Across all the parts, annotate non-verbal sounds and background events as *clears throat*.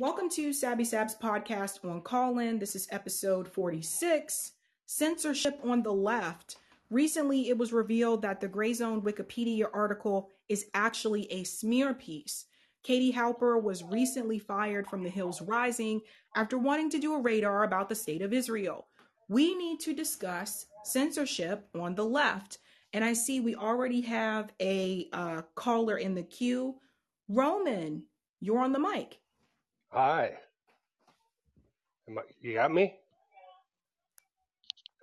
Welcome to Sabby Sab's podcast on call in. This is episode 46 Censorship on the Left. Recently, it was revealed that the Gray Zone Wikipedia article is actually a smear piece. Katie Halper was recently fired from The Hills Rising after wanting to do a radar about the state of Israel. We need to discuss censorship on the left. And I see we already have a uh, caller in the queue. Roman, you're on the mic. Hi. Am I, you got me?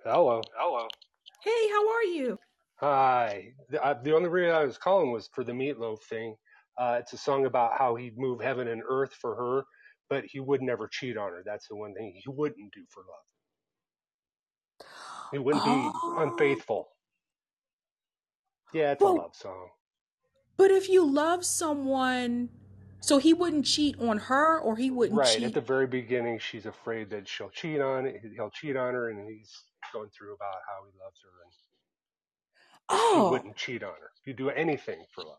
Hello. Hello. Hey, how are you? Hi. The, uh, the only reason I was calling was for the meatloaf thing. Uh, it's a song about how he'd move heaven and earth for her, but he would never cheat on her. That's the one thing he wouldn't do for love. He wouldn't Oh, be unfaithful. Yeah, it's a well, love song. but if you love someone, so he wouldn't cheat on her or he wouldn't cheat. Right. At the very beginning, she's afraid that she'll cheat on. He'll cheat on her, and he's going through about how he loves her, and he Oh, wouldn't cheat on her. He'd do anything for love.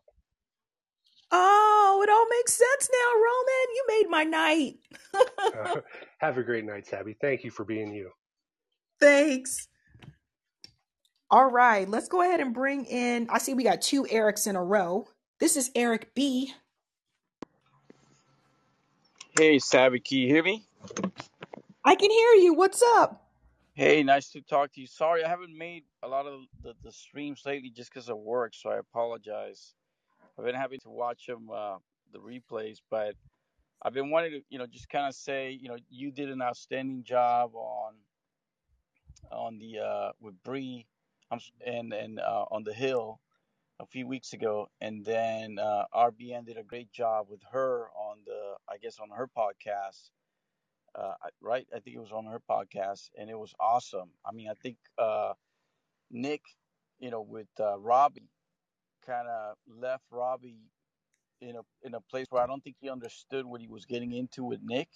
oh, it all makes sense now, Roman. You made my night. Uh, *laughs* have a great night, Sabby. Thank you for being you. Thanks. All right, let's go ahead and bring in. I see we got two Erics in a row. This is Eric B. Hey, Sabby, can you hear me? I can hear you. What's up? Hey, nice to talk to you. Sorry, I haven't made a lot of the, the streams lately just because of work, so I apologize. I've been having to watch them, uh, the replays, but I've been wanting to, you know, just kind of say, you know, you did an outstanding job on on the uh with Bree, um, and and uh, on the hill a few weeks ago, and then uh, RBN did a great job with her on the, I guess, on her podcast. uh, right? I think it was on her podcast, and it was awesome. I mean, I think uh, Nick, you know, with uh, Robbie, kind of left Robbie in a in a place where I don't think he understood what he was getting into with Nick,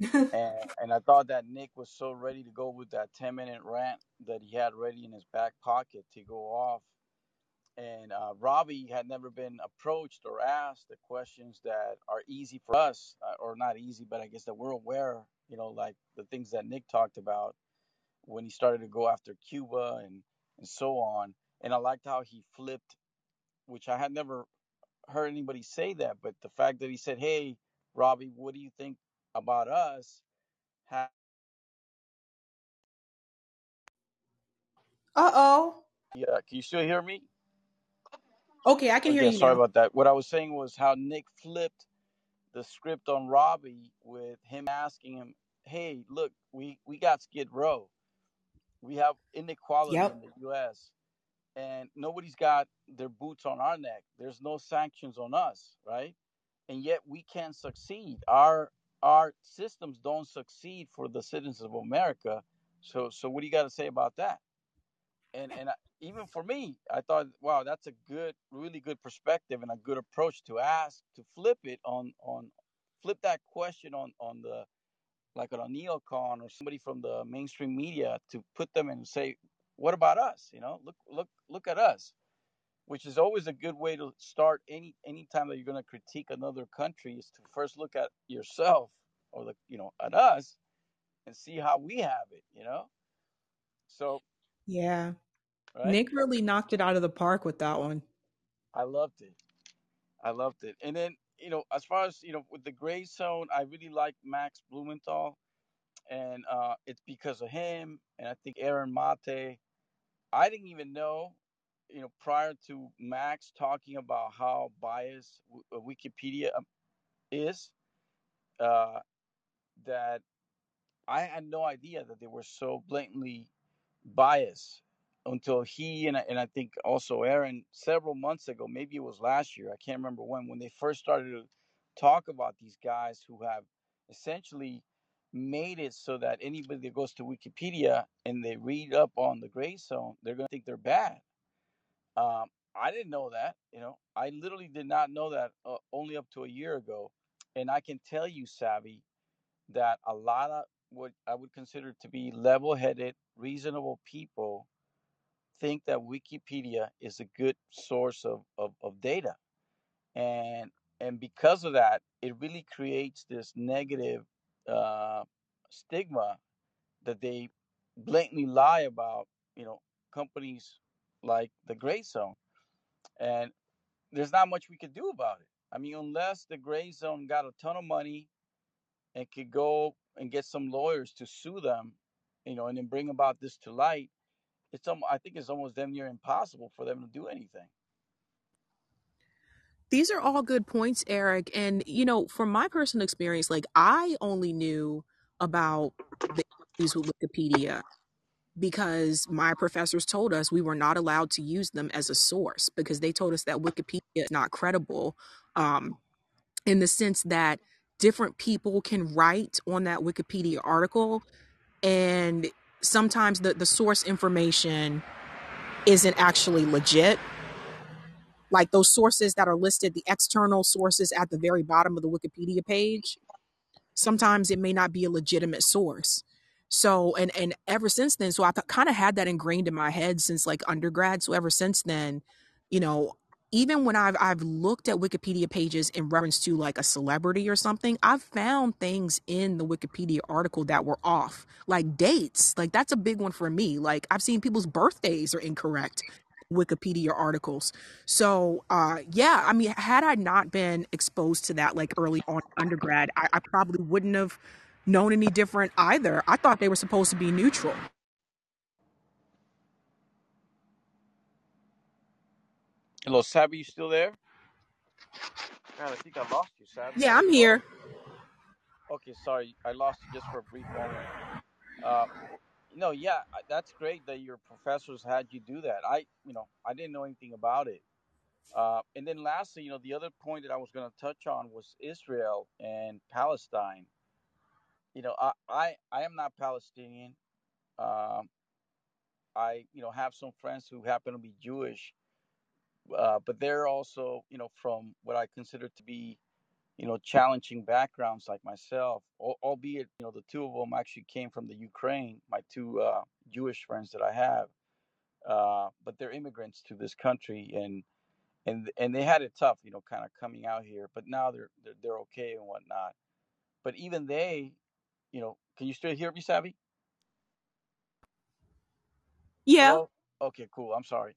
*laughs* and and I thought that Nick was so ready to go with that ten minute rant that he had ready in his back pocket to go off. And uh, Robbie had never been approached or asked the questions that are easy for us, uh, or not easy, but I guess that we're aware, you know, like the things that Nick talked about when he started to go after Cuba and, and so on. And I liked how he flipped, which I had never heard anybody say that, but the fact that he said, Hey, Robbie, what do you think about us? Ha- Uh oh. yeah, can you still hear me? Okay, I can hear you sorry now. about that. What I was saying was how Nick flipped the script on Robbie with him asking him, Hey, look, we, we got Skid Row. We have inequality in the US and nobody's got their boots on our neck. There's no sanctions on us, right? And yet we can't succeed. Our our systems don't succeed for the citizens of America. So so what do you got to say about that? And and I, even for me, I thought, wow, that's a good, really good perspective and a good approach to ask to flip it on on flip that question on on the like on a neocon or somebody from the mainstream media to put them and say, what about us? You know, look look look at us which is always a good way to start any any time that you're going to critique another country is to first look at yourself or the you know at us and see how we have it you know so Yeah. Right? Nick really knocked it out of the park with that one. i loved it. I loved it. And then you know as far as you know with the gray zone i really like max blumenthal. And uh it's because of him. And i think aaron mate i didn't even know you know prior to max talking about how biased uh, wikipedia um, is uh that I had no idea that they were so blatantly biased until he and I- and I think also Aaron several months ago, maybe it was last year, I can't remember when, when they first started to talk about these guys who have essentially made it so that anybody that goes to Wikipedia and they read up on the gray zone, they're gonna think they're bad. Um, I didn't know that, you know, I literally did not know that uh, only up to a year ago, and I can tell you, Sabby, that a lot of what I would consider to be level headed, reasonable people think that Wikipedia is a good source of, of, of data. And and because of that, it really creates this negative uh, stigma that they blatantly lie about, you know, companies like the Gray Zone, and there's not much we could do about it. I mean, unless the Gray Zone got a ton of money and could go and get some lawyers to sue them, you know, and then bring about this to light, it's um, I think it's almost damn near impossible for them to do anything. These are all good points, Eric. And you know, from my personal experience, like I only knew about the issues with Wikipedia because my professors told us we were not allowed to use them as a source because they told us that Wikipedia is not credible um, in the sense that different people can write on that Wikipedia article and sometimes the, the source information isn't actually legit. Like those sources that are listed, the external sources at the very bottom of the Wikipedia page, sometimes it may not be a legitimate source. So and and ever since then, so I've kind of had that ingrained in my head since like undergrad. So ever since then, you know, even when I've I've looked at Wikipedia pages in reference to like a celebrity or something, I've found things in the Wikipedia article that were off, like dates. Like that's a big one for me. Like I've seen people's birthdays are incorrect. Wikipedia articles. So, uh, yeah, I mean, had I not been exposed to that like early on undergrad, I, I probably wouldn't have known any different either. I thought they were supposed to be neutral. Hello, Sabby, you still there? Man, I think I lost you, Sabby. Yeah, I'm here. Okay, sorry, I lost you just for a brief moment. Uh, no, yeah, that's great that your professors had you do that. I, you know, I didn't know anything about it. Uh, and then lastly, you know, the other point that I was going to touch on was Israel and Palestine. You know, I, I, I am not Palestinian. Um, I, you know, have some friends who happen to be Jewish, uh, but they're also, you know, from what I consider to be, you know, challenging backgrounds like myself. Albeit, you know, the two of them actually came from the Ukraine. My two uh, Jewish friends that I have, uh, but they're immigrants to this country, and and and they had it tough, you know, kind of coming out here. But now they're they're, they're okay and whatnot. But even they, you know, can you still hear me, Sabby? Yeah. Hello? Okay, cool. I'm sorry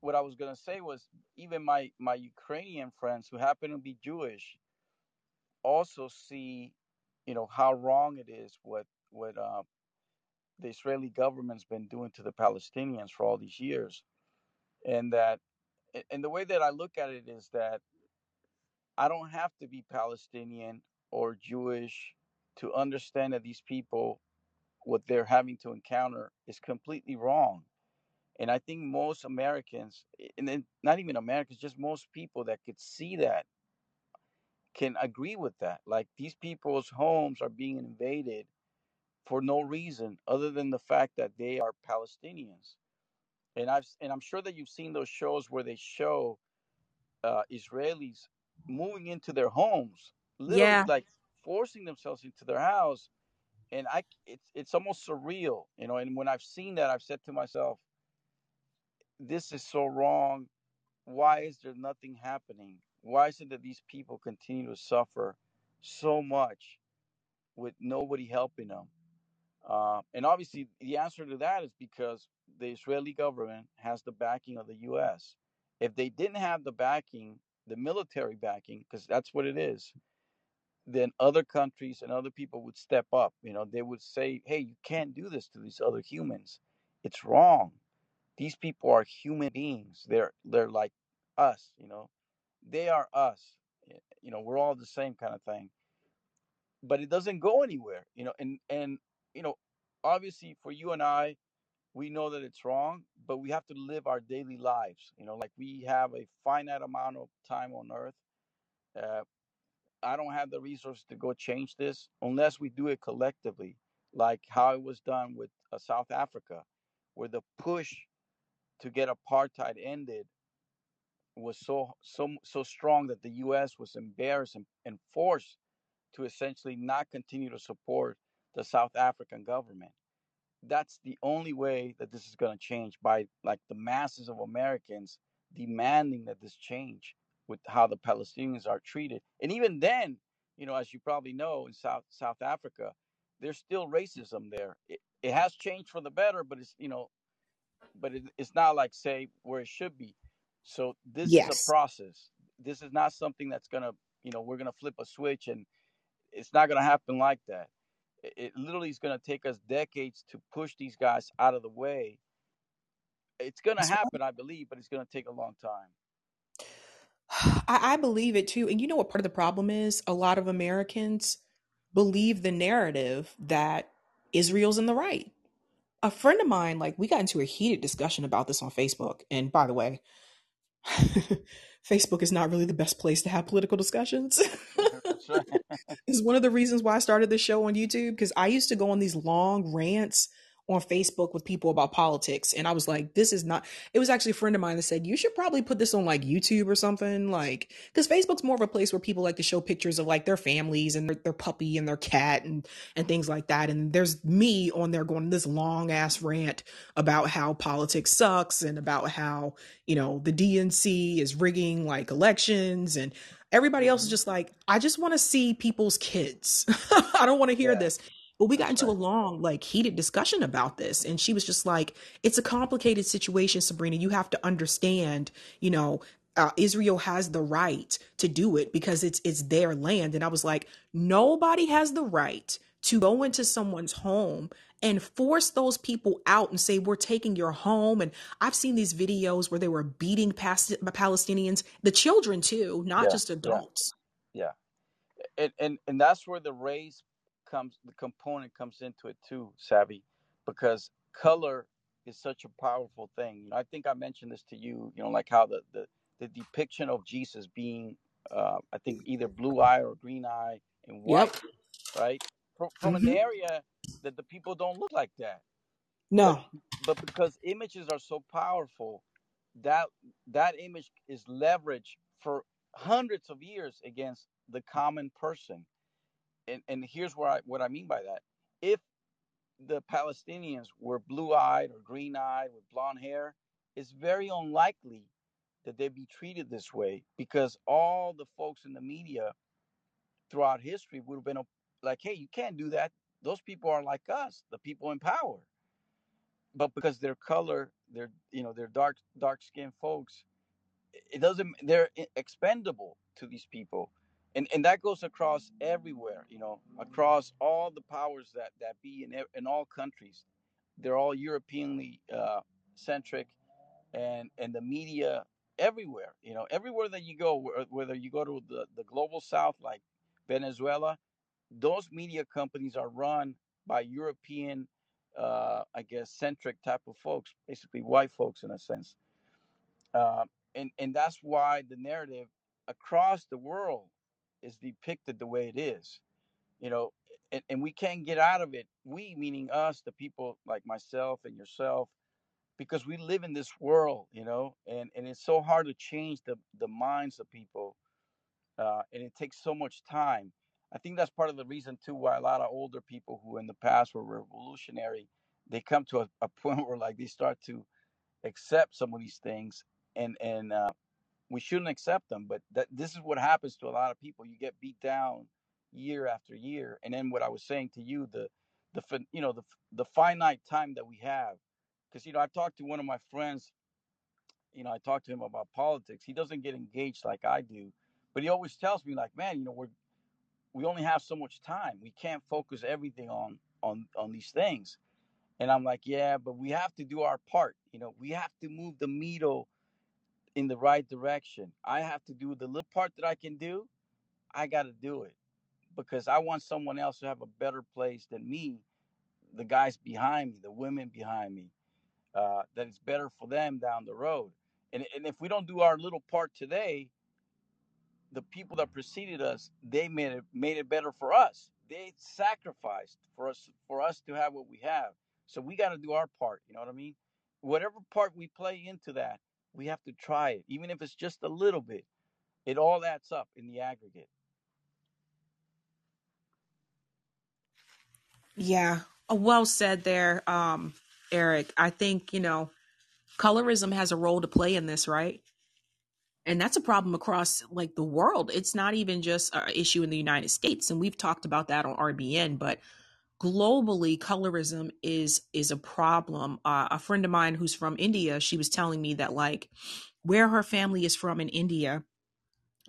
what I was gonna say was even my my Ukrainian friends who happen to be Jewish also see, you know, how wrong it is what what uh, the Israeli government's been doing to the Palestinians for all these years, and that and the way that I look at it is that I don't have to be Palestinian or Jewish to understand that these people what they're having to encounter is completely wrong and I think most Americans, and then not even Americans, just most people that could see that can agree with that. Like these people's homes are being invaded for no reason other than the fact that they are Palestinians. And I've and I'm sure that you've seen those shows where they show uh, Israelis moving into their homes, literally Yeah. like forcing themselves into their house. And I, it's it's almost surreal, you know. And when I've seen that, I've said to myself, this is so wrong. Why is there nothing happening? Why is it that these people continue to suffer so much with nobody helping them? Uh, and obviously, the answer to that is because the Israeli government has the backing of the U.S. If they didn't have the backing, the military backing, because that's what it is, then other countries and other people would step up. You know, they would say, "Hey, you can't do this to these other humans. It's wrong." These people are human beings. They're they're like us, you know. They are us. You know, we're all the same kind of thing. But it doesn't go anywhere, you know. And and you know, obviously for you and I, we know that it's wrong, but we have to live our daily lives. You know, like we have a finite amount of time on earth. Uh, I don't have the resources to go change this unless we do it collectively, like how it was done with uh, South Africa, where the push to get apartheid ended was so so so strong that the U.S. was embarrassed and, and forced to essentially not continue to support the South African government. That's the only way that this is going to change by like the masses of Americans demanding that this change with how the Palestinians are treated. And even then, you know, as you probably know, in South South Africa, there's still racism there. It, it has changed for the better, but it's you know, but it, it's not like say where it should be. So this yes. is a process. This is not something that's gonna, you know, we're gonna flip a switch and it's not gonna happen like that. It, it literally is gonna take us decades to push these guys out of the way. It's gonna happen, I believe, but it's gonna take a long time. *sighs* I, I believe it too. And you know what part of the problem is? A lot of Americans believe the narrative that Israel's in the right. A friend of mine, like, we got into a heated discussion about this on Facebook. And by the way, *laughs* Facebook is not really the best place to have political discussions. *laughs* is *laughs* one of the reasons why I started this show on YouTube because I used to go on these long rants on Facebook with people about politics. And I was like, this is not, it was actually a friend of mine that said, you should probably put this on like YouTube or something. Like, because Facebook's more of a place where people like to show pictures of like their families and their, their puppy and their cat and, and things like that. And there's me on there going this long ass rant about how politics sucks and about how, you know, the DNC is rigging like elections and everybody else is just like, I just want to see people's kids. *laughs* I don't want to hear yeah. this. But we got into a long, like, heated discussion about this. And she was just like, it's a complicated situation, Sabrina. You have to understand, you know, uh, Israel has the right to do it because it's it's their land. And I was like, nobody has the right to go into someone's home and force those people out and say we're taking your home and i've seen these videos where they were beating past- palestinians the children too not yeah, just adults yeah, yeah. And, and and that's where the race comes the component comes into it too, Sabby, because color is such a powerful thing. I think I mentioned this to you, you know, like how the the, the depiction of Jesus being uh, I think either blue eye or green eye and white, yep. right? From, from mm-hmm. an area that the people don't look like that. No. But, but because images are so powerful, that that image is leveraged for hundreds of years against the common person and, and here's where I, what I mean by that. If the Palestinians were blue eyed or green eyed with blonde hair, it's very unlikely that they'd be treated this way because all the folks in the media throughout history would have been like, hey, you can't do that. Those people are like us, the people in power. But because their color, they're you know, they're dark dark skinned folks, it doesn't they're expendable to these people and and that goes across everywhere you know across all the powers that that be in in all countries. They're all europeanly uh, centric and and the media everywhere you know everywhere that you go whether you go to the, the global south like venezuela those media companies are run by european uh, i guess centric type of folks basically white folks in a sense. Uh, and and that's why the narrative across the world is depicted the way it is you know and, and we can't get out of it we meaning us the people like myself and yourself because we live in this world you know and and it's so hard to change the the minds of people uh, and it takes so much time. I think that's part of the reason too why a lot of older people who in the past were revolutionary they come to a, a *laughs* point where like they start to accept some of these things and and uh, we shouldn't accept them but that this is what happens to a lot of people. You get beat down year after year and then what i was saying to you the the you know the the finite time that we have because you know i've talked to one of my friends you know i talked to him about politics. He doesn't get engaged like i do but he always tells me like man you know we're we only have so much time. We can't focus everything on on on these things. And i'm like yeah but we have to do our part. You know we have to move the needle in the right direction. I have to do the little part that I can do. I got to do it because I want someone else to have a better place than me, the guys behind me, the women behind me, uh, that it's better for them down the road. And, and if we don't do our little part today, the people that preceded us, they made it made it better for us. They sacrificed for us for us to have what we have. So we got to do our part. You know what I mean? Whatever part we play into that, we have to try it, even if it's just a little bit. It all adds up in the aggregate. Yeah, uh, well said there, um, Eric. I think you know, colorism has a role to play in this, right? and that's a problem across like the world it's not even just an issue in the united states and we've talked about that on rbn but globally colorism is is a problem. Uh, a friend of mine who's from india she was telling me that like where her family is from in india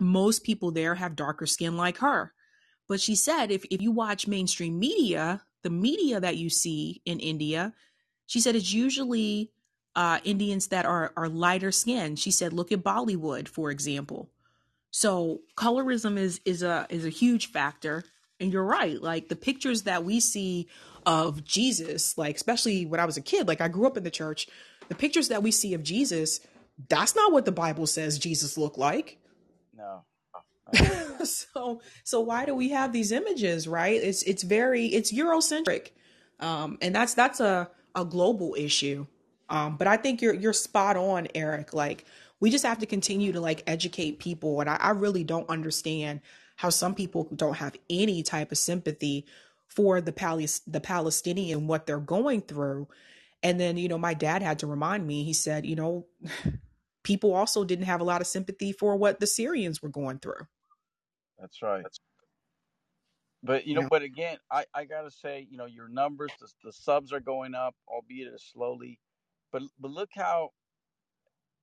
most people there have darker skin like her. But she said if, if you watch mainstream media the media that you see in india she said it's usually uh, indians that are are lighter skinned she said look at bollywood for example. So colorism is is a is a huge factor. And you're right. Like the pictures that we see of Jesus, like especially when I was a kid, like I grew up in the church, the pictures that we see of Jesus, that's not what the Bible says Jesus looked like. No. *laughs* so so why do we have these images, right? It's it's very it's Eurocentric. Um and that's that's a a global issue. Um but I think you're you're spot on, Eric. Like we just have to continue to like educate people and I, I really don't understand how some people don't have any type of sympathy for the Palis- the Palestinian what they're going through. And then, you know, my dad had to remind me. He said, you know, *laughs* people also didn't have a lot of sympathy for what the Syrians were going through. That's right. But you know, but again, I I gotta say, you know, your numbers, the, the subs are going up, albeit slowly. But but look how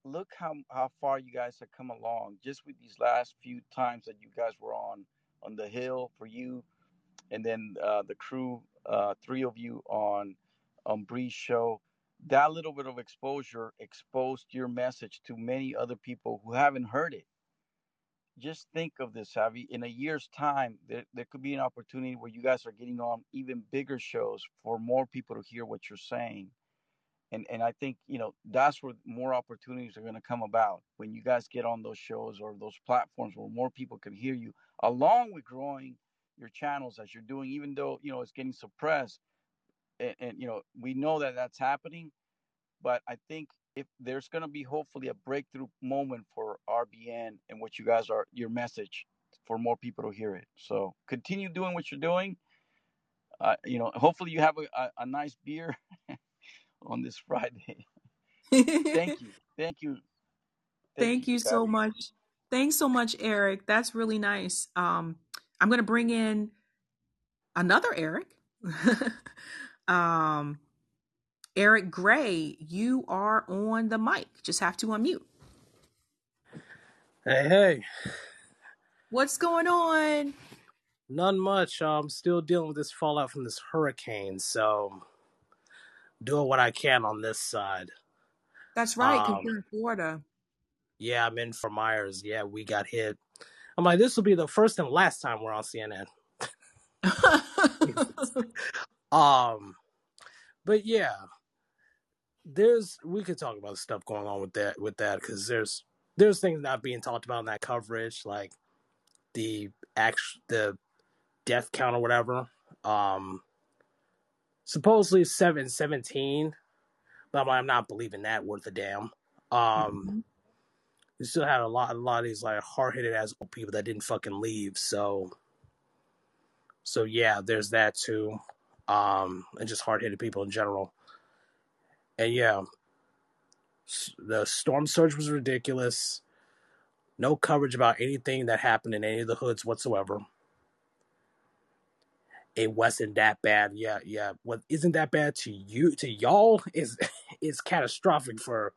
look how how far you guys have come along just with these last few times that you guys were on on the hill for you, and then uh, the crew, uh, three of you on on Bree's show. That little bit of exposure exposed your message to many other people who haven't heard it. Just think of this, Javi. In a year's time, there, there could be an opportunity where you guys are getting on even bigger shows for more people to hear what you're saying and and I think you know that's where more opportunities are going to come about when you guys get on those shows or those platforms where more people can hear you, along with growing your channels as you're doing, even though you know it's getting suppressed, and, and you know we know that that's happening, but I think if there's going to be hopefully a breakthrough moment for RBN and what you guys are your message for more people to hear it. So continue doing what you're doing. Uh, you know, hopefully you have a, a, a nice beer *laughs* on this *laughs* Friday. Thank *laughs* you. Thank you. Thank, you, so much. Thanks so much, Eric. That's really nice. Um, I'm gonna bring in another Eric. *laughs* um, Eric Gray, you are on the mic. Just have to unmute. Hey, hey. What's going on? None much. I'm still dealing with this fallout from this hurricane, so doing what I can on this side. That's right, because um, you're in Florida. Yeah, I'm in Fort Myers. Yeah, we got hit. I'm like, this will be the first and last time we're on CNN. *laughs* um, but yeah, there's we could talk about stuff going on with that with that because there's there's things not being talked about in that coverage, like the act the death count or whatever. Um, supposedly seven seventeen, but I'm, I'm not believing that worth a damn. Um, mm-hmm. we still had a lot, a lot of these like hard headed ass people that didn't fucking leave. So, so yeah, there's that too, um, and just hard headed people in general. And yeah, the storm surge was ridiculous. No coverage about anything that happened in any of the hoods whatsoever it wasn't that bad. Yeah, yeah. What isn't that bad to you to y'all is *laughs* is catastrophic for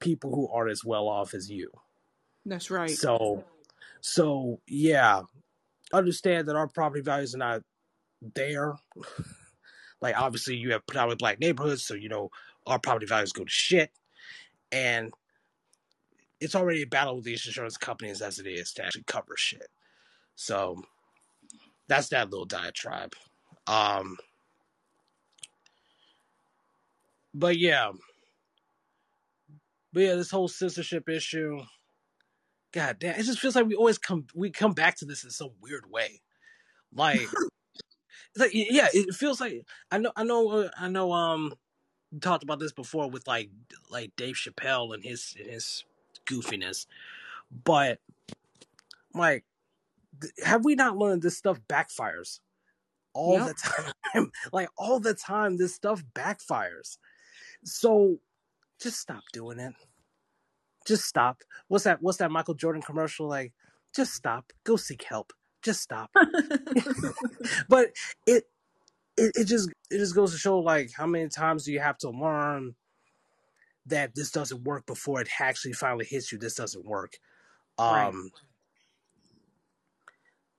people who aren't as well off as you. That's right. So so yeah. Understand that our property values are not there. *laughs* like obviously you have predominantly black neighborhoods, so you know our property values go to shit. And it's already a battle with these insurance companies as it is to actually cover shit. So that's that little diatribe. Um, but yeah, but yeah, this whole censorship issue. God damn, it just feels like we always come we come back to this in some weird way. Like, *laughs* like yeah, it feels like I know I know I know um talked about this before with like like Dave Chappelle and his his goofiness, but like have we not learned this stuff backfires all yep. the *laughs* time? like all the time, this stuff backfires. So just stop doing it. Just stop. What's that? What's that Michael Jordan commercial like? Just stop. Go seek help. Just stop. *laughs* but it, it it just it just goes to show like how many times do you have to learn that this doesn't work before it actually finally hits you. This doesn't work. Right. Um,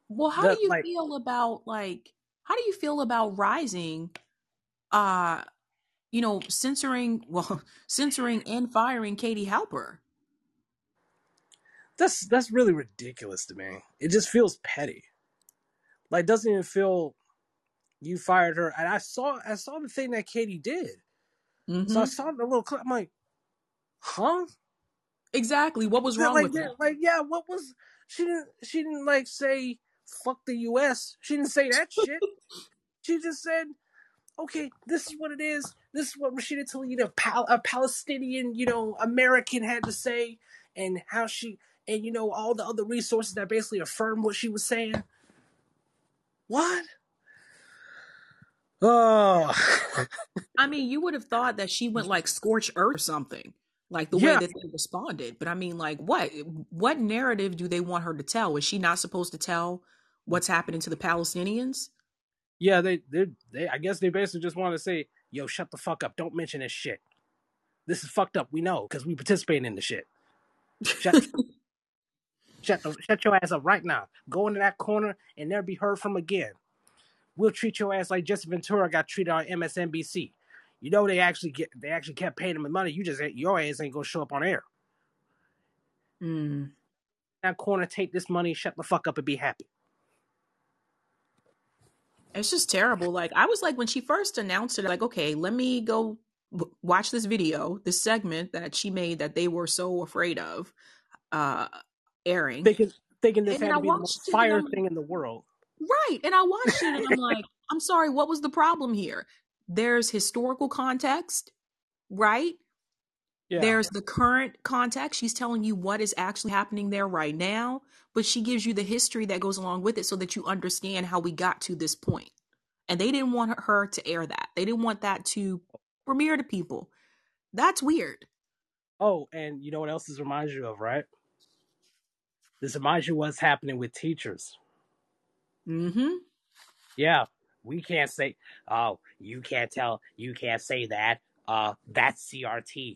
Well, how do you like feel about like how do you feel about rising uh you know censoring *laughs* well censoring and firing Katie Halper? that's that's really ridiculous to me. It just feels petty. Like doesn't even feel you fired her. And I saw I saw the thing that Katie did. So I Mhm. saw the little clip. I'm like, huh? Exactly. What was wrong like with yeah, that? like yeah. What was she didn't she didn't like say fuck the U.S. She didn't say that shit. *laughs* She just said, okay, this is what it is. This is what Rashida Tlaib, a, Pal- a Palestinian, you know, American had to say, and how she, and you know, all the other resources that basically affirm what she was saying. What? Oh, I mean, you would have thought that she went like scorch earth or something, like the way that they responded. But I mean, like, what what narrative do they want her to tell? Is she not supposed to tell what's happening to the Palestinians? yeah. They, they, they. I guess they basically just want to say, "Yo, shut the fuck up! Don't mention this shit. This is fucked up. We know because we participate in the shit. Shut, *laughs* shut, the, shut your ass up right now. Go into that corner and never be heard from again. We'll treat your ass like Jesse Ventura got treated on MSNBC. You know they actually get they actually kept paying him the money. You just ain't- your ass ain't gonna show up on air. Mm. That corner, take this money, shut the fuck up, and be happy. It's just terrible. Like I was like when she first announced it, like, okay, let me go w- watch this video, this segment that she made that they were so afraid of uh airing. Thinking thinking this And had to be the most fire thing in the world. right. And I watched it and I'm *laughs* like, I'm sorry, what was the problem here? There's historical context, right? Yeah. There's the current context. She's telling you what is actually happening there right now, but she gives you the history that goes along with it so that you understand how we got to this point. And they didn't want her to air that. They didn't want that to premiere to people. That's weird. Oh, and you know what else this reminds you of, right? This reminds you what's happening with teachers. Mm-hmm. Yeah, we can't say, oh, you can't tell, you can't say that. Uh, that's CRT.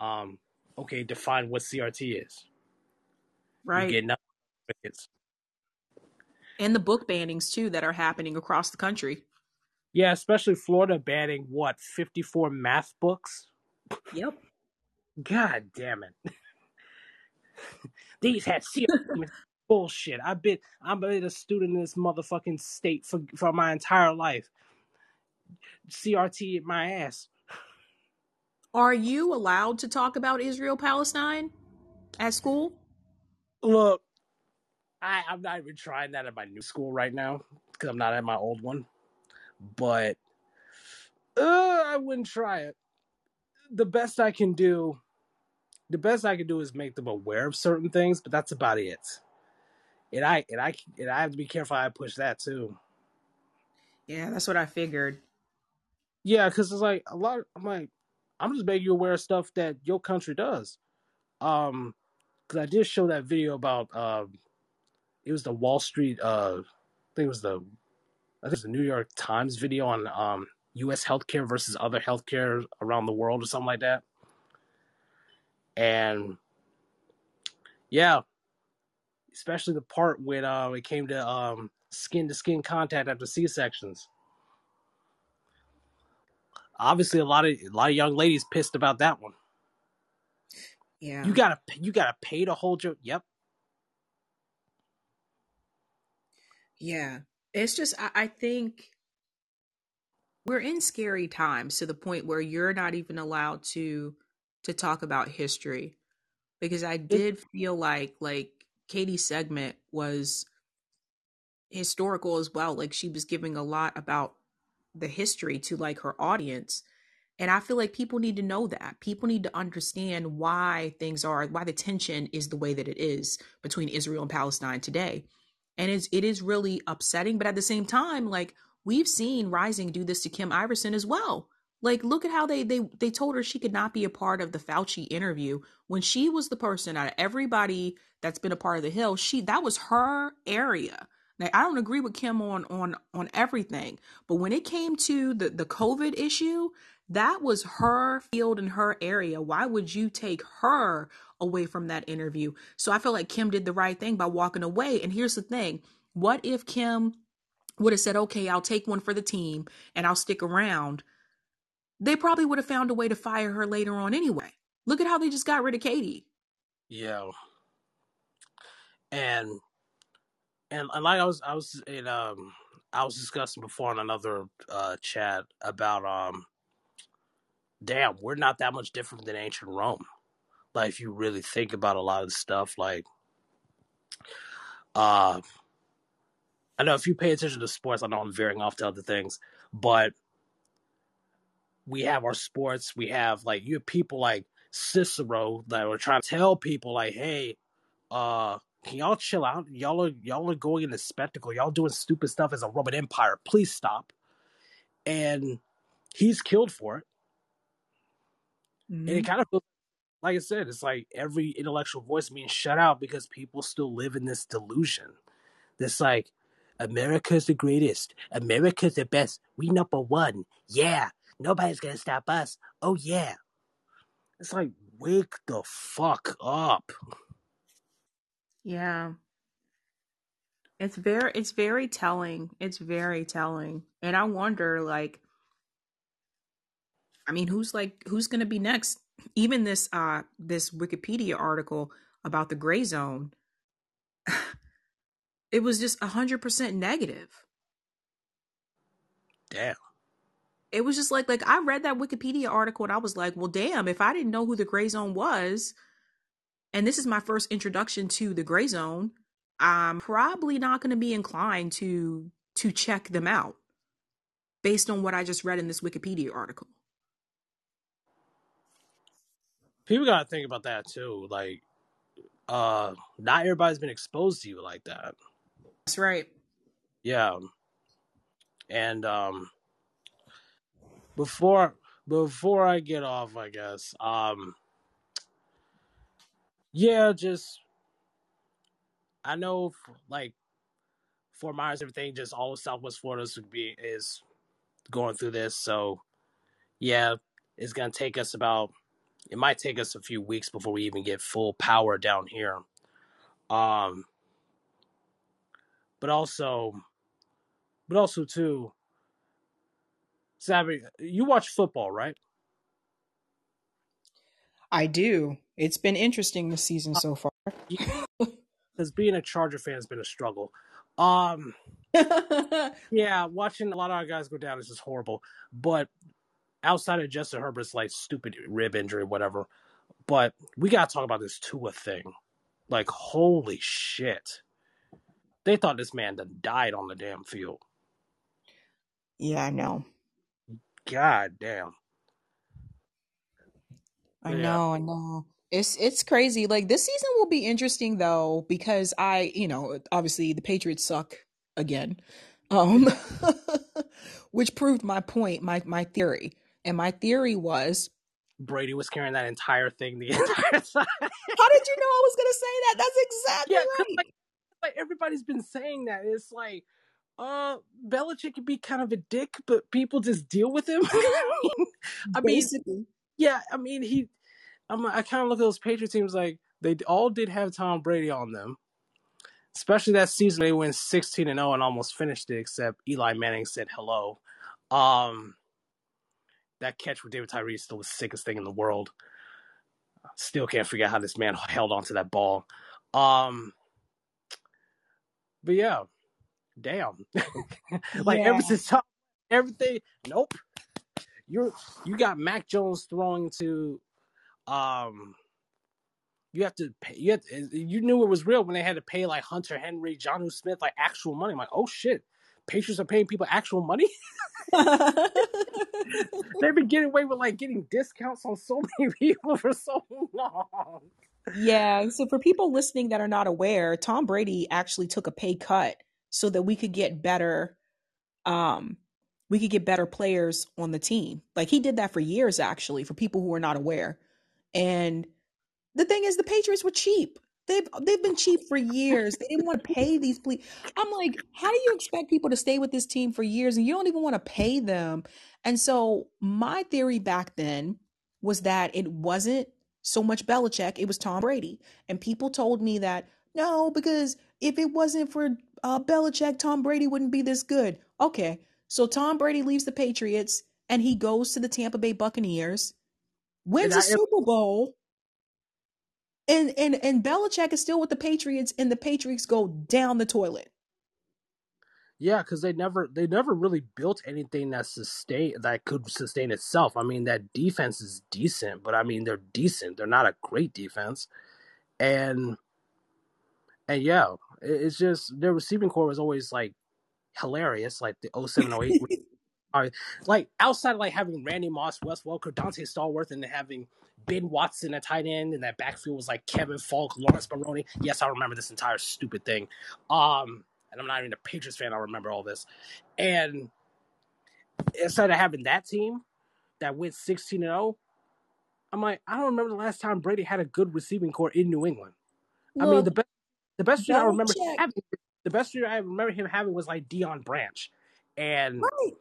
Um, okay, define what CRT is. You Right. get nothing with it. And the book bannings too that are happening across the country. Yeah, especially Florida banning what, 54 math books? Yep. God damn it. These had CRT *laughs* bullshit. I've been I've been a student in this motherfucking state for for my entire life. CRT my ass. Are you allowed to talk about Israel Palestine at school? Look, I, I'm not even trying that at my new school right now because I'm not at my old one. But uh, I wouldn't try it. The best I can do, the best I can do is make them aware of certain things, but that's about it. And I and I and I have to be careful how I push that too. Yeah, that's what I figured. Yeah, because it's like a lot. I'm like, I'm just making you aware of stuff that your country does. Um, because I did show that video about um, it was the Wall Street. Uh, I think it was the, I think it was the New York Times video on um U.S. healthcare versus other healthcare around the world or something like that. And yeah, especially the part when uh it came to um skin to skin contact after C sections. Obviously, a lot of a lot of young ladies pissed about that one. Yeah. You gotta you gotta pay to hold your. Yep. Yeah. It's just I, I think we're in scary times to the point where you're not even allowed to to talk about history. Because I did feel like like Katie's segment was historical as well. Like she was giving a lot about the history to like her audience. And I feel like people need to know that. People need to understand why things are, why the tension is the way that it is between Israel and Palestine today. And it's, it is really upsetting. But at the same time, like we've seen Rising do this to Kim Iversen as well. Like, look at how they they they told her she could not be a part of the Fauci interview when she was the person out of everybody that's been a part of the Hill. She that was her area. Now, I don't agree with Kim on on on everything, but when it came to the the COVID issue, that was her field and her area. Why would you take her away from that interview? So I feel like Kim did the right thing by walking away. And here's the thing: what if Kim would have said, "Okay, I'll take one for the team and I'll stick around"? They probably would have found a way to fire her later on anyway. Look at how they just got rid of Katie. Yeah, and and, like I was I was in um I was discussing before in another uh chat about um damn we're not that much different than ancient Rome. Like if you really think about a lot of stuff, like uh I know if you pay attention to sports, I know I'm veering off to other things, but we have our sports, we have like you have people like Cicero that were trying to tell people like, hey, uh can y'all chill out? Y'all are y'all are going into spectacle. Y'all doing stupid stuff as a Roman Empire. Please stop. And he's killed for it. Mm-hmm. And it kind of feels like I said, it's like every intellectual voice being shut out because people still live in this delusion. This like America's the greatest. America's the best. We number one. Yeah. Nobody's gonna stop us. Oh yeah. It's like wake the fuck up. Yeah. It's very it's very telling. It's very telling. And I wonder like I mean, who's like who's going to be next? Even this uh this Wikipedia article about the gray zone *sighs* it was just 100% negative. Damn. It was just like like I read that Wikipedia article and I was like, "Well, damn, if I didn't know who the gray zone was, and this is my first introduction to the gray zone, I'm probably not going to be inclined to to check them out based on what I just read in this Wikipedia article. People got to think about that too. Like uh not everybody's been exposed to you like that. That's right. Yeah. And um before before I get off, I guess, um yeah, just I know, like Fort Myers, everything, just all of Southwest Florida is is going through this. So, yeah, it's gonna take us about. It might take us a few weeks before we even get full power down here. Um, but also, but also too, Sabby, you watch football, right? I do. It's been interesting this season so far. *laughs* Because being a Charger fan has been a struggle. Um, *laughs* yeah, watching a lot of our guys go down is just horrible. But outside of Justin Herbert's like stupid rib injury, whatever. But we gotta talk about this Tua thing. Like, holy shit! They thought this man died on the damn field. Yeah, I know. God damn. I yeah. know, I know. It's it's crazy. Like this season will be interesting though because I, you know, obviously the Patriots suck again. Um *laughs* which proved my point, my my theory. And my theory was Brady was carrying that entire thing the *laughs* entire time. How did you know I was going to say that? That's exactly yeah, right. Like, like everybody's been saying that. It's like uh Belichick can be kind of a dick, but people just deal with him. *laughs* I mean, Basically. yeah, I mean he I'm I kind of look at those Patriot teams like they all did have Tom Brady on them. Especially that season they went 16 and 0 and almost finished it except Eli Manning said hello. Um that catch with David Tyree is still the sickest thing in the world. Still can't figure out how this man held onto that ball. Um but yeah, damn. *laughs* like yeah. ever since everything, nope. You're you got Mac Jones throwing to um you have to pay you, to, you knew it was real when they had to pay like Hunter Henry, Jonnu Smith like actual money. I'm like, oh shit, Patriots are paying people actual money. *laughs* They've been getting away with like getting discounts on so *laughs* many people for so long. Yeah. So for people listening that are not aware, Tom Brady actually took a pay cut so that we could get better um we could get better players on the team. Like he did that for years, actually, for people who are not aware. And the thing is, the Patriots were cheap. They've they've been cheap for years. They didn't want to pay these. Ple- I'm like, how do you expect people to stay with this team for years and you don't even want to pay them? And so my theory back then was that it wasn't so much Belichick, it was Tom Brady. And people told me that no, because if it wasn't for uh, Belichick, Tom Brady wouldn't be this good. Okay, so Tom Brady leaves the Patriots and he goes to the Tampa Bay Buccaneers, wins a Super Bowl, and and and Belichick is still with the Patriots, and the Patriots go down the toilet. Yeah, because they never they never really built anything that sustain that could sustain itself. I mean, that defense is decent, but I mean they're decent. They're not a great defense, and and yeah, it's just their receiving core was always like hilarious, like the 07, *laughs* 08. like outside of like having Randy Moss, Wes Welker, Donté Stallworth, and having Ben Watson at tight end, and that backfield was like Kevin Faulk, Laurence Maroney. Yes, I remember this entire stupid thing. Um, and I'm not even a Patriots fan. I remember all this. And instead of having that team that went 16 and 0, I'm like, I don't remember the last time Brady had a good receiving core in New England. Look, I mean, the best the best year I remember having, the best year I remember him having was like Deion Branch, and right.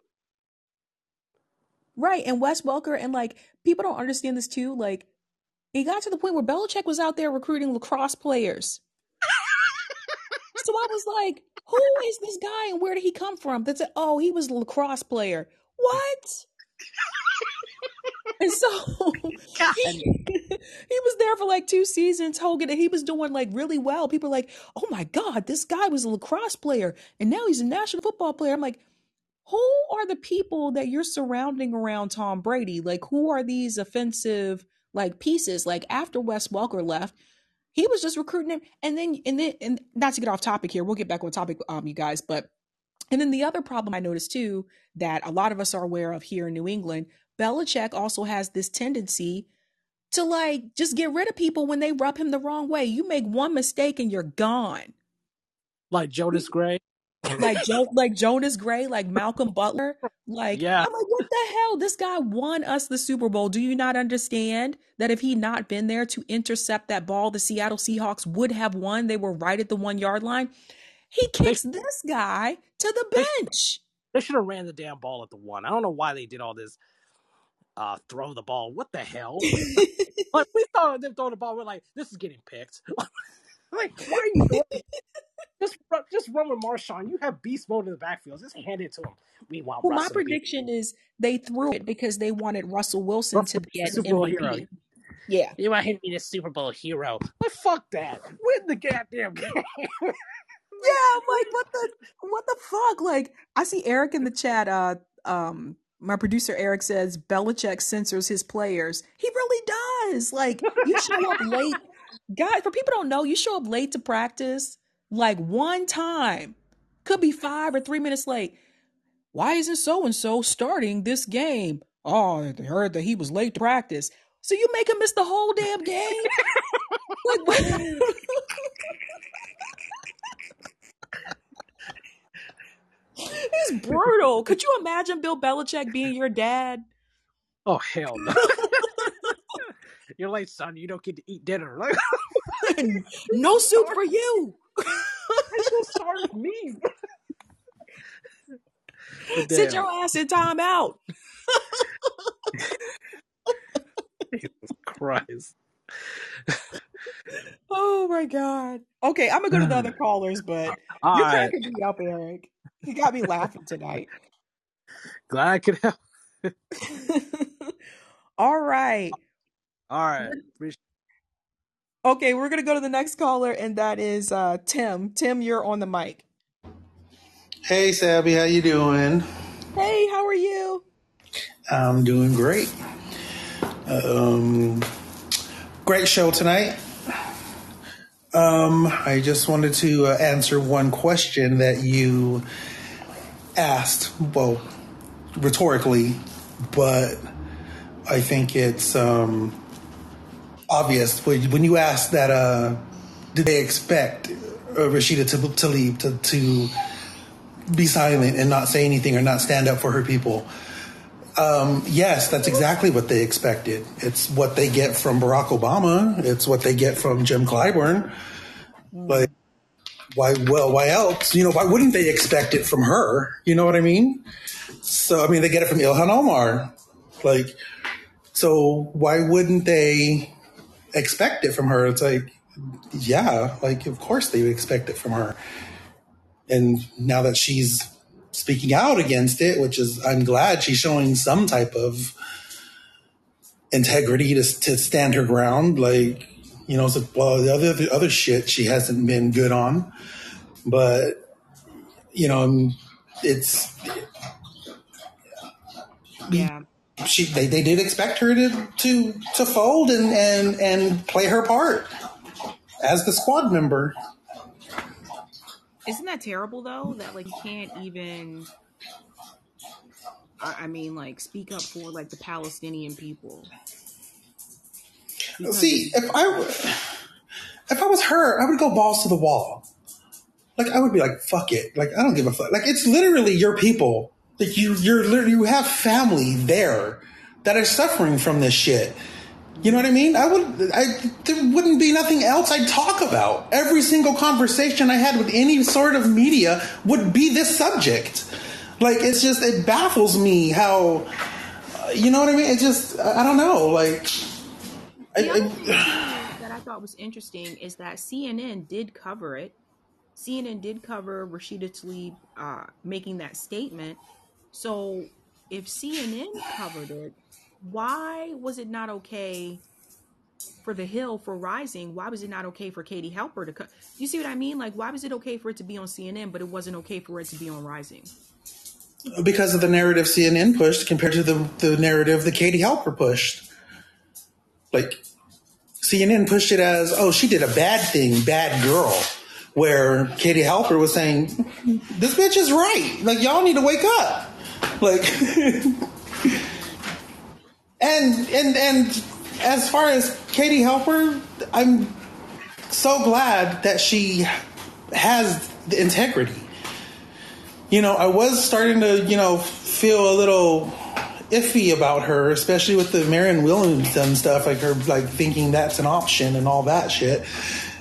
Right, and Wes Welker, and like people don't understand this too. Like, it got to the point where Belichick was out there recruiting lacrosse players. *laughs* so I was like, "Who is this guy, and where did he come from?" That's a, oh, he was a lacrosse player. What? and so *laughs* he, he, was there for like two seasons, Hogan, and he was doing like really well. People like, oh my God, this guy was a lacrosse player and now he's a national football player. I'm like, who are the people that you're surrounding around Tom Brady? Like, who are these offensive like pieces? Like after Wes Welker left, he was just recruiting him. And then and then and not to get off topic here, we'll get back on topic, um, you guys, but and then the other problem I noticed too that a lot of us are aware of here in New England, Belichick also has this tendency to like just get rid of people when they rub him the wrong way. You make one mistake and you're gone. Like Jonas Gray. *laughs* like Joe, like Jonas Gray, like Malcolm Butler. Like, yeah. I'm like, what the hell? This guy won us the Super Bowl. Do you not understand that if he not been there to intercept that ball, the Seattle Seahawks would have won? They were right at the one yard line. He kicks they, this guy to the bench. They, they should have ran the damn ball at the one. I don't know why they did all this uh, throw the ball. What the hell? *laughs* like we thought them throwing the ball. We're like, this is getting picked. *laughs* like, why are you doing *laughs* just run, just run with Marshawn. You have beast mode in the backfield. Just hand it to him. We want. Well, Russell my prediction is they threw it because they wanted Russell Wilson Russell to get Super Bowl MVP. hero. Yeah, you want him to be the Super Bowl hero? But fuck that. Win the goddamn game. *laughs* yeah, I'm like, what the what the fuck? Like, I see Eric in the chat. Uh, um, my producer Eric says Belichick censors his players. He really does. Like you show up late. Guys, for people don't know, you show up late to practice like one time. Could be five or three minutes late. Why isn't so and so starting this game? Oh, I heard that he was late to practice. So you make him miss the whole damn game? like, He's brutal. Could you imagine Bill Belichick being your dad? Oh hell no! *laughs* You're like, son, you don't get to eat dinner. *laughs* *laughs* *laughs* no soup for you. sorry with me. Sit your ass in time out. Jesus Christ. oh my god. Okay, I'm gonna go to the other *sighs* callers, but All you're right. cracking me up, Eric. You got me laughing tonight. Glad I could help. All right. All right. *laughs* Okay, we're gonna go to the next caller, and that is uh, Tim. Tim, you're on the mic. Hey, Sabby, how you doing? Hey, how are you? I'm doing great. Um, great show tonight. Um, I just wanted to uh, answer one question that you asked, well, rhetorically, but I think it's um, obvious when you ask that. Uh, did they expect uh, Rashida to, to leave to, to be silent and not say anything or not stand up for her people. Um, yes, that's exactly what they expected. It's what they get from Barack Obama. It's what they get from Jim Clyburn. Like, why? Well, why else? You know, why wouldn't they expect it from her? You know what I mean? So, I mean, they get it from Ilhan Omar. Like, so why wouldn't they expect it from her? It's like, yeah, like of course they would expect it from her. And now that she's speaking out against it, which is I'm glad she's showing some type of integrity to to stand her ground. Like you know, so well the other the other shit she hasn't been good on, but you know, it's Yeah. She they, they did expect her to to to fold and and and play her part as the squad member. Isn't that terrible though? That like you can't even. I, I mean, like speak up for like the Palestinian people. Because See, if I if I was her, I would go balls to the wall. Like I would be like, fuck it. Like I don't give a fuck. Like it's literally your people. Like you, you're literally you have family there that are suffering from this shit. You know what I mean? I would, I there wouldn't be nothing else I'd talk about. Every single conversation I had with any sort of media would be this subject. Like it's just it baffles me how, uh, you know what I mean? It just I don't know. Like, I, other I, thing that I thought was interesting is that CNN did cover it. CNN did cover Rashida Tlaib uh, making that statement. So if CNN covered it, why was it not okay for The Hill for Rising? Why was it not okay for Katie Halper to cut? You see what I mean? Like, why was it okay for it to be on CNN, but it wasn't okay for it to be on Rising? because of the narrative CNN pushed compared to the, the narrative that Katie Halper pushed. Like CNN pushed it as, oh, she did a bad thing, bad girl. Where Katie Halper was saying, this bitch is right. Like y'all need to wake up. Like *laughs* and and and as far as Katie Halper, I'm so glad that she has the integrity. You know, I was starting to, you know, feel a little iffy about her, especially with the Marianne Williamson stuff, like her like thinking that's an option and all that shit.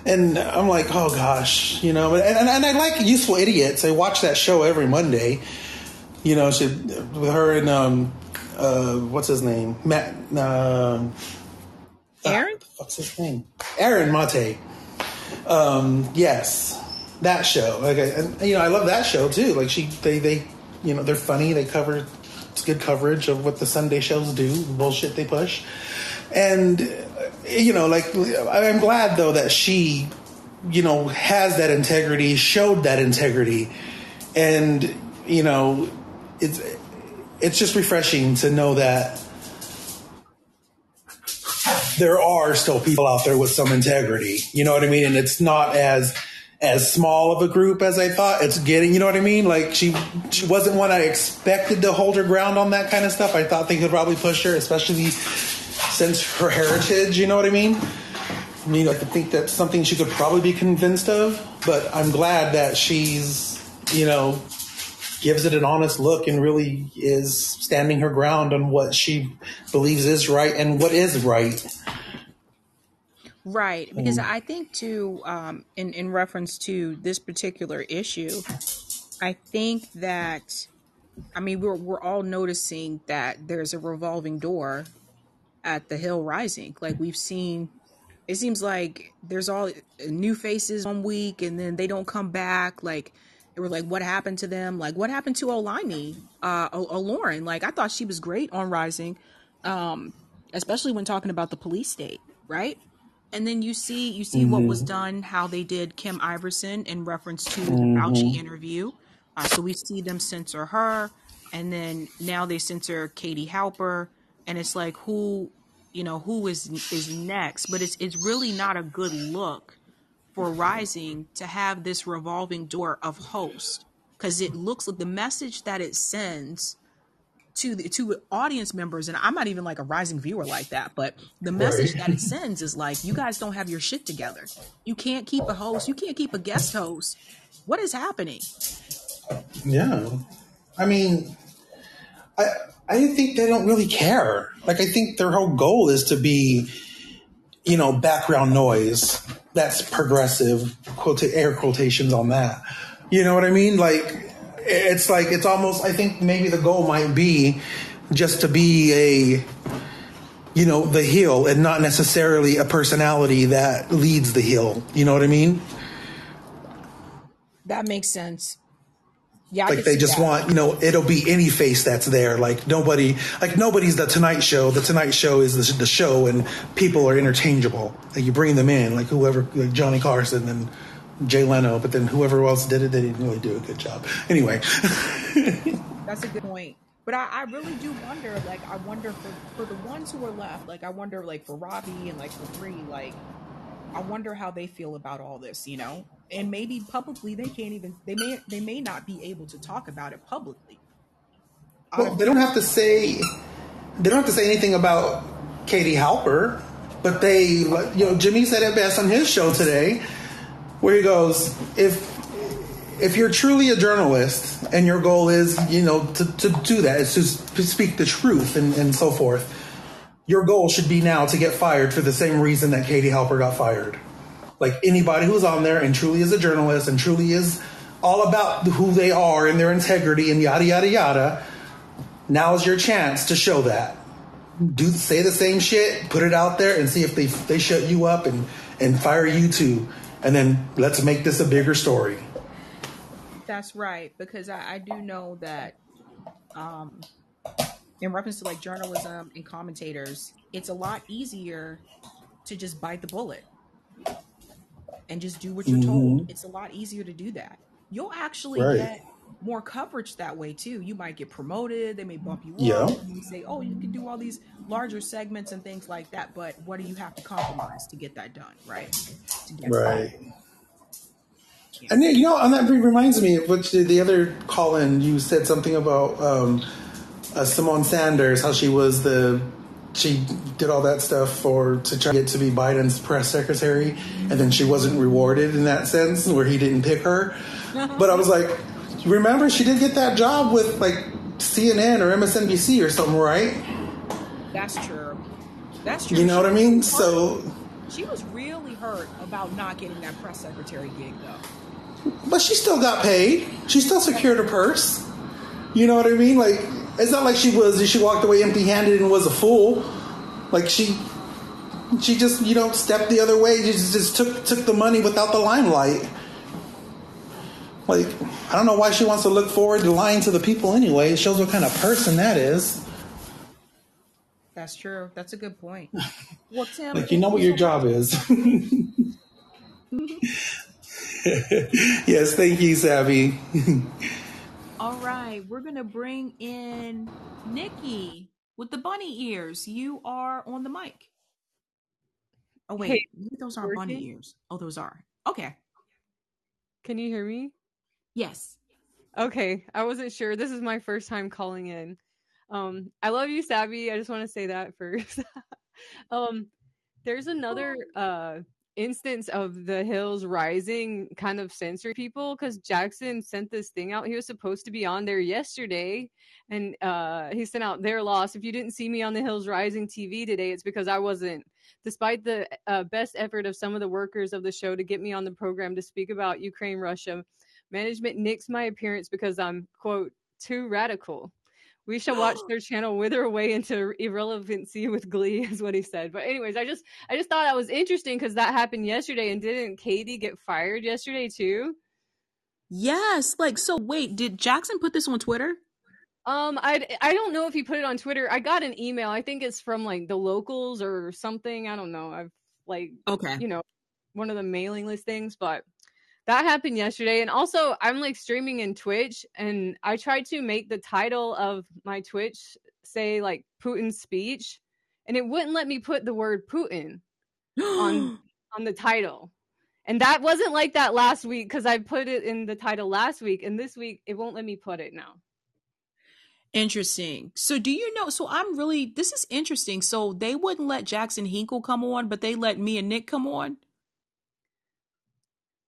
And I'm like, oh gosh, you know, and, and I like Useful Idiots. I watch that show every Monday. You know, she, with her and um, uh, what's his name, Matt. Uh, Aaron? what's his name? Aaron Mate. Um, yes, that show. Like, I, and, you know, I love that show too. Like she, they, they, you know, they're funny. They cover, it's good coverage of what the Sunday shows do, the bullshit they push, and uh, you know, like I'm glad though that she, you know, has that integrity, showed that integrity, and you know, it's it's just refreshing to know that there are still people out there with some integrity. You know what I mean? And it's not as as small of a group as I thought. It's getting, you know what I mean? Like she she wasn't one I expected to hold her ground on that kind of stuff. I thought they could probably push her, especially since her heritage. You know what I mean? I mean, I could think that's something she could probably be convinced of. But I'm glad that she's, you know, gives it an honest look and really is standing her ground on what she believes is right and what is right. Right, because I think too, um, in in reference to this particular issue, I think that I mean we're we're all noticing that there's a revolving door at the Hill Rising. Like we've seen, it seems like there's all new faces one week, and then they don't come back. Like they were like, what happened to them? Like what happened to Olimi, uh, o- O- Lauren? Like I thought she was great on Rising, um, especially when talking about the police state, right? and then you see you see what was done how they did kim iversen in reference to the fauci interview uh, so we see them censor her and then now they censor katie halper and it's like who you know who is is next but it's it's really not a good look for rising to have this revolving door of host because it looks like the message that it sends to the to audience members and i'm not even like a rising viewer like that but the message that it *laughs* sends is like you guys don't have your shit together you can't keep a host you can't keep a guest host what is happening Yeah. I mean, I I think they don't really care. Like I think their whole goal is to be, you know, background noise. That's progressive. Quote air quotations on that. You know what I mean? Like it's like it's almost. I think maybe the goal might be just to be a, you know, the heel and not necessarily a personality that leads the heel. You know what I mean? That makes sense. Yeah, like they just that. want you know it'll be any face that's there. Like nobody like nobody's the tonight show. The tonight show is the, the show and people are interchangeable. Like you bring them in like whoever like johnny carson and jay leno but then whoever else did it they didn't really do a good job. Anyway. *laughs* That's a good point. But I, I really do wonder, like, I wonder for, for the ones who are left, like, I wonder, like, for Robbie and, like, for Bree, like, I wonder how they feel about all this, you know? And maybe publicly they can't even, they may, they may not be able to talk about it publicly. Well they don't have to say they don't have to say anything about katie halper but they you know jimmy said it best on his show today where he goes if if you're truly a journalist and your goal is you know to, to do that is to s- to speak the truth and, and so forth your goal should be now to get fired for the same reason that katie halper got fired. Like anybody who's on there and truly is a journalist and truly is all about who they are and their integrity and yada yada yada Now is your chance to show that. Do say the same shit put it out there and see if they they shut you up and and fire you too. And then let's make this a bigger story. That's right, because I, I do know that um, in reference to like journalism and commentators, it's a lot easier to just bite the bullet and just do what you're told. It's a lot easier to do that. You'll actually Right. get more coverage that way too. You might get promoted, they may bump you Yeah. up, and say, "Oh, you can do all these larger segments and things like that." But what do you have to compromise to get that done, right? Right and then, you know and that reminds me of which the, the other call in you said something about um uh, Symone Sanders, how she was the she did all that stuff for to try to get to be Biden's press secretary, and then she wasn't rewarded in that sense, where he didn't pick her. *laughs* But I was like, remember, she did get that job with like CNN or MSNBC or something, right? That's true. That's true. You know She what I mean? So, She was really hurt about not getting that press secretary gig, though. but she still got paid. She still secured a purse. You know what I mean? Like, it's not like she was she walked away empty-handed and was a fool. Like she, she just you know stepped the other way. Just just took took the money without the limelight. Like, I don't know why she wants to look forward to lying to the people anyway. It shows what kind of person that is. That's true. That's a good point. *laughs* Well, Tim, Like, you know what your job is. *laughs* *laughs* yes, thank you, Sabby. We're gonna bring in Nikki with the bunny ears. You are on the mic. Oh wait, Hey, those aren't bunny ears. Oh, those are. Okay. Can you hear me? Yes. Okay, I wasn't sure. This is my first time calling in. Um, I love you, Sabby. I just want to say that first. *laughs* um, there's another uh instance of the hills rising kind of censoring people because Jackson sent this thing out. He was supposed to be on there yesterday, and uh he sent out their loss. If you didn't see me on the hills rising TV today, it's because I wasn't. Despite the uh, best effort of some of the workers of the show to get me on the program to speak about Ukraine, Russia, management nixed my appearance because I'm quote too radical. We shall watch *gasps* their channel wither away into irrelevancy *laughs* with glee, is what he said. But anyways, I just I just thought that was interesting because that happened yesterday, and didn't Katie get fired yesterday too? Yes. Like, so wait, did Jackson put this on Twitter? Um, I I don't know if he put it on Twitter. I got an email. I think it's from like the locals or something. I don't know. I've like Okay. you know one of the mailing list things, but that happened yesterday. And also, I'm like streaming in Twitch, and I tried to make the title of my Twitch say like Putin's speech, and it wouldn't let me put the word Putin on *gasps* on the title. And that wasn't like that last week because I put it in the title last week, and this week it won't let me put it now. Interesting. So do you know so I'm really this is interesting. So they wouldn't let Jackson Hinkle come on, but they let me and Nick come on.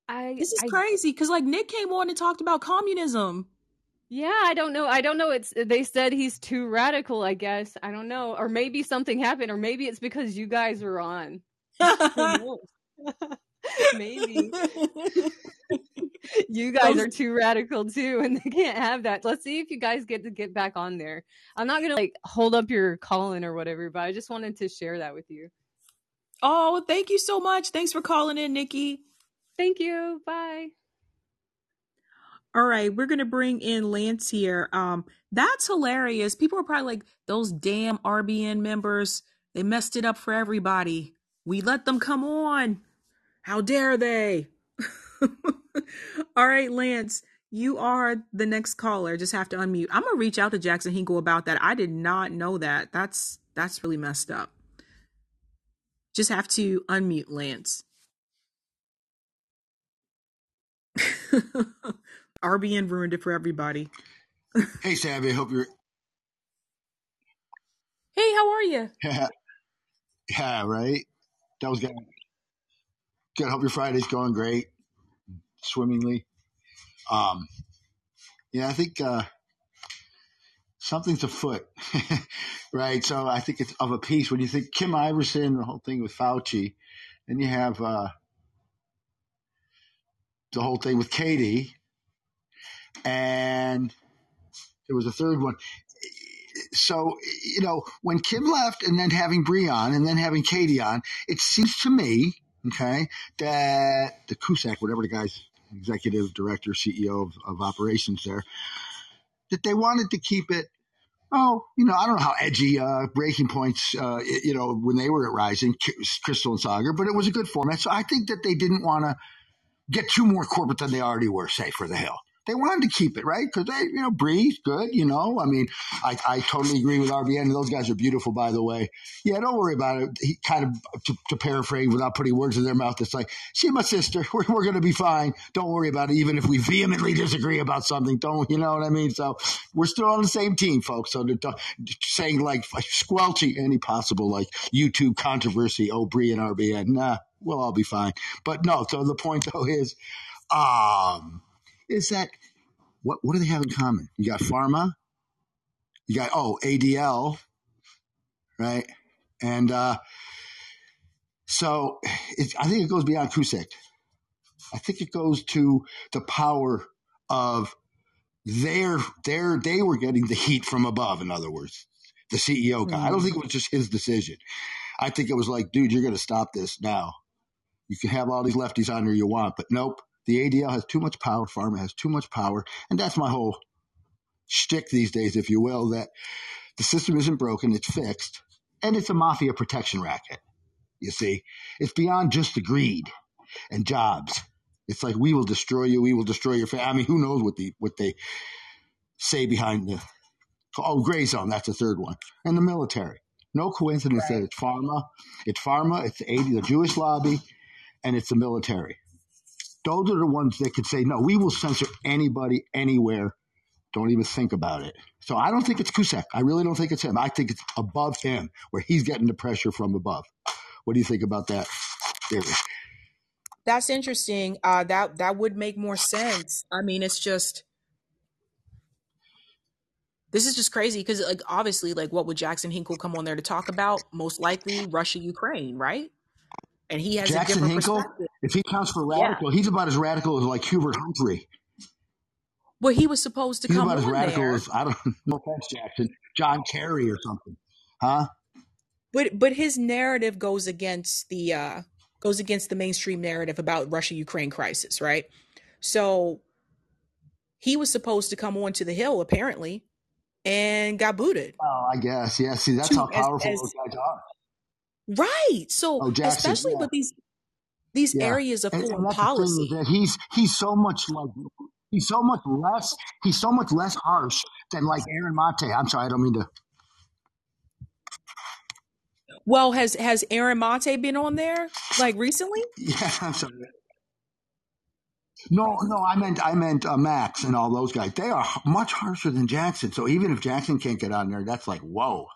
I This is I crazy because like Nick came on and talked about communism. Yeah, I don't know. I don't know. It's they said he's too radical, I guess. I don't know. Or maybe something happened, or maybe it's because you guys were on. *laughs* Maybe *laughs* you guys are too radical too, and they can't have that. Let's see if you guys get to get back on there. I'm not gonna like hold up your calling or whatever, but I just wanted to share that with you. oh, thank you so much. Thanks for calling in, Nikki. Thank you. Bye. All right, we're gonna bring in Lance here. Um, that's hilarious. People are probably like, those damn RBN members, they messed it up for everybody. We let them come on. How dare they? *laughs* All right, Lance, you are the next caller. Just have to unmute. I'm gonna reach out to Jackson Hinkle about that. I did not know that. That's that's really messed up. Just have to unmute Lance. *laughs* RBN ruined it for everybody. Hey, Sabby. Hope you're. Hey, how are you? *laughs* Yeah, yeah, right. That was good. Good. Hope your Friday's going great, swimmingly. Um, yeah, I think uh, something's afoot, *laughs* right? So I think it's of a piece when you think Kim Iversen, the whole thing with Fauci, then you have uh, the whole thing with Katie, and there was a third one. So, you know, when Kim left and then having Bree on and then having Katie on, it seems to me, okay, that the Cusack, whatever the guy's executive director, CEO of, of operations there, that they wanted to keep it. Oh, you know, I don't know how edgy uh, breaking points, uh, you know, when they were at Rising, Crystal and Sagar, but it was a good format. So I think that they didn't want to get two more corporate than they already were, say, for the Hill they wanted to keep it, right? Because they, you know, Bree's good, you know. I mean, I, I totally agree with RBN. Those guys are beautiful, by the way. Yeah, don't worry about it. He kind of, to, to paraphrase without putting words in their mouth, it's like, see my sister, *laughs* we're, we're going to be fine. Don't worry about it. Even if we vehemently disagree about something, don't, you know what I mean? So we're still on the same team, folks. So they're saying like squelching any possible like YouTube controversy, oh, Bree and RBN, nah, we'll all be fine. But no, so the point though is, um, is that what what do they have in common? You got pharma, you got oh ADL, right? And uh, so it, I think it goes beyond Cusack. I think it goes to the power of their their they were getting the heat from above. In other words, the CEO guy. Mm. I don't think it was just his decision. I think it was like, dude, you're going to stop this now. You can have all these lefties on there you want, but nope. The ADL has too much power. Pharma has too much power. And that's my whole shtick these days, if you will, that the system isn't broken, it's fixed, and it's a mafia protection racket. You see, it's beyond just the greed and jobs. It's like we will destroy you, we will destroy your family. I mean, who knows what the what they say behind the oh gray zone? That's the third one, and the military. No coincidence right. that it's pharma, it's pharma, it's the, 80, the Jewish lobby, and it's the military. Those are the ones that could say, no, we will censor anybody anywhere. Don't even think about it. So I don't think it's Cusack. I really don't think it's him. I think it's above him where he's getting the pressure from above. What do you think about that theory? That's interesting. Uh, that that would make more sense. I mean, it's just this is just crazy because, like, obviously, like, what would Jackson Hinkle come on there to talk about? Most likely, Russia, Ukraine, right? And he has Jackson a different Hinkle, perspective. if he counts for radical, yeah. he's about as radical as like Hubert Humphrey. Well, he was supposed to he's come about as radical there. as I don't *laughs* know, offense, Jackson, John Kerry or something, huh? But but his narrative goes against the uh goes against the mainstream narrative about Russia Ukraine crisis, right? So he was supposed to come onto the hill apparently and got booted. Oh, I guess. Yeah, see that's to, how powerful as, as, those guys are. Right. So oh, Jackson, especially yeah. with these these yeah. areas of foreign and policy. that he's he's so much like he's so much less he's so much less harsh than like Aaron Mate. I'm sorry, I don't mean to Well, has has Aaron Mate been on there like recently? *laughs* Yeah, I'm sorry. No, no, I meant I meant uh, Max and all those guys. They are much harsher than Jackson. So even if Jackson can't get on there, that's like whoa.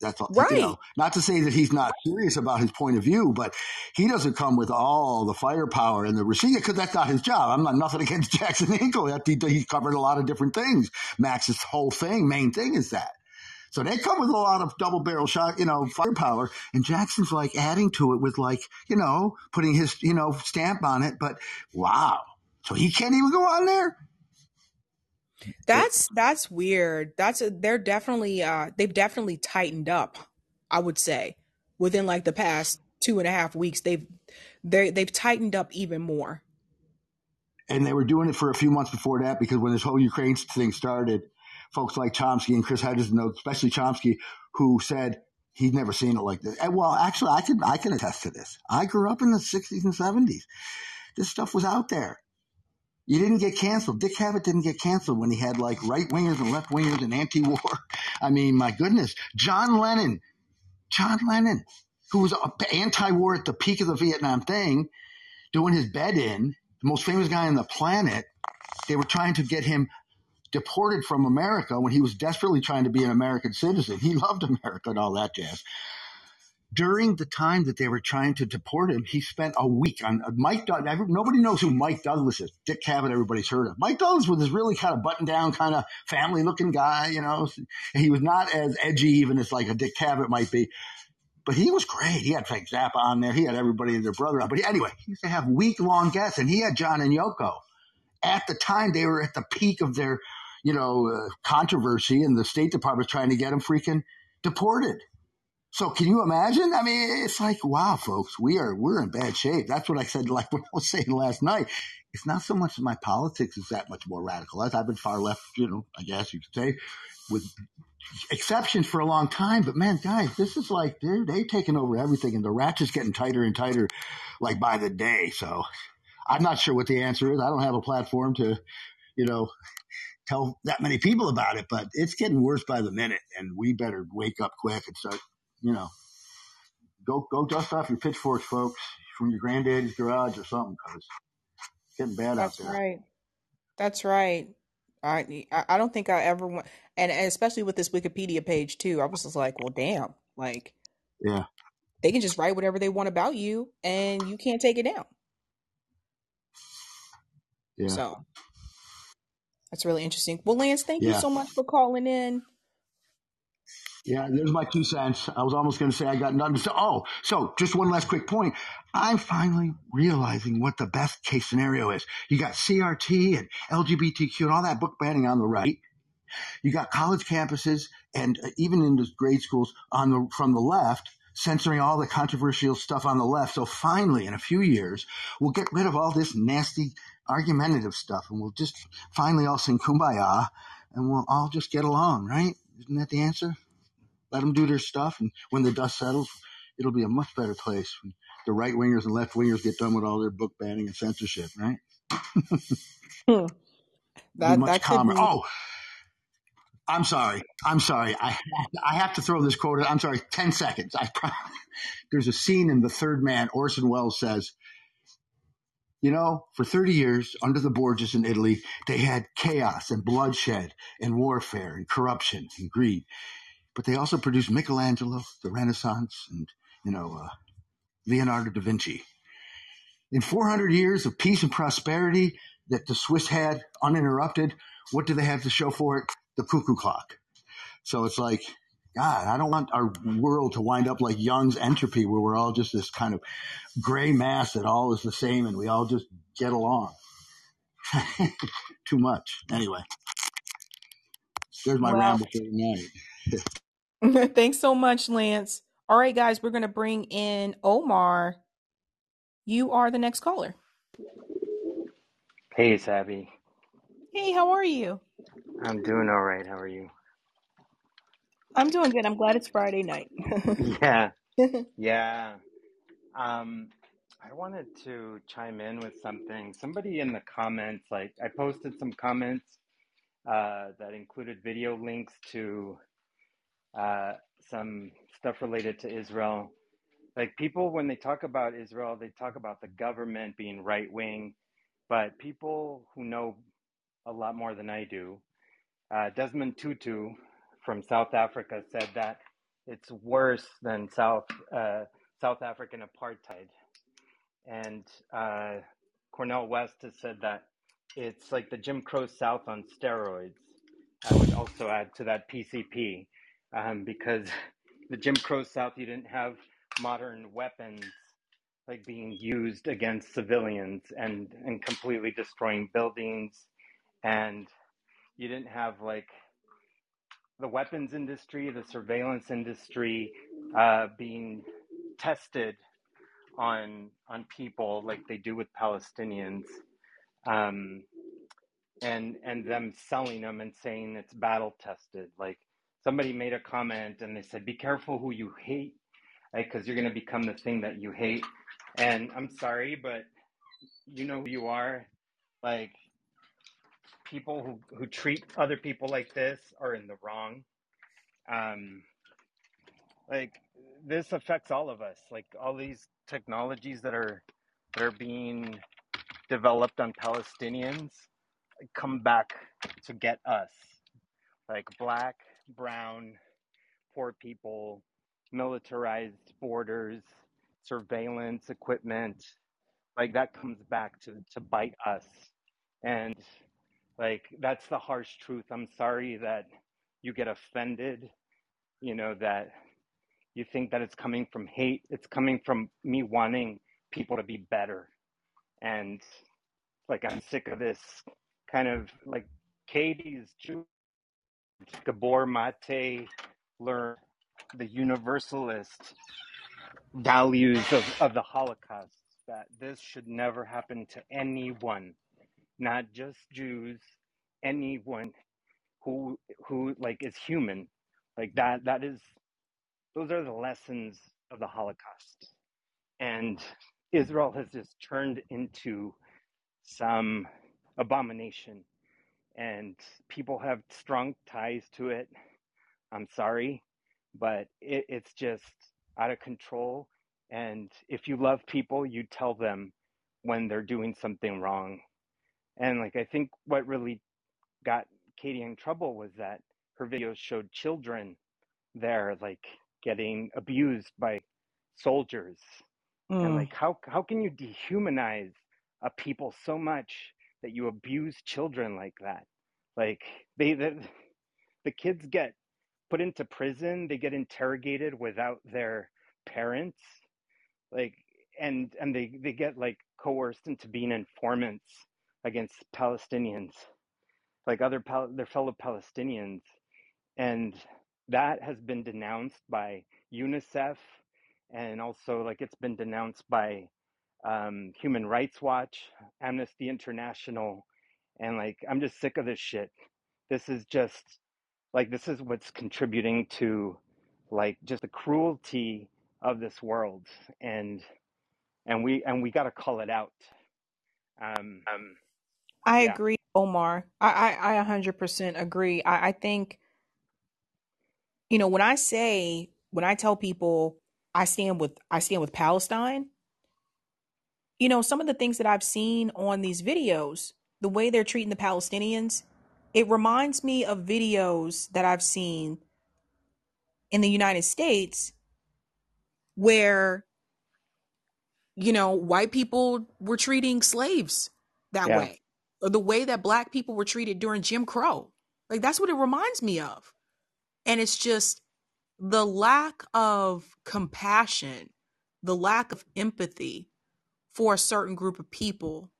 That's all. Right. You know, not to say that he's not serious about his point of view, but he doesn't come with all the firepower and the receipt because that's not his job. I'm not nothing *laughs* against Jackson Hinkle. That he, he's covered a lot of different things. Max's whole thing, main thing is that. So they come with a lot of double barrel shot, you know, firepower. And Jackson's like adding to it with like, you know, putting his, you know, stamp on it. But wow. So he can't even go on there? That's that's weird. That's a, they're definitely uh they've definitely tightened up. I would say within like the past two and a half weeks they've they they've tightened up even more. And they were doing it for a few months before that because when this whole Ukraine thing started, folks like Chomsky and Chris Hedges know, especially Chomsky, who said he's never seen it like this. And well, actually, I can I can attest to this. I grew up in the '60s and '70s. This stuff was out there. You didn't get canceled. Dick Cavett didn't get canceled when he had like right wingers and left wingers and anti-war. *laughs* I mean, my goodness, John Lennon, John Lennon, who was anti-war at the peak of the Vietnam thing, doing his bed in, the most famous guy on the planet. They were trying to get him deported from America when he was desperately trying to be an American citizen. He *laughs* loved America and all that jazz during the time that they were trying to deport him, he spent a week on uh, Mike. Douglas. Nobody knows who Mike Douglas is. Dick Cavett, everybody's heard of. Mike Douglas was this really kind of button down, kind of family looking guy. You know, he was not as edgy even as like a Dick Cavett might be. But he was great. He had Frank Zappa on there. He had everybody and their brother on. But he, anyway, he used to have week long guests, and he had John and Yoko. At the time, they were at the peak of their, you know, uh, controversy, and the State Department was trying to get him freaking deported. So can you imagine? I mean, it's like, wow, folks, we are we're in bad shape. That's what I said. *laughs* Like what I was saying last night. It's not so much my politics is that much more radicalized. I've been far left, you know, I guess you could say, with exceptions for a long time. But man, guys, this is like they're they taking over everything, and the ratchet's getting tighter and tighter, like by the day. So I'm not sure what the answer is. I don't have a platform to, you know, tell that many people about it, but it's getting worse by the minute, and we better wake up quick and start you know, go go dust off your pitchforks, folks, from your granddaddy's garage or something, because it's getting bad That's out there. That's right. That's right. I I don't think I ever went, and, and especially with this Wikipedia page too. I was just like, well, damn, like Yeah, they can just write whatever they want about you, and you can't take it down. yeah, So that's really interesting. Well, Lance, thank you so much for calling in. Yeah. There's my two cents. I was almost going to say I got nothing say. Oh, so just one last quick point. I'm finally realizing what the best case scenario is. You got CRT and LGBTQ and all that book banning on the right. You got college campuses and uh, even in the grade schools on the from the left censoring all the controversial stuff on the left. So finally, in a few years, we'll get rid of all this nasty argumentative stuff, and we'll just finally all sing kumbaya, and we'll all just get along, right? Isn't that the answer? Let them do their stuff, and when the dust settles, it'll be a much better place. When the right wingers and left wingers get done with all their book banning and censorship, right? Hmm. *laughs* That much that calmer. be. Oh, I'm sorry. I'm sorry. I I have to throw this quote. in. I'm sorry. Ten seconds. I promise. *laughs* There's a scene in The Third Man. Orson Welles says, "You know, for 30 years under the Borgias in Italy, they had chaos and bloodshed and warfare and corruption and greed, but they also produced Michelangelo, the Renaissance, and you know uh, Leonardo da Vinci. In 400 years of peace and prosperity that the Swiss had uninterrupted, what do they have to show for it? The cuckoo clock. So it's like, God, I don't want our world to wind up like Young's entropy, where we're all just this kind of gray mass that all is the same and we all just get along. *laughs* Too much. Anyway, there's my Well, ramble for tonight. *laughs* *laughs* thanks so much, Lance. All right, guys, we're gonna bring in Omar. You are the next caller. Hey, Sabby. Hey, how are you? I'm doing all right. How are you? I'm doing good. I'm glad it's Friday night. *laughs* *laughs* Yeah, yeah. Um, I wanted to chime in with something. Somebody in the comments, like I posted some comments uh, that included video links to uh, some stuff related to Israel. Like people, when they talk about Israel, they talk about the government being right wing, but people who know a lot more than I do, uh, Desmond Tutu from South Africa said that it's worse than South uh, South African apartheid. And uh, Cornel West has said that it's like the Jim Crow South on steroids. I would also add to that PCP um, because *laughs* the Jim Crow South, you didn't have modern weapons like being used against civilians and, and completely destroying buildings. And you didn't have like the weapons industry, the surveillance industry uh, being tested on on people like they do with Palestinians, um, and and them selling them and saying it's battle tested. Like somebody made a comment and they said, "Be careful who you hate, because like, you're going to become the thing that you hate." And I'm sorry, but you know who you are. Like people who who treat other people like this are in the wrong. Um, like this affects all of us. Like all these technologies that are that are being developed on Palestinians come back to get us, like black, brown, poor people, militarized borders, surveillance equipment, like that comes back to, to bite us. And like that's the harsh truth. I'm sorry that you get offended, you know, that you think that it's coming from hate. It's coming from me wanting people to be better. And like I'm sick of this kind of like Katie's Jewish, Gabor Mate learned the universalist values of, of the Holocaust, that this should never happen to anyone, not just Jews, anyone who who like is human. Like that that is those are the lessons of the Holocaust. And Israel has just turned into some abomination and people have strong ties to it. I'm sorry, but it, it's just out of control. And if you love people, you tell them when they're doing something wrong. And like, I think what really got Katie in trouble was that her videos showed children there, like getting abused by soldiers. And Mm. like, how, how can you dehumanize a people so much that you abuse children like that? Like they, the, the kids get put into prison they get interrogated without their parents like and and they they get like coerced into being informants against palestinians like other Pal- their fellow palestinians and that has been denounced by unicef and also like it's been denounced by um, human rights watch amnesty international and like i'm just sick of this shit this is just like this is what's contributing to like just the cruelty of this world and and we and we got to call it out um Um, I yeah agree, Omar. I, I, I 100% agree. I, I think, you know, when I say, when I tell people I stand with, I stand with Palestine, you know, some of the things that I've seen on these videos, the way they're treating the Palestinians, it reminds me of videos that I've seen in the United States where, you know, white people were treating slaves that yeah way, or the way that black people were treated during Jim Crow. Like, that's what it reminds me of. And it's just the lack of compassion, the lack of empathy for a certain group of people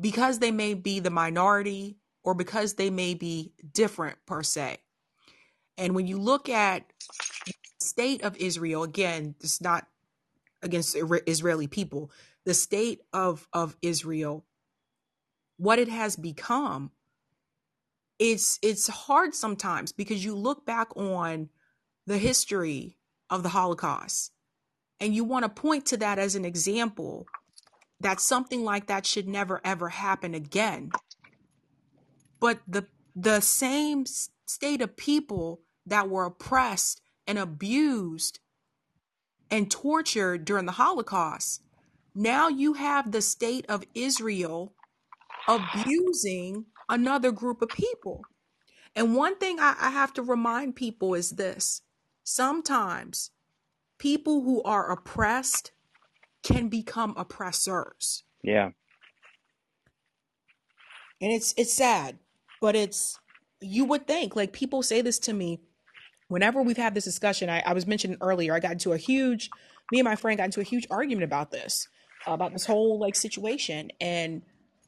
because they may be the minority or because they may be different per se. And when you look at the state of Israel, again, it's not against Israeli people, the state of, of Israel, what it has become, it's it's hard sometimes because you look back on the history of the Holocaust and you want to point to that as an example that something like that should never ever happen again. But the the same state of people that were oppressed and abused and tortured during the holocaust now you have the state of israel abusing another group of people. And one thing i, I have to remind people is this. Sometimes people who are oppressed can become oppressors. Yeah. And it's it's sad, but it's you would think like people say this to me whenever we've had this discussion. I, I was mentioning earlier, I got into a huge me and my friend got into a huge argument about this, about this whole like situation. And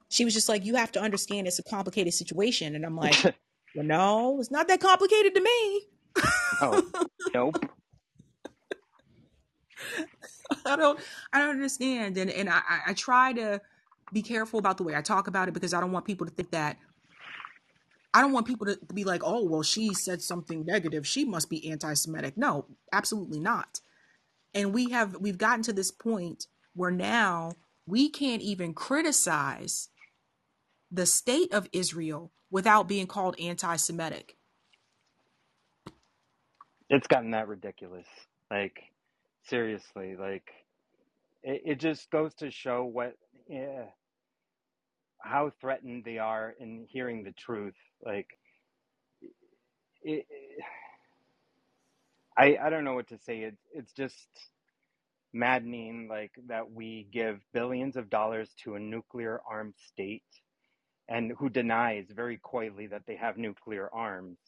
she was just like, You have to understand it's a complicated situation. And I'm like, *laughs* Well, no, it's not that complicated to me. oh, nope. *laughs* I don't I don't understand. And and I, I try to be careful about the way I talk about it because I don't want people to think that I don't want people to be like, oh, well, she said something negative. She must be anti Semitic. No, absolutely not. And we have we've gotten to this point where now we can't even criticize the state of Israel without being called anti Semitic. It's gotten that ridiculous. Like, seriously, like, it, it just goes to show what, yeah, how threatened they are in hearing the truth. Like, it, I I don't know what to say. It's it's just maddening, like that we give billions of dollars to a nuclear armed state, and who denies very coyly that they have nuclear arms,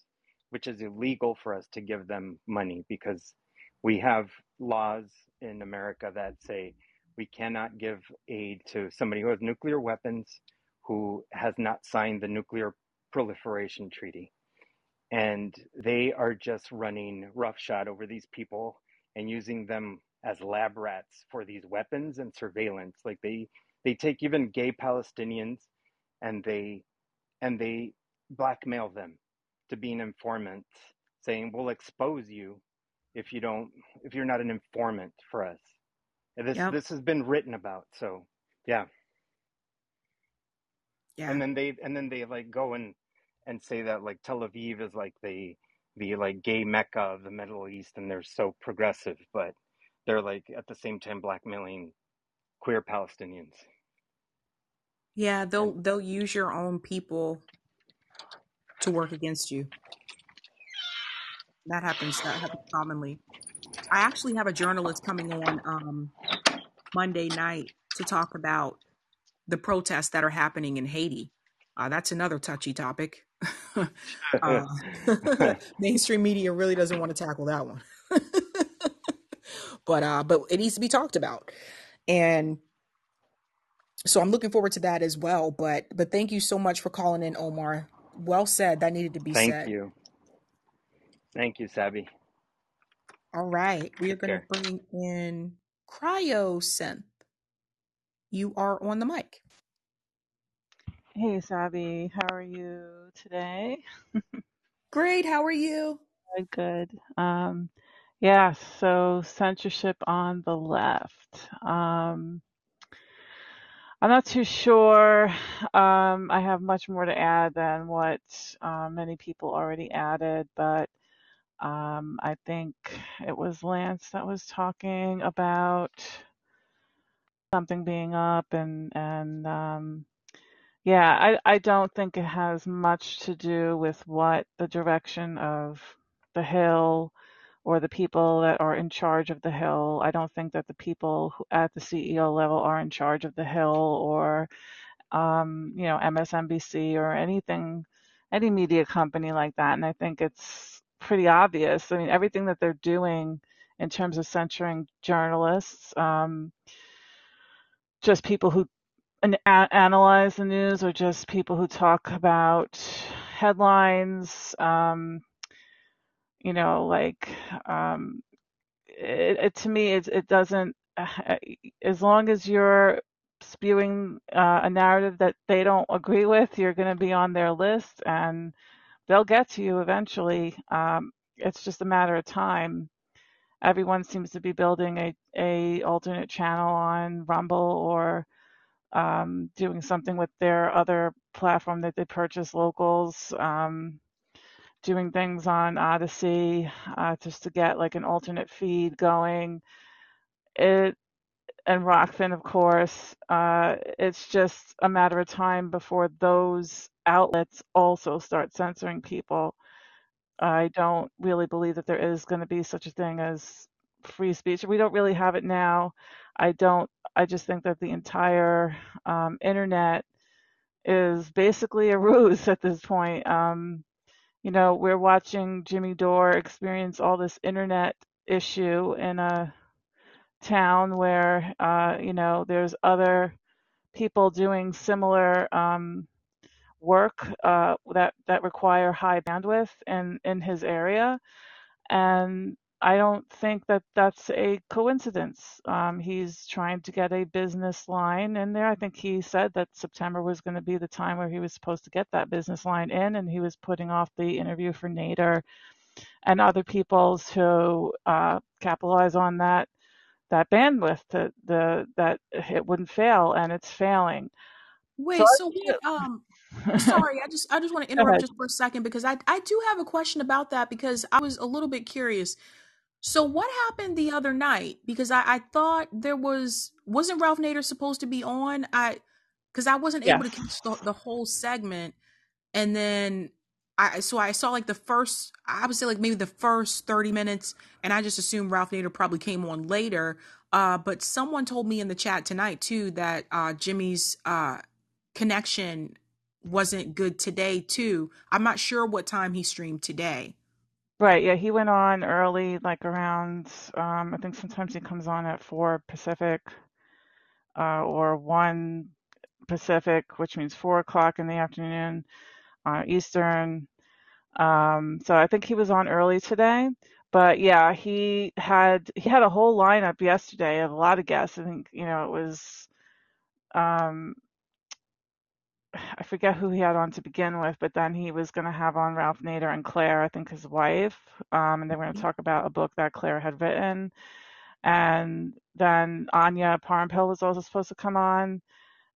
which is illegal for us to give them money because we have laws in America that say we cannot give aid to somebody who has nuclear weapons who has not signed the nuclear proliferation treaty. And they are just running roughshod over these people and using them as lab rats for these weapons and surveillance. Like they they take even gay palestinians and they and they blackmail them to be an informant saying we'll expose you if you don't if you're not an informant for us and this Yep. this has been written about so yeah Yeah. and then they and then they like go and and say that like Tel Aviv is like the the like gay mecca of the Middle East and they're so progressive, but they're like at the same time blackmailing queer Palestinians. Yeah, they'll they'll use your own people to work against you. That happens. That happens commonly. I actually have a journalist coming on um, Monday night to talk about the protests that are happening in Haiti. Uh, that's another touchy topic. *laughs* uh, *laughs* *laughs* mainstream media really doesn't want to tackle that one, but uh, but it needs to be talked about, and so I'm looking forward to that as well. But but thank you so much for calling in, Omar. Well said. That needed to be thank said. Thank you. Thank you, Sabby. All right, we are going to bring in Cryosynth. You are on the mic. Hey, Sabby, how are you today? Great. How are you? Good, good. Um, yeah, so censorship on the left. Um, I'm not too sure. Um, I have much more to add than what uh, many people already added, but um, I think it was Lance that was talking about something being up and and um, Yeah, I, I don't think it has much to do with what the direction of the Hill or the people that are in charge of the Hill. I don't think that the people at the CEO level are in charge of the Hill or, um, you know, MSNBC or anything, any media company like that. And I think it's pretty obvious. I mean, everything that they're doing in terms of censoring journalists, um, just people who an, analyze the news or just people who talk about headlines um you know like um it, it to me it, it doesn't *sighs* as long as you're spewing uh, a narrative that they don't agree with you're going to be on their list and they'll get to you eventually um it's just a matter of time everyone seems to be building a a alternate channel on rumble or um, doing something with their other platform that they purchase locals, um, doing things on Odysee uh, just to get like an alternate feed going. It and Rokfin, of course. Uh, it's just a matter of time before those outlets also start censoring people. I don't really believe that there is going to be such a thing as free speech. We don't really have it now. I don't. I just think that the entire um, internet is basically a *laughs* ruse at this point. Um, you know, we're watching Jimmy Dore experience all this internet issue in a town where, uh, you know, there's other people doing similar um, work uh, that that require high bandwidth in in his area, and I don't think that that's a coincidence. Um, he's trying to get a business line in there. I think he said that September was going to be the time where he was supposed to get that business line in, and he was putting off the interview for Nader and other people to uh, capitalize on that that bandwidth to the that it wouldn't fail, and it's failing. Wait, So so what um *laughs* sorry, I just I just want to interrupt just for a second because I I do have a question about that because I was a little bit curious. So what happened the other night? Because I, I thought there was wasn't Ralph Nader supposed to be on? I because I wasn't able to Yes. catch the, the whole segment, and then I so I saw like the first I would say like maybe the first thirty minutes, and I just assumed Ralph Nader probably came on later. Uh, but someone told me in the chat tonight too that uh, Jimmy's uh, connection wasn't good today too. I'm not sure what time he streamed today. Right, yeah, he went on early, like around, um, I think sometimes he comes on at 4 Pacific, uh, or 1 Pacific, which means 4 o'clock in the afternoon, uh, Eastern. Um, so I think he was on early today. But yeah, he had he had a whole lineup yesterday of a lot of guests. I think, you know, it was um I forget who he had on to begin with, but then he was going to have on Ralph Nader and Claire, I think his wife, um, and they were going to talk about a book that Claire had written. And then Anya Parampil was also supposed to come on,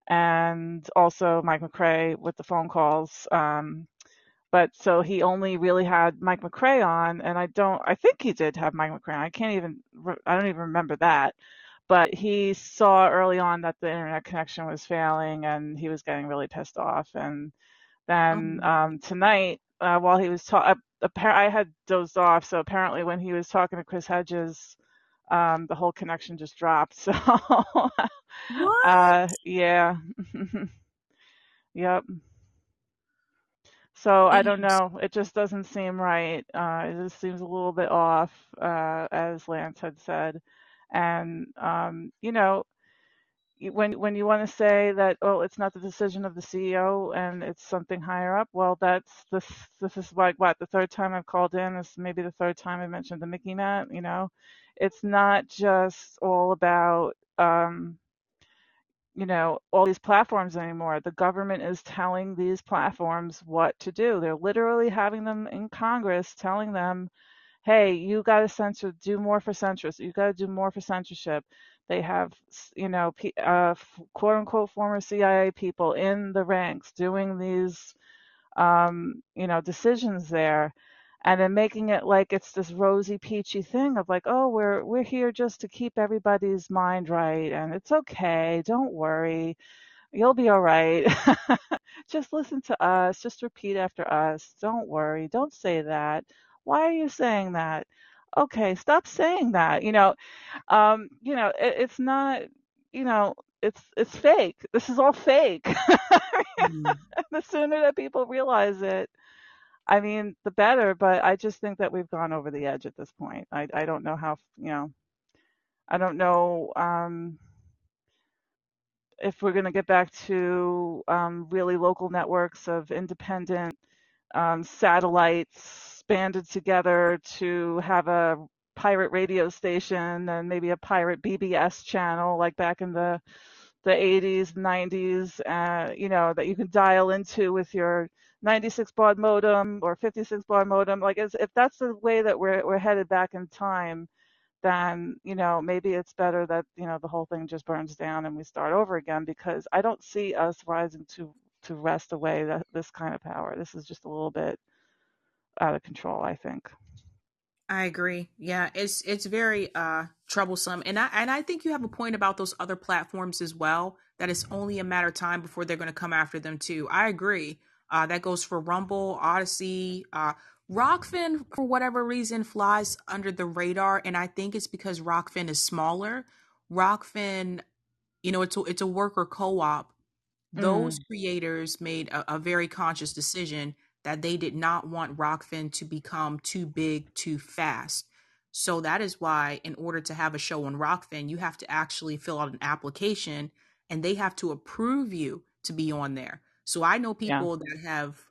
and also Mike MacRae with the phone calls. Um, but so he only really had Mike MacRae on, and I don't, I think he did have Mike MacRae. on. I can't even, I don't even remember that. But he saw early on that the internet connection was failing, and he was getting really pissed off. And then Um, um, tonight, uh, while he was talking, I had dozed off, so apparently when he was talking to Chris Hedges, um, the whole connection just dropped. *laughs* So, what? uh, yeah, *laughs* yep. So I don't know. It just doesn't seem right. Uh, it just seems a little bit off, uh, as Lance had said. And um, you know, when when you want to say that, oh, it's not the decision of the CEO and it's something higher up, well, that's this. This is like what the third time I've called in. This is maybe the third time I mentioned the MICIMATT. You know, it's not just all about. Um, you know, all these platforms anymore. The government is telling these platforms what to do. They're literally having them in Congress telling them, hey, you got to censor, do more for censorship. You got to do more for censorship. They have, you know, uh, quote unquote former CIA people in the ranks doing these, um, you know, decisions there. And then making it like it's this rosy peachy thing of like, oh, we're we're here just to keep everybody's mind right, and it's okay. Don't worry, you'll be all right. *laughs* just listen to us. Just repeat after us. Don't worry. Don't say that. Why are you saying that? Okay, stop saying that. You know, um, you know, it, it's not. You know, it's it's fake. This is all fake. *laughs* Mm. the sooner that people realize it, I mean, the better. But I just think that we've gone over the edge at this point. I I don't know how. You know, I don't know. Um, if we're going to get back to um, really local networks of independent um, satellites banded together to have a pirate radio station and maybe a pirate BBS channel like back in the the 80s, 90s, uh, you know, that you can dial into with your 96 baud modem or 56 baud modem. Like, if that's the way that we're we're headed back in time, then you know maybe it's better that you know the whole thing just burns down and we start over again because I don't see us rising to to wrest away that this kind of power. This is just a little bit out of control, I think. I agree. Yeah, it's it's very uh troublesome. And I and I think you have a point about those other platforms as well, that it's only a matter of time before they're going to come after them too. I agree. Uh that goes for Rumble, Odysee, uh Rokfin, for whatever reason, flies under the radar, and I think it's because Rokfin is smaller. Rokfin, you know, it's a, it's a worker co-op. Those Mm, creators made a, a very conscious decision that they did not want Rokfin to become too big too fast. So that is why, in order to have a show on Rokfin, you have to actually fill out an application, and they have to approve you to be on there. So I know yeah, people that have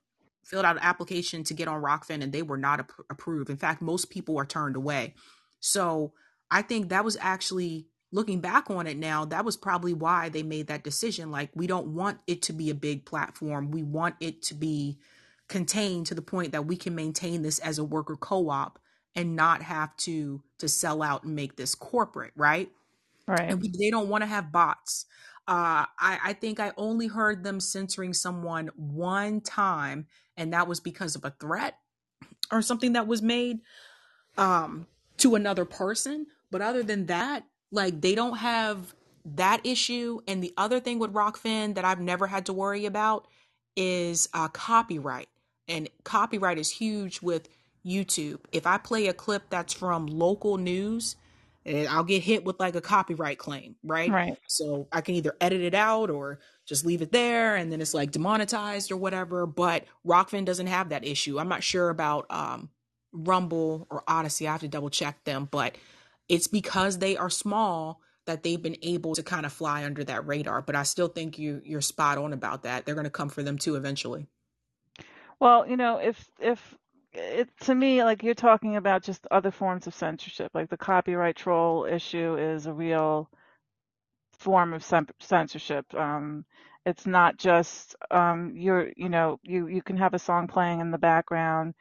filled out an application to get on Rokfin and they were not ap- approved. In fact, most people are turned away. So I think that was actually looking back on it now, that was probably why they made that decision. Like, we don't want it to be a big platform. We want it to be contained to the point that we can maintain this as a worker co-op and not have to to sell out and make this corporate, right? right. and we, they don't want to have bots. Uh, I, I think I only heard them censoring someone one time, and that was because of a threat or something that was made um, to another person. But other than that, like they don't have that issue. And the other thing with Rokfin that I've never had to worry about is uh, copyright. And copyright is huge with YouTube. If I play a clip that's from local news, eh, I'll get hit with like a copyright claim, right? Right. So I can either edit it out or just leave it there and then it's like demonetized or whatever. But Rokfin doesn't have that issue. I'm not sure about um, Rumble or Odysee. I have to double check them, but it's because they are small that they've been able to kind of fly under that radar. But I still think you you're spot on about that. They're going to come for them too eventually. Well, you know, if if it to me, like you're talking about just other forms of censorship, like the copyright troll issue is a real form of censorship. Um, it's not just um, you're, you know, you you can have a song playing in the background.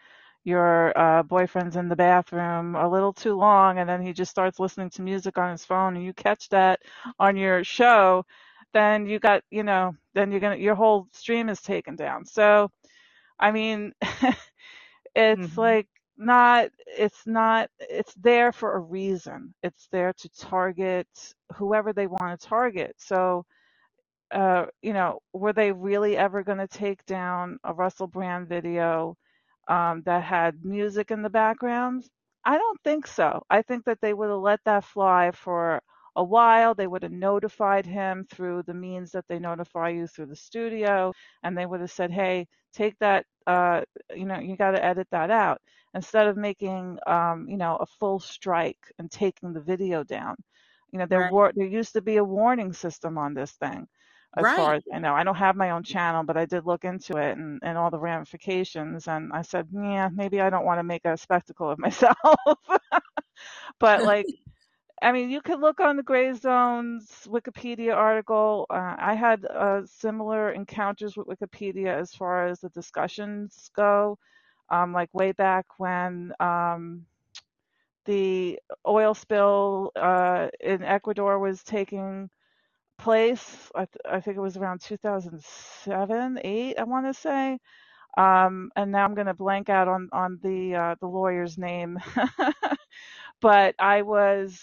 Your uh, boyfriend's in the bathroom a little too long, and then he just starts listening to music on his phone, and you catch that on your show, then you got, you know, then you're gonna your whole stream is taken down. So, I mean, *laughs* it's hmm like not it's not it's there for a reason it's there to target whoever they want to target so uh, you know, were they really ever going to take down a Russell Brand video um, that had music in the background? I don't think so. I think that they would have let that fly for a while. They would have notified him through the means that they notify you through the studio, and they would have said, "Hey, take that. Uh, you know, you got to edit that out." Instead of making, um, you know, a full strike and taking the video down. You know, there Right. were there used to be a warning system on this thing as far as I know. I don't have my own channel, but I did look into it and, and all the ramifications. And I said, yeah, maybe I don't want to make a spectacle of *laughs* myself. but like, I mean, you could look on the Gray Zones Wikipedia article. Uh, I had uh, similar encounters with Wikipedia as far as the discussions go. Um, like way back when um, the oil spill uh, in Ecuador was taking place. I, th- I think it was around 2007, eight. I want to say. Um, and now I'm going to blank out on on the uh, the lawyer's name, *laughs* but I was,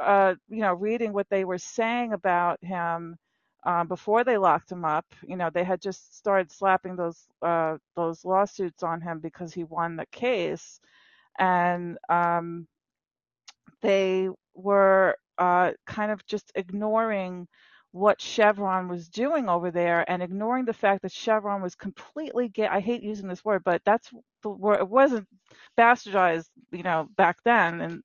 uh, you know, reading what they were saying about him um, before they locked him up. You know, they had just started slapping those uh, those lawsuits on him because he won the case, and um, they were uh, kind of just ignoring what Chevron was doing over there and ignoring the fact that Chevron was completely ga- I hate using this word, but that's the word it wasn't bastardized, you know, back then and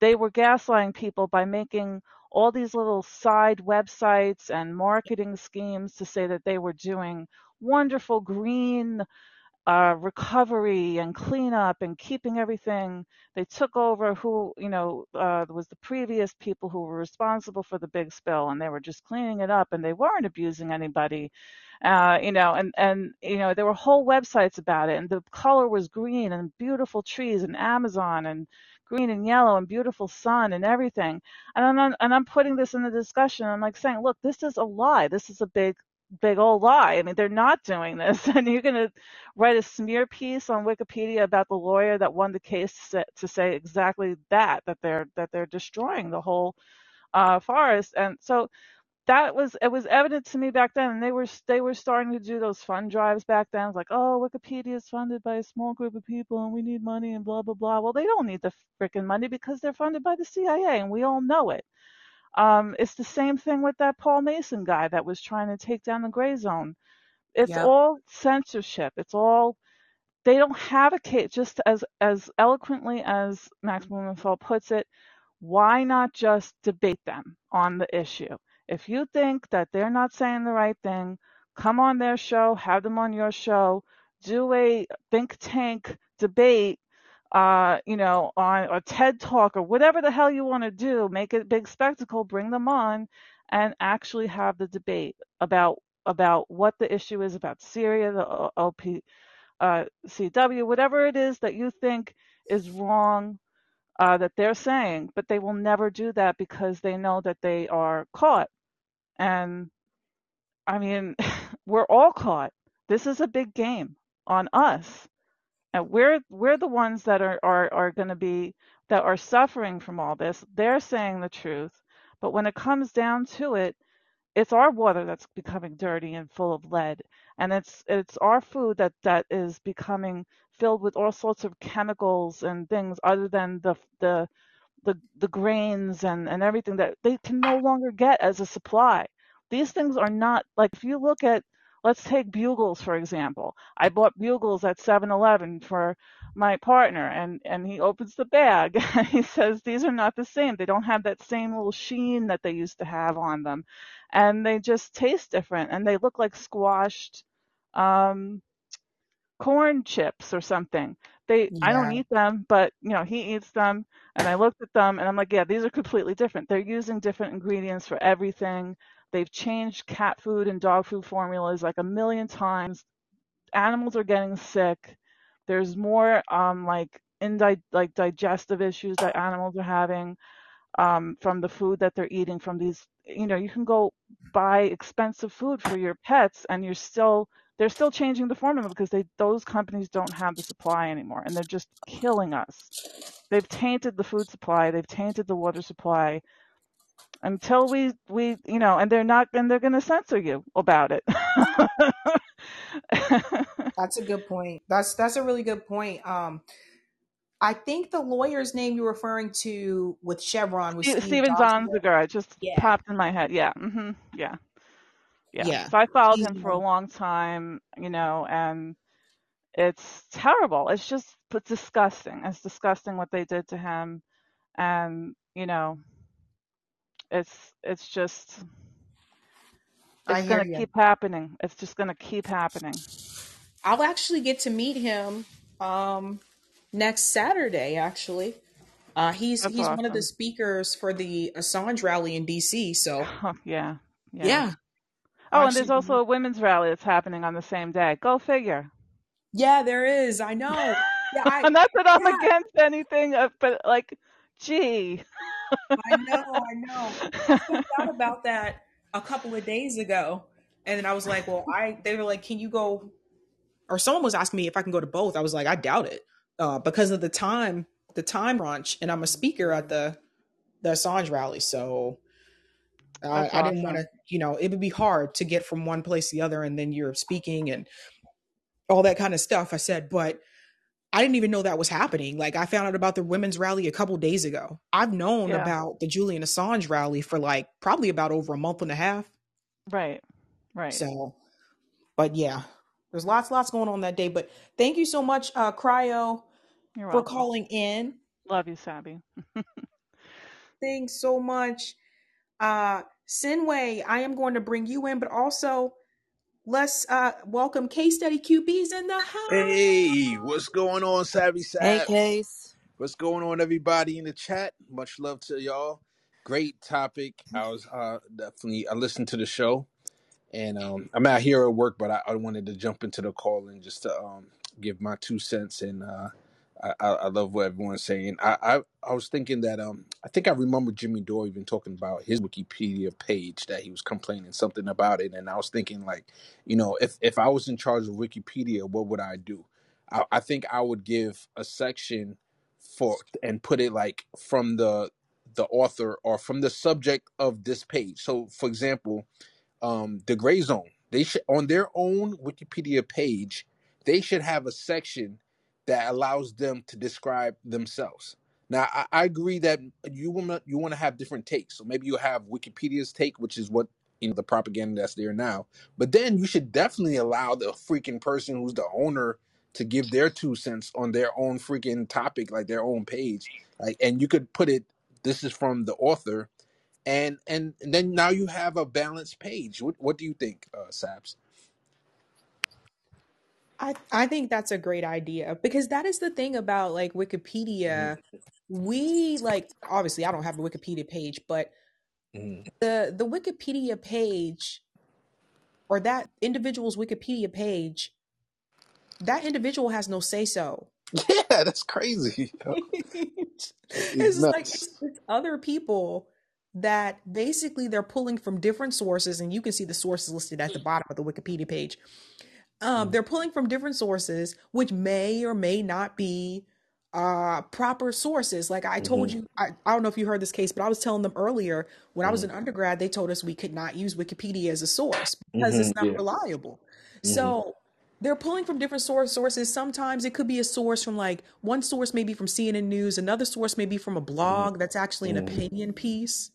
they were gaslighting people by making all these little side websites and marketing schemes to say that they were doing wonderful green uh, recovery and cleanup and keeping everything. They took over who, you know, uh, was the previous people who were responsible for the big spill, and they were just cleaning it up, and they weren't abusing anybody, uh, you know, and and you know there were whole websites about it, and the color was green and beautiful trees and Amazon and green and yellow and beautiful sun and everything. And I'm and I'm putting this in the discussion. I'm like saying, look, this is a lie. This is a big big old lie. I mean, they're not doing this, *laughs* and you're going to write a smear piece on Wikipedia about the lawyer that won the case to, say exactly that that they're that they're destroying the whole uh, forest. And so that was it was evident to me back then and they were they were starting to do those fund drives back then. It's like, oh, Wikipedia is funded by a small group of people and we need money and blah blah blah. Well, they don't need the freaking money because they're funded by the CIA and we all know it. Um, it's the same thing with that Paul Mason guy that was trying to take down the gray zone. It's Yep. all censorship. It's all they don't have a case. Just as as eloquently as Max Blumenthal puts it, why not just debate them on the issue? If you think that they're not saying the right thing, come on their show, have them on your show, do a think tank debate, uh, you know, on a TED talk or whatever the hell you want to do, make it a big spectacle, bring them on and actually have the debate about about what the issue is about Syria, the OP, uh, CW, whatever it is that you think is wrong uh, that they're saying, but they will never do that because they know that they are caught. And I mean, *laughs* we're all caught. This is a big game on us, and we're we're the ones that are are are going to be that are suffering from all this. They're saying the truth, but when it comes down to it, it's our water that's becoming dirty and full of lead and it's it's our food that that is becoming filled with all sorts of chemicals and things other than the the the, the grains and, and everything that they can no longer get as a supply. These things are not like if you look at let's take bugles for example. I bought bugles at 7-Eleven for my partner and and he opens the bag and *laughs* he says these are not the same. They don't have that same little sheen that they used to have on them. And they just taste different and they look like squashed um corn chips or something. They I don't eat them, but you know, he eats them and I looked at them and I'm like, yeah, these are completely different. They're using different ingredients for everything. They've changed cat food and dog food formulas like a million times. Animals are getting sick. There's more um like indi- like digestive issues that animals are having um, from the food that they're eating from these you know you can go buy expensive food for your pets and you're still they're still changing the formula because they those companies don't have the supply anymore and they're just killing us they've tainted the food supply they've tainted the water supply until we we you know and they're not and they're going to censor you about it *laughs* That's a good point. That's that's a really good point. Um, I think the lawyer's name you're referring to with Chevron was Ste- Steve Steven. Donziger it just Yeah, popped in my head yeah hmm yeah yeah yeah. so I followed He's him the for a one. long time you know and it's terrible. It's just p- disgusting. It's disgusting what they did to him, and you know, it's it's just it's gonna you. keep happening. It's just gonna keep happening. I'll actually get to meet him um next Saturday. Actually, uh, he's That's he's one of the speakers for the Assange rally in D.C. So *laughs* yeah, yeah. yeah, Oh, and there's also a women's rally that's happening on the same day. Go figure. yeah, there is. I know. *laughs* Yeah, I Not that I'm against anything, uh, but like, gee. *laughs* I know, I know. I out about that a couple of days ago, and then I was like, well, I they were like, can you go? Or someone was asking me if I can go to both. I was like, I doubt it, uh, because of the time, the time crunch, and I'm a speaker at the the Assange rally, so I, I didn't want to, you know, it would be hard to get from one place to the other, and then you're speaking and all that kind of stuff. I said, but I didn't even know that was happening. Like I found out about the women's rally a couple days ago. I've known Yeah, about the Julian Assange rally for like probably about over a month and a half. right, right. So, but yeah, there's lots, lots going on that day. But thank you so much, uh, Cryo, for calling in. Love you, Sabby. *laughs* Thanks so much. Uh, Sinway, I am going to bring you in, but also let's uh welcome Case Study QBs in the house. Hey, what's going on, Savvy Hey, Sabs? Case. What's going on, everybody in the chat? Much love to y'all. Great topic. I was uh definitely I listened to the show, and um I'm out here at work, but I, I wanted to jump into the call and just to um give my two cents. And uh, I, I love what everyone's saying. I, I I was thinking that um I think I remember Jimmy Dore even talking about his Wikipedia page that he was complaining something about it, and I was thinking like, you know, if if I was in charge of Wikipedia, what would I do? I, I think I would give a section for and put it like from the the author or from the subject of this page. So, for example, um, the Gray Zone, they should on their own Wikipedia page, they should have a section that allows them to describe themselves. Now, I, I agree that you want you want to have different takes. So maybe you have Wikipedia's take, which is what you know the propaganda that's there now. But then you should definitely allow the freaking person who's the owner to give their two cents on their own freaking topic, like their own page. Like, and you could put it. This is from the author, and and then now you have a balanced page. What what do you think, uh, Sabs? I I think that's a great idea because that is the thing about like hmm Wikipedia. We like obviously I don't have a Wikipedia page, but hmm the the Wikipedia page or that individual's Wikipedia page, that individual has no say so. Yeah, that's crazy. *laughs* *laughs* it's It's like it's, it's other people that basically they're pulling from different sources, and you can see the sources listed at the bottom of the Wikipedia page. Um, Mm, they're pulling from different sources, which may or may not be uh proper sources. Like I told mhm, you, I, I don't know if you heard this case, but I was telling them earlier when I was an undergrad, they told us we could not use Wikipedia as a source because it's mhm, not yeah. reliable. So they're pulling from different source sources. Sometimes it could be a source from like one source may be from CNN News, another source may be from a hmm blog that's actually an opinion piece.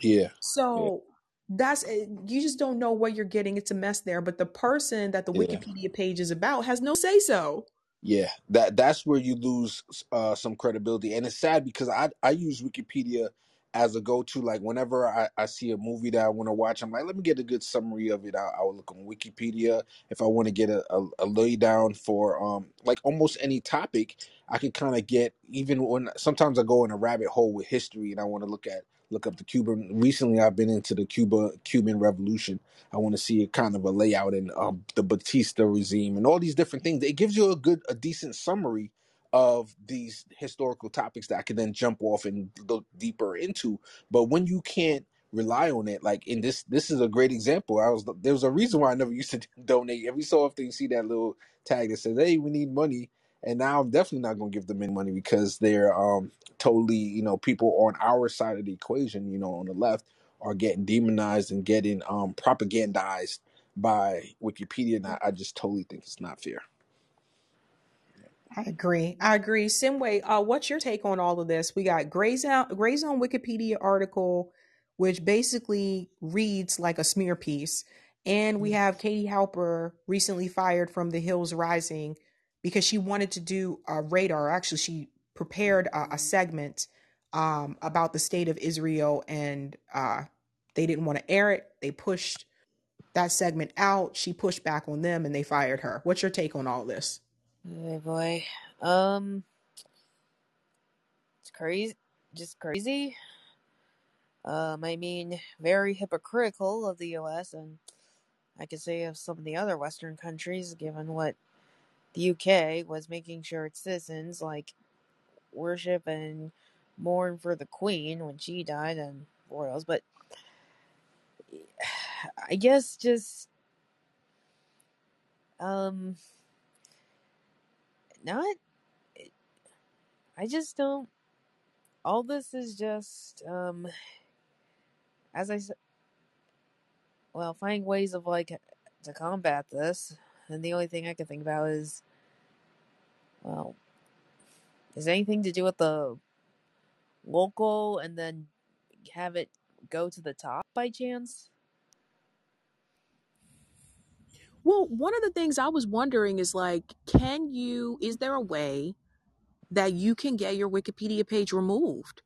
Yeah. So that's eh, you just don't know what you're getting. It's a mess there. But the person that the Yeah. Wikipedia page is about has no say so. Yeah, that that's where you lose uh, some credibility, and it's sad because I I use Wikipedia as a go to. Like whenever I, I see a movie that I want to watch, I'm like, let me get a good summary of it. I, I will look on Wikipedia if I want to get a, a, a lay down for um like almost any topic. I can kind of get even when sometimes I go in a rabbit hole with history and I want to look at look up the Cuban. Recently, I've been into the Cuba Cuban Revolution. I want to see a kind of a layout and um, the Batista regime and all these different things. It gives you a good, a decent summary of these historical topics that I can then jump off and look deeper into. But when you can't rely on it, like in this, this is a great example. I was there was a reason why I never *laughs* used to donate. Every so often you see that little tag that says, "Hey, we need money." And now I'm definitely not going to give them any money because they're um, totally, you know, people on our side of the equation, you know, on the left are getting demonized and getting um propagandized by Wikipedia, and I, I just totally think it's not fair. I agree. I agree. Simway, uh, what's your take on all of this? We got Gray Zone, Gray Zone Wikipedia article, which basically reads like a smear piece. And we have Katie Halper recently fired from The Hills Rising because she wanted to do a radar. Actually, she prepared a, a segment um, about the state of Israel and uh, they didn't want to air it. They pushed that segment out. She pushed back on them and they fired her. What's your take on all this? Boy. Um it's crazy just crazy. Um I mean very hypocritical of the US and I could say of some of the other Western countries given what the UK was making sure its citizens like worship and mourn for the Queen when she died and royals, but *sighs* I guess just um not I just don't all this is just um as I said well finding ways of like to combat this and the only thing I can think about is well is anything to do with the local and then have it go to the top by chance? Well, one of the things I was wondering is like, can you, is there a way that you can get your Wikipedia page removed?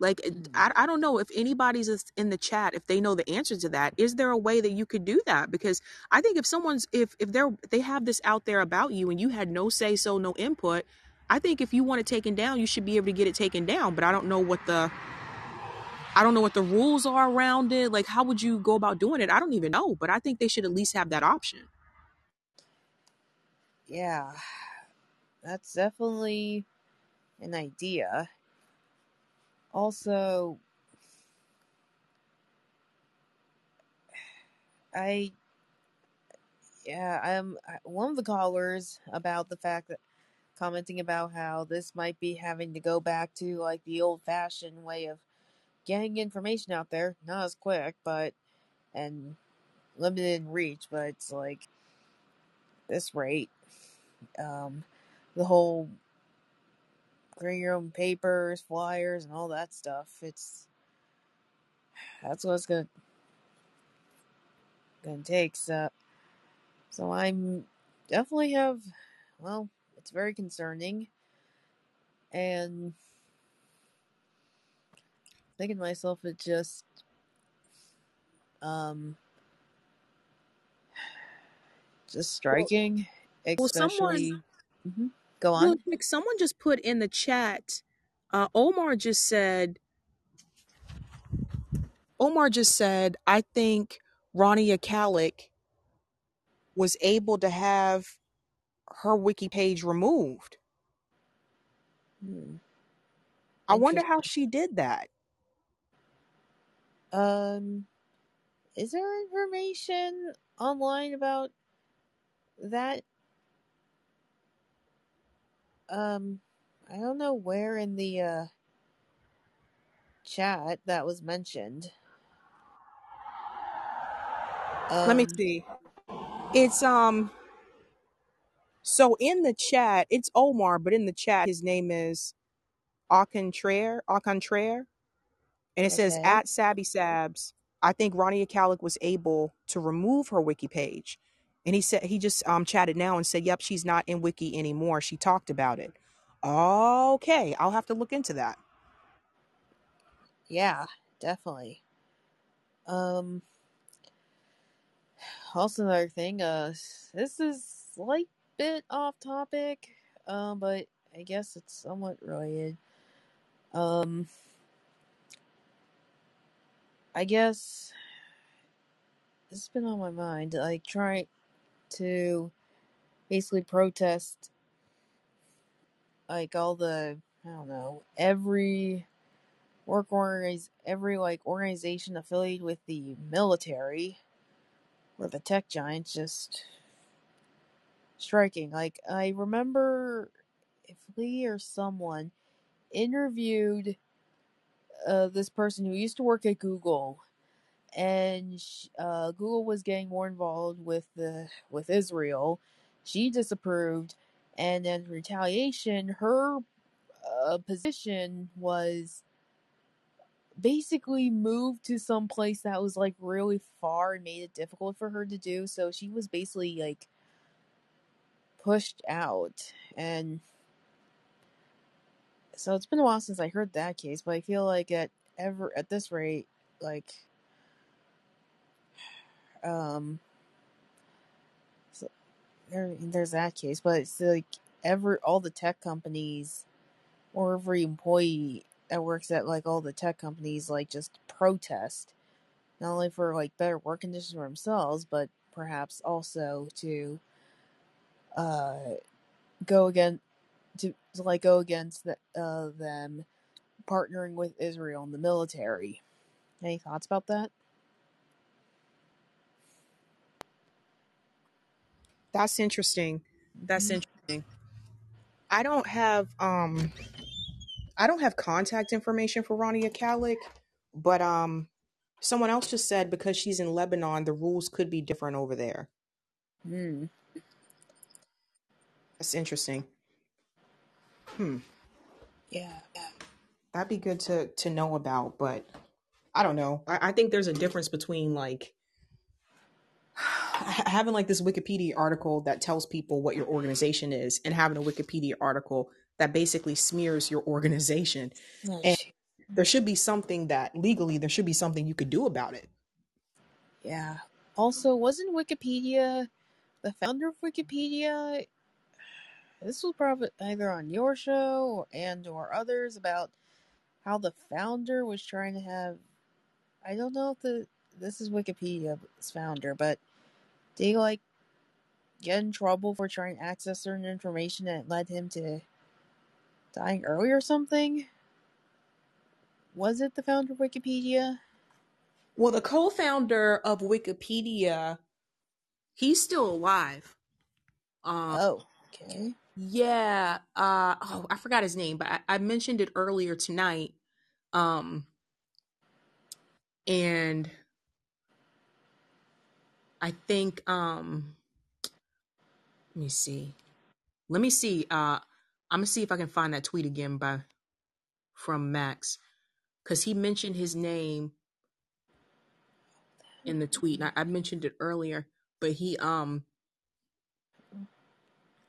Like, it- Hmm. I, I don't know if anybody's is in the chat, if they know the answer to that. Is there a way that you could do that? Because I think if someone's, if, if they're, they have this out there about you and you had no say so, no input, I think if you want it taken down, you should be able to get it taken down. But I don't know what the, I don't know what the rules are around it. Like, how would you go about doing it? I don't even know, but I think they should at least have that option. Yeah, *sighs* that's definitely an idea. Also, I yeah, I'm one of the callers about the fact that commenting about how this might be having to go back to like the old fashioned way of getting information out there. Not as quick, but and limited in reach, but it's like this rate. Um, the whole creating your own papers, flyers, and all that stuff. It's that's what it's gonna gonna take. So, so I'm definitely have. Well, it's very concerning, and thinking to myself, it just um just striking, Well, someone, especially. Go on. quick, someone just put in the chat. Uh, Omar just said. Omar just said, I think Rania Khalek was able to have her wiki page removed. Hmm. I wonder how she did that. Um, is there information online about that? Um, I don't know where in the uh chat that was mentioned. Let me Um, see. It's um so in the chat, it's Omar, but in the chat his name is Alcantrar, Alcantrar, and it says okay. at Sabby Sabs. I think Rania Khalek was able to remove her wiki page. And he said he just um chatted now and said, Yep, she's not in wiki anymore. She talked about it. Okay, I'll have to look into that. Yeah, definitely. Um, also another thing, uh, this is slight bit off topic, um, but I guess it's somewhat related. Um, I guess this has been on my mind, like trying to basically protest like all the I don't know every work organize every like organization affiliated with the military or the tech giants just striking. Like I remember if Lee or someone interviewed uh, this person who used to work at Google, and uh, Google was getting more involved with the with Israel. She disapproved, and then in retaliation, her uh, position was basically moved to some place that was like really far and made it difficult for her to do. So she was basically like pushed out, and so it's been a while since I heard that case. But I feel like at ever at this rate, like um, so there there's that case. But it's like every all the tech companies or every employee that works at like all the tech companies like just protest not only for like better work conditions for themselves but perhaps also to uh go again to, to like go against the, uh, them partnering with Israel and the military. Any thoughts about that? That's interesting. That's hmm interesting. I don't have um I don't have contact information for Rania Khalek, but um someone else just said because she's in Lebanon, the rules could be different over there. Hmm. That's interesting. Hmm. Yeah. That'd be good to to know about, but I don't know. I, I think there's a difference between like *sighs* having like this Wikipedia article that tells people what your organization is and having a Wikipedia article that basically smears your organization. Oh, And there should be something that legally there should be something you could do about it. Yeah. Also, wasn't Wikipedia the founder of Wikipedia? This was probably either on your show and or others about how the founder was trying to have. I don't know if the this is Wikipedia's founder, but they like get in trouble for trying to access certain information that led him to dying early or something. Was it the founder of Wikipedia? Well, the co-founder of Wikipedia, he's still alive. Um Oh, okay. yeah, uh oh, I forgot his name, but I, I mentioned it earlier tonight. Um and I think um let me see. Let me see. Uh I'm gonna see if I can find that tweet again by from Max. Cause he mentioned his name in the tweet. And I, I mentioned it earlier, but he um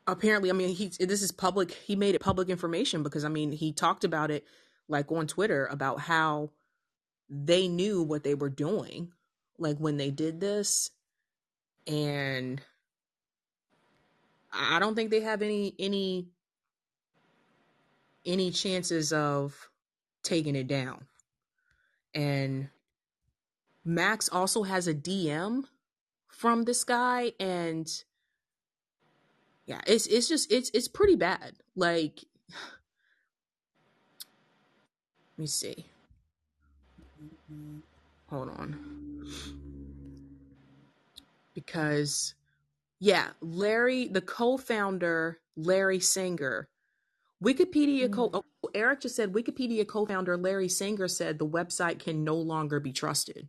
apparently I mean he this is public he made it public information because I mean he talked about it like on Twitter about how they knew what they were doing like when they did this and I don't think they have any any any chances of taking it down. And Max also has a DM from this guy and yeah, it's it's just it's it's pretty bad. Like *sighs* let me see. Hold on. Because yeah, Larry, the co-founder, Larry Sanger, Wikipedia co mm. oh, Eric just said Wikipedia co-founder Larry Sanger said the website can no longer be trusted.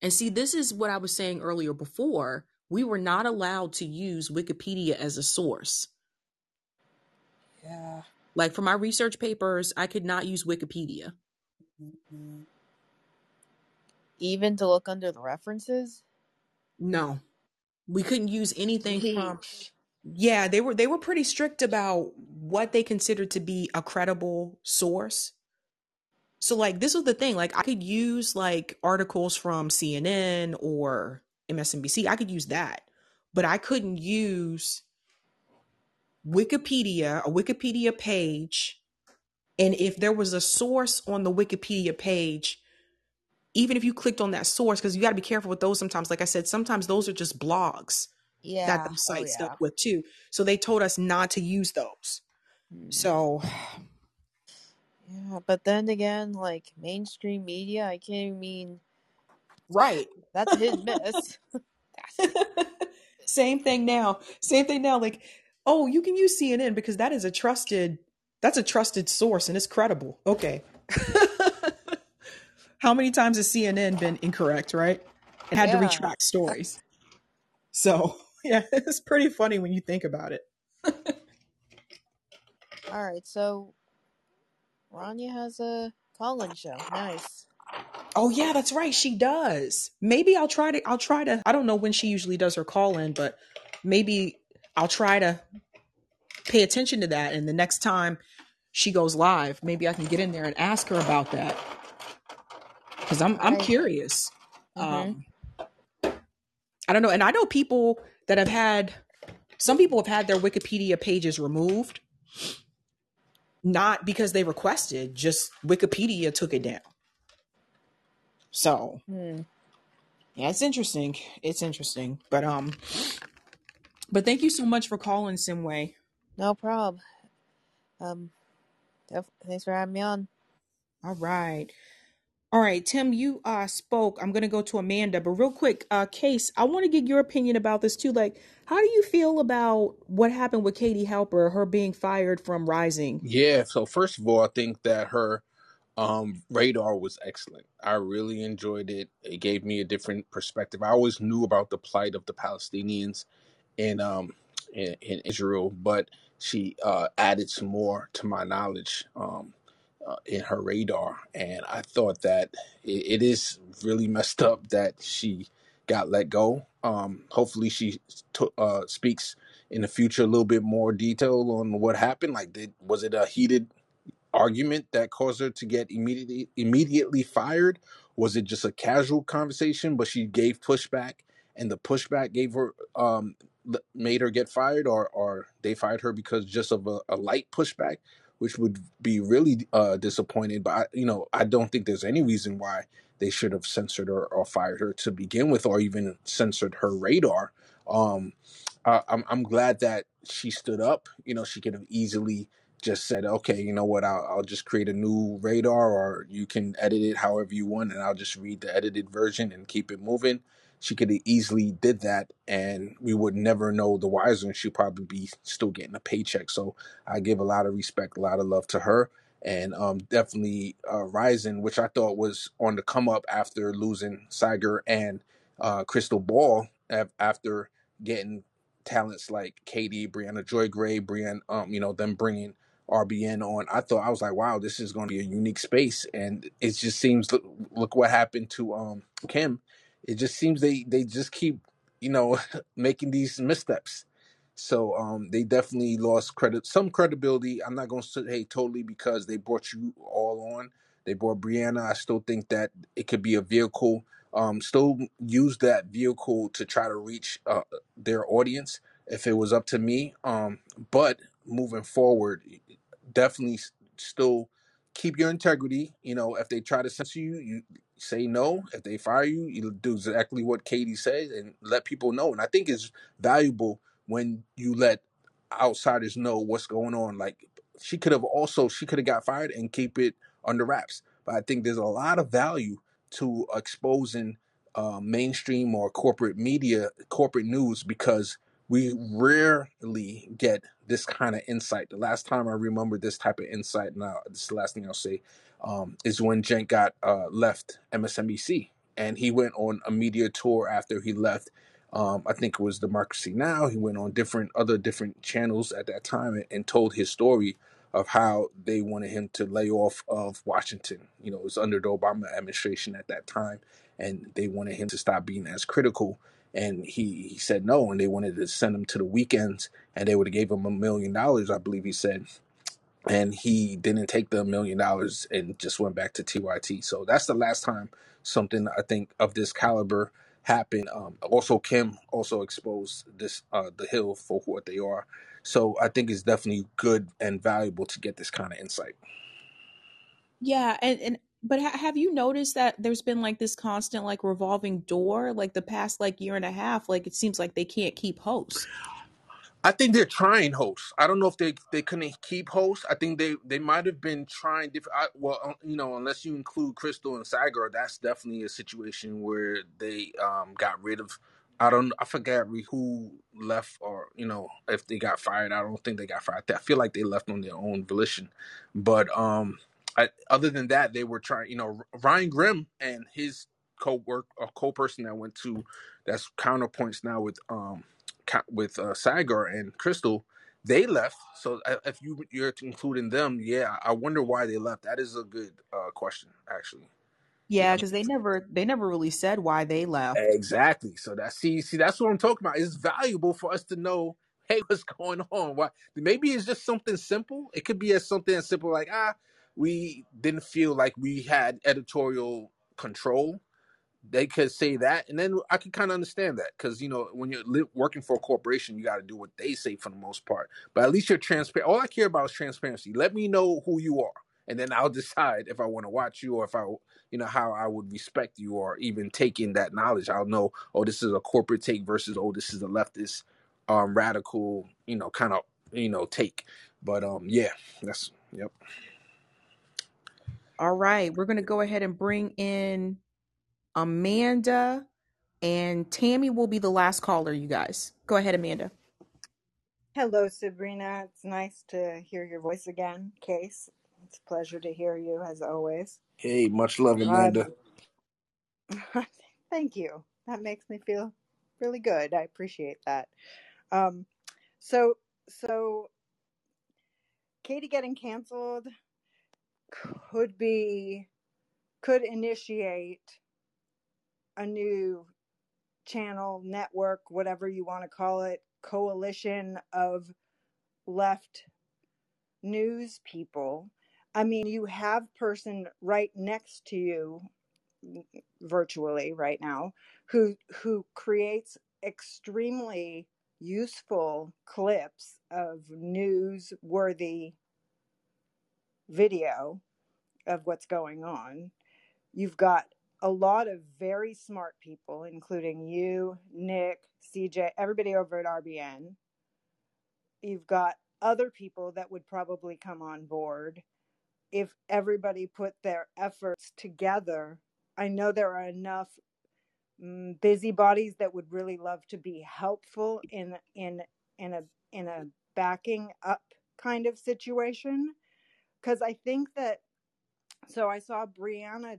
And see, this is what I was saying earlier before. We were not allowed to use Wikipedia as a source. Yeah. Like for my research papers, I could not use Wikipedia. Mm-hmm. Even to look under the references? No. We couldn't use anything from Yeah, they were they were pretty strict about what they considered to be a credible source. So like this was the thing, like I could use like articles from CNN or MSNBC. I could use that. But I couldn't use Wikipedia, a Wikipedia page, and if there was a source on the Wikipedia page, even if you clicked on that source because you got to be careful with those sometimes. Like I said, sometimes those are just blogs that Yeah. the Oh, site yeah. stuck with too. So they told us not to use those. Hmm. So Yeah, but then again, like mainstream media, I can't even mean right. that's hit and miss. *laughs* *laughs* Same thing now. Same thing now. Like, oh, you can use CNN because that is a trusted that's a trusted source and it's credible. Okay. *laughs* How many times has CNN been incorrect, right? And had to Yeah. retract stories. So *laughs* yeah, *laughs* it's pretty funny when you think about it. *laughs* All right, so Rania has a call-in show. Nice. Oh yeah, that's right. She does. Maybe I'll try to I'll try to I don't know when she usually does her call in, but maybe I'll try to pay attention to that and the next time she goes live, maybe I can get in there and ask her about that cuz I'm I'm curious. mhm. Um I don't know and I know people that have had some people have had their Wikipedia pages removed not because they requested, just Wikipedia took it down. So, Hmm. Yeah, it's interesting. It's interesting. But um but thank you so much for calling Simway. No problem. Um, thanks for having me on. All right. All right, Tim, you uh spoke. I'm gonna go to Amanda, but real quick, uh Case, I want to get your opinion about this too. Like, how do you feel about what happened with Katie Halper, her being fired from Rising? Yeah. So first of all, I think that her um radar was excellent. I really enjoyed it. It gave me a different perspective. I always knew about the plight of the Palestinians in um in, in Israel, but she uh added some more to my knowledge um uh, in her radar, and I thought that it, it is really messed up that she got let go. Um, hopefully, she t- uh, speaks in the future a little bit more detail on what happened. Like, did was it a heated argument that caused her to get immediately immediately fired? Was it just a casual conversation, but she gave pushback, and the pushback gave her um made her get fired, or or they fired her because just of a, a light pushback, which would be really uh disappointed. But I, you know, I don't think there's any reason why they should have censored her or fired her to begin with, or even censored her radar. Um, I, I'm I'm glad that she stood up. You know, she could have easily just said, okay, you know what, I'll, I'll just create a new radar, or you can edit it however you want, and I'll just read the edited version and keep it moving. She could have easily did that, and we would never know the wiser, and she'd probably be still getting a paycheck. So I give a lot of respect, a lot of love to her, and um, definitely uh, Rising, which I thought was on the come up after losing Saagar and uh, Krystal Ball af- after getting talents like Katie, Briahna Joy Gray, Briahna, um, you know, them bringing RBN on. I thought I was like, wow, this is going to be a unique space, and it just seems look, look what happened to um Kim. It just seems they they just keep you know *laughs* making these missteps. So um they definitely lost credit some credibility. I'm not going to say totally because they brought you all on. They brought Briahna. I still think that it could be a vehicle. Um, still use that vehicle to try to reach uh, their audience if it was up to me. Um, but moving forward, definitely still keep your integrity. You know, if they try to censor you, you say no. If they fire you, you do exactly what Katie says and let people know. And I think it's valuable when you let outsiders know what's going on. Like she could have also she could have got fired and keep it under wraps. But I think there's a lot of value to exposing uh, mainstream or corporate media, corporate news because we rarely get this kind of insight. The last time I remember this type of insight, now this is the last thing I'll say, um, is when Cenk got uh, left MSNBC and he went on a media tour after he left. Um, I think it was Democracy Now. He went on different other different channels at that time and, and told his story of how they wanted him to lay off of Washington. You know, it was under the Obama administration at that time, and they wanted him to stop being as critical. And he, he said no, and they wanted to send him to the weekends, and they would have gave him a million dollars, I believe he said and he didn't take the million dollars and just went back to TYT. So that's the last time something I think of this caliber happened. Um, also, Kim also exposed this uh, the Hill for what they are. So I think it's definitely good and valuable to get this kind of insight. Yeah, and and but ha- have you noticed that there's been like this constant like revolving door like the past like year and a half like it seems like they can't keep hosts. I think they're trying hosts. I don't know if they they couldn't keep hosts. I think they they might have been trying different. I, well, you know, unless you include Krystal and Saagar, that's definitely a situation where they um got rid of. I don't. I forget who left or you know if they got fired. I don't think they got fired. I feel like they left on their own volition. But um, I, other than that, they were trying. You know, Ryan Grim and his co-work a co-person that went to that's counterpoints now with um ca- with uh, Saagar and Krystal, they left. So uh, if you you're including them, yeah, I wonder why they left. That is a good uh, question, actually. Yeah, because they never they never really said why they left. Exactly. So that see see that's what I'm talking about. It's valuable for us to know. Hey, what's going on? Why? Maybe it's just something simple. It could be as something as simple like ah, we didn't feel like we had editorial control they could say that, and then I can kind of understand that because you know when you're li- working for a corporation, you got to do what they say for the most part. But at least you're transparent. All I care about is transparency. Let me know who you are, and then I'll *laughs* decide if I want to watch you or if I, you know, how I would respect you or even take in that knowledge. I'll know. Oh, this is a corporate take versus oh, this is a leftist, um, radical, you know, kind of you know take. But um, yeah, that's yep. All right, we're gonna go ahead and bring in Amanda and Tammy will be the last caller, you guys. Go ahead, Amanda. Hello, Sabrina. It's nice to hear your voice again. Case, it's a pleasure to hear you as always. Hey, much love, Um, Amanda. *laughs* thank you. That makes me feel really good. I appreciate that. Um, so, so Katie getting canceled could be could initiate a new channel, network, whatever you want to call it, coalition of left news people. I mean, you have person right next to you virtually right now who who creates extremely useful clips of newsworthy video of what's going on. You've got a lot of very smart people, including you, Nick, CJ, everybody over at RBN. You've got other people that would probably come on board if everybody put their efforts together. I know there are enough mm, busybodies that would really love to be helpful in in in a in a backing up kind of situation because I think that so I saw Briahna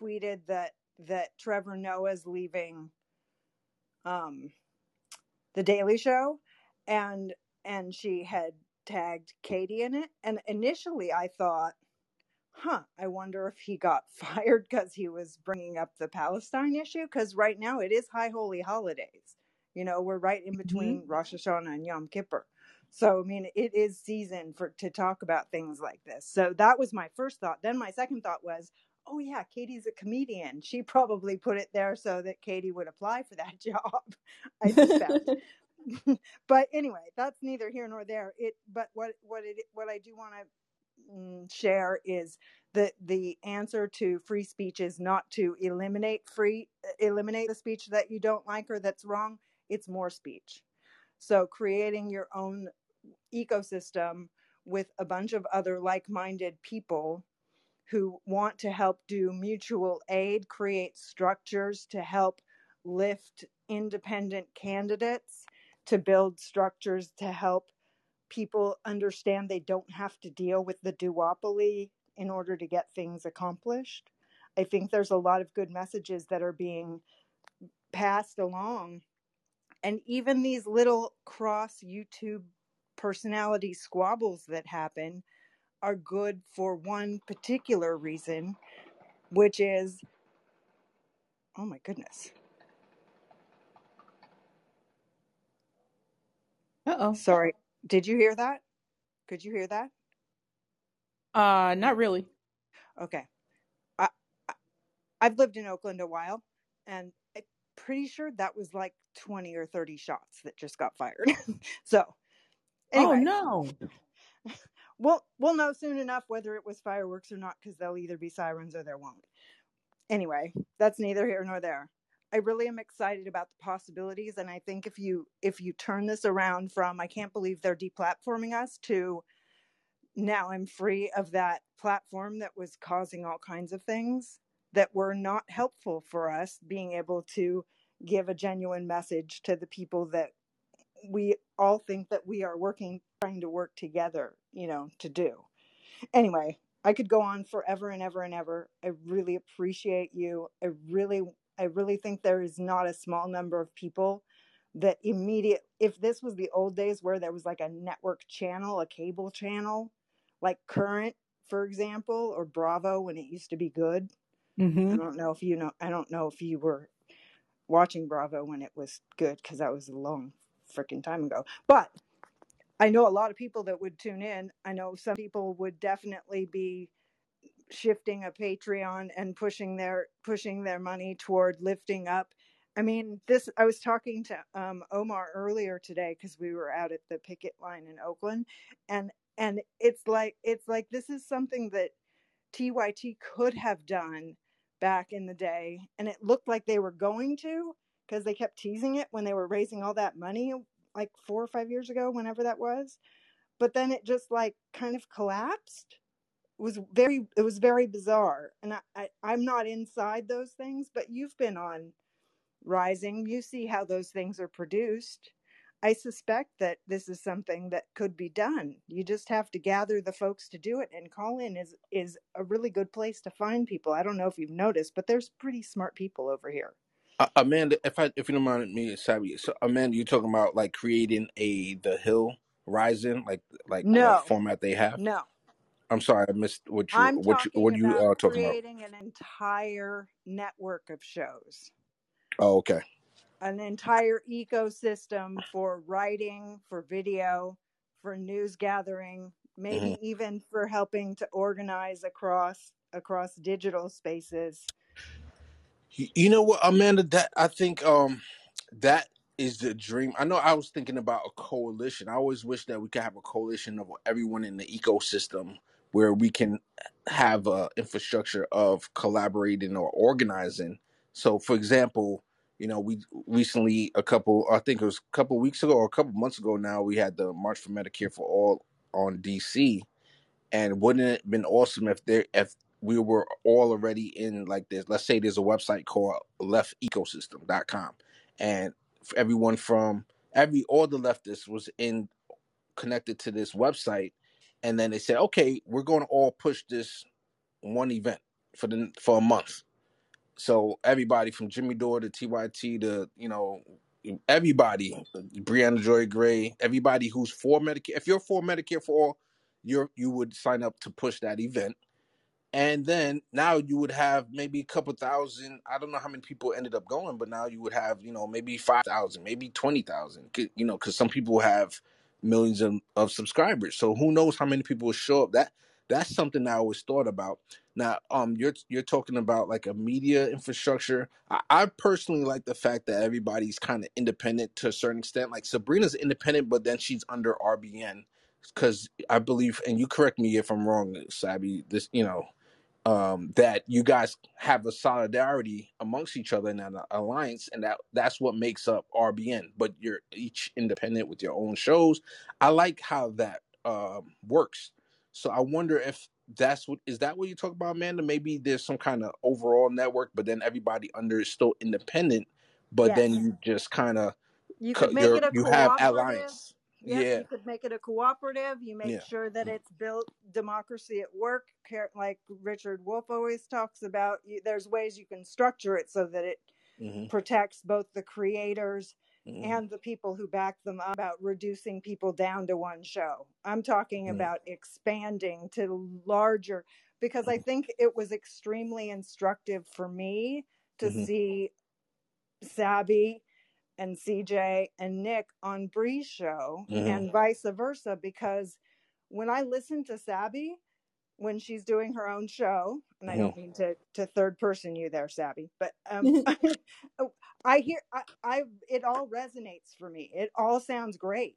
tweeted that that Trevor Noah's leaving um the Daily Show and and she had tagged Katie in it. And initially I thought huh I wonder if he got *laughs* fired cuz he was bringing up the Palestine issue cuz right now it is high holy holidays. You know we're right in hmm between Rosh Hashanah and Yom Kippur. So I mean it is season for to talk about things like this. So that was my first thought. Then my second thought was oh yeah Katie's a comedian she probably put it there so that Katie would apply for that *laughs* job I suspect *laughs* *laughs* but anyway, that's neither here nor there. It, but what what it what I do want to mm, share is the the answer to free speech is not to eliminate free eliminate the speech that you don't like or that's wrong. It's more speech. So creating your own ecosystem with a bunch of other like-minded people who want to help do mutual aid, create structures to help lift independent candidates, to build structures to help people understand they don't have to deal with the duopoly in order to get things accomplished. I think there's a lot of good messages that are being passed along. And even these little cross YouTube personality squabbles that happen are good for one particular reason, which is oh my goodness. Uh oh. Sorry. Did you hear that? Could you hear that? Uh, not really. Okay. I, I I've lived in Oakland a while and I'm pretty sure that was like 20 or 30 shots that just got fired. *laughs* so, Oh no. *laughs* we'll we'll know soon enough whether it was fireworks or not cuz there'll either be sirens or there won't. Anyway, that's neither here nor there. I really am excited about the possibilities and I think if you if you turn this around from I can't believe they're deplatforming us to now I'm free of that platform that was causing all kinds of things that were not helpful for us being able to give a genuine message to the people that we all think that we are working trying to work together you know to do. Anyway i could go on forever and ever and ever. I really appreciate you. I really i really think there is not a small number of people that immediate if this was the old days where there was like a network channel a cable channel like current for example or bravo when it used to be good. I Mm-hmm. don't know if you know i don't know if you were watching bravo when it was good because that was a long freaking time ago. But I know a lot of people that would tune in. I know some people would definitely be shifting a Patreon and pushing their pushing their money toward lifting up. I mean, this I was talking to um, Omar earlier today because we were out at the picket line in Oakland, and and it's like it's like this is something that TYT could have done back in the day, and it looked like they were going to because they kept teasing it when they were raising all that money like four or five years ago, whenever that was. But then it just like kind of collapsed. It was very it was very bizarre, and I, I I'm not inside those things, but you've been on Rising. You see how those things are produced. I suspect that this is something that could be done. You just have to gather the folks to do it, and call in is is a really good place to find people. I don't know if you've noticed, but there's pretty smart people over here. Uh, Amanda, if I if you don't mind me, Sabby, so Amanda, you're talking about like creating a the Hill Rising, like like the No, format they have? no. I'm sorry, I missed what you I'm what you talking what you about uh talking about. creating an entire network of shows, Oh, okay. an entire ecosystem for writing, for video, for news gathering, hmm maybe even for helping to organize across across digital spaces. You, know what, Amanda? That I think um that is the dream. I know I was thinking about a coalition. I always wish that we could have a coalition of everyone in the ecosystem where we can have a infrastructure of collaborating or organizing. So, for example, you know, we recently a couple, I think it was a couple weeks ago or a couple months ago now, we had the March for Medicare for All on DC, and wouldn't it have been awesome if there if we were all already in like this? Let's say there's a website called leftecosystem.com, and everyone from every all the leftists was in connected to this website, and then they said, okay, we're going to all push this one event for the for a month. So everybody from Jimmy Dore to TYT to you know everybody, Briahna Joy Gray, everybody who's for Medicare. If you're for Medicare for all, you're you would sign up to push that event and then now you would have maybe a couple thousand i don't know how many people ended up going but now you would have you know maybe 5000 maybe 20000 you know because some people have millions of, of subscribers. So who knows how many people will show up? That that's something i always thought about. Now um you're you're talking about like a media infrastructure. I, I personally like the fact that everybody's kind of independent to a certain extent. Like sabrina's independent but then she's under rbn because i believe and you correct me if i'm wrong sabby this you know um, that you guys have a solidarity amongst each other in an alliance, and that that's what makes up RBN. But you're each independent with your own shows. I like how that um, works. So I wonder if that's what is that what you talk about, Amanda? Maybe there's some kind of overall network, but then everybody under is still independent. But then you just kind of You could make you're it a you have alliance. Yeah, you could make it a cooperative. You make yeah, sure that it's built democracy at work, like Richard Wolff always talks about. You, there's ways you can structure it so that it hmm protects both the creators hmm and the people who back them up about reducing people down to one show. I'm talking hmm about expanding to larger because I think it was extremely instructive for me to hmm see Sabby and CJ and Nick on Bree's show hmm and vice versa because when I listen to Sabby when she's doing her own show, and I don't mean to to third person you there, Sabby, but um *laughs* *laughs* I hear I, I it all resonates for me. It all sounds great.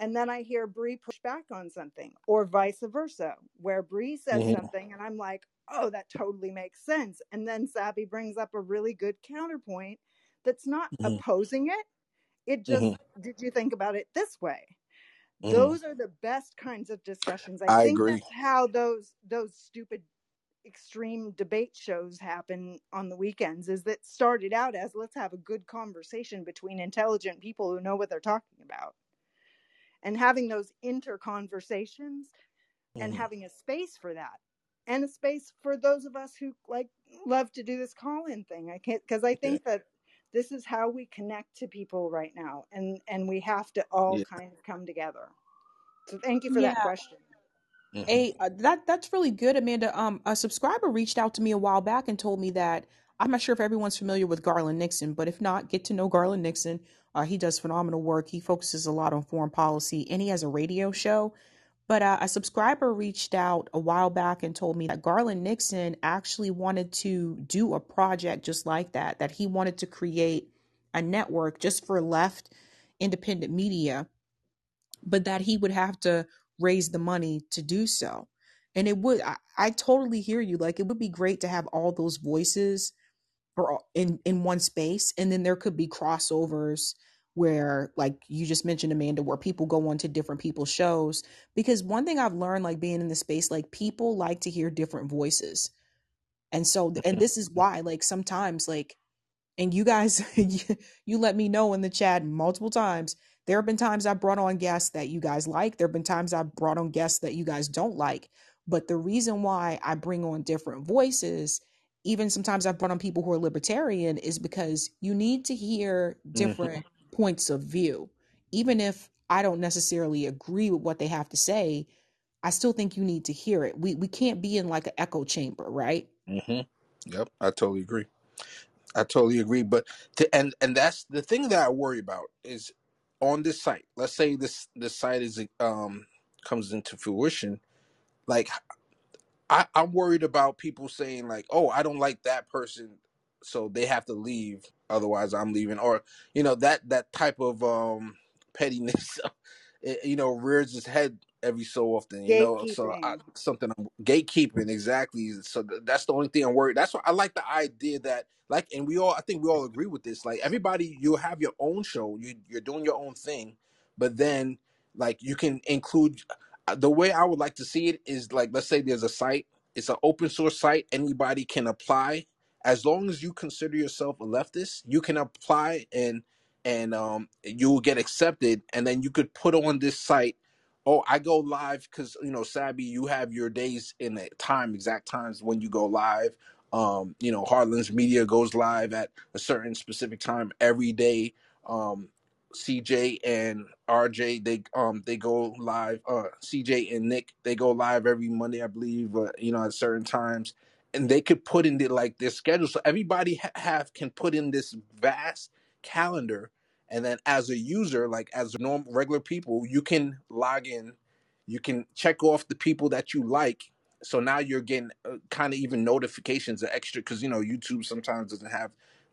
And then I hear Bree push back on something, or vice versa, where Bree says hmm something, and I'm like, "Oh, that totally makes sense." And then Sabby brings up a really good counterpoint that's not hmm opposing it. It just, did you think about it this way? hmm Those are the best kinds of discussions. I I think agree. that's how those those stupid extreme debate shows happen on the weekends is that started out as let's have a good conversation between intelligent people who know what they're talking about and having those inter conversations and hmm having a space for that and a space for those of us who like love to do this call in thing i can't because i Yeah, think that this is how we connect to people right now and and we have to all yeah. kind of come together so thank you for Yeah. that question hmm A uh, that that's really good, Amanda. Um, a subscriber reached out to me a while back and told me that I'm not sure if everyone's familiar with Garland Nixon, but if not, get to know Garland Nixon. Uh, he does phenomenal work. He focuses a lot on foreign policy, and he has a radio show. But uh, a subscriber reached out a while back and told me that Garland Nixon actually wanted to do a project just like that. That he wanted to create a network just for left independent media but that he would have to raise the money to do so. And it would, I, I totally hear you. Like, it would be great to have all those voices or in, in one space. And then there could be crossovers where, like you just mentioned, Amanda, where people go on to different people's shows. Because one thing I've learned, like being in the space, like people like to hear different voices. And so, and this is why, like, sometimes, like, and you guys *laughs* you, let me know in the chat multiple times there have been times i brought on guests that you guys like there have been times i brought on guests that you guys don't like but the reason why i bring on different voices even sometimes i've brought on people who are libertarian is because you need to hear hmm different points of view even if i don't necessarily agree with what they have to say i still think you need to hear it we we can't be in like an echo chamber right Mm-hmm. Yep, I totally agree. I totally agree. But to, and and that's the thing that I worry about is on this site. Let's say this this site is um comes into fruition. Like I, I'm worried about people saying like, "Oh, I don't like that person, so they have to leave. Otherwise, I'm leaving." Or you know that that type of um *laughs* pettiness, *laughs* it, you know, rears its head every so often. You know, so I, something I'm gatekeeping exactly. So th- that's the only thing I'm worried. That's why I like the idea that like, and we all, I think we all agree with this. Like everybody, you have your own show. You you're doing your own thing, but then like you can include uh, the way I would like to see it is like let's say there's a site, it's an open source site, anybody can apply. As long as you consider yourself a leftist, you can apply and and um you will get accepted and then you could put on this site oh, I go live because you know, Sabby, you have your days in the time, exact times when you go live. Um, you know, Heartlands Media goes live at a certain specific time every day. Um, CJ and RJ, they um they go live. Uh, CJ and Nick, they go live every Monday, I believe. Uh, you know, at certain times, and they could put in the, like their schedule, so everybody ha- have can put in this vast calendar and then as a user like as normal regular people you can log in you can check off the people that you like. So now you're getting uh, kind of even notifications are extra because you know youtube sometimes doesn't have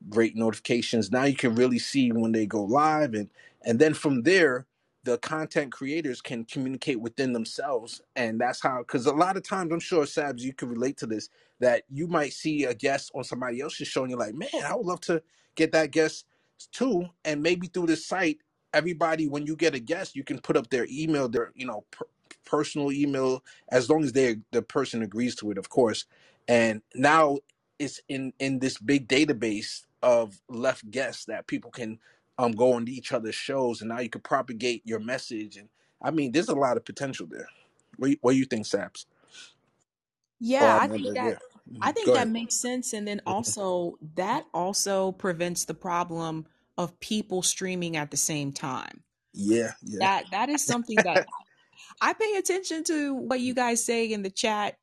great notifications. Now you can really see when they go live and and then from there the content creators can communicate within themselves and that's how because a lot of times i'm sure sabs you can relate to this that you might see a guest on somebody else's show and you're like man i would love to get that guest too and maybe through this site everybody when you get a guest you can put up their email their you know per- personal email as long as they the person agrees to it of course and now it's in in this big database of left guests that people can um go on to each other's shows and now you can propagate your message and i mean there's a lot of potential there what, do you- what do you think Sabs Yeah, oh I think that yeah I Mhm. think that makes sense. And then also that also prevents the problem of people streaming at the same time. yeah yeah That that is something that I pay attention to what you guys say in the chat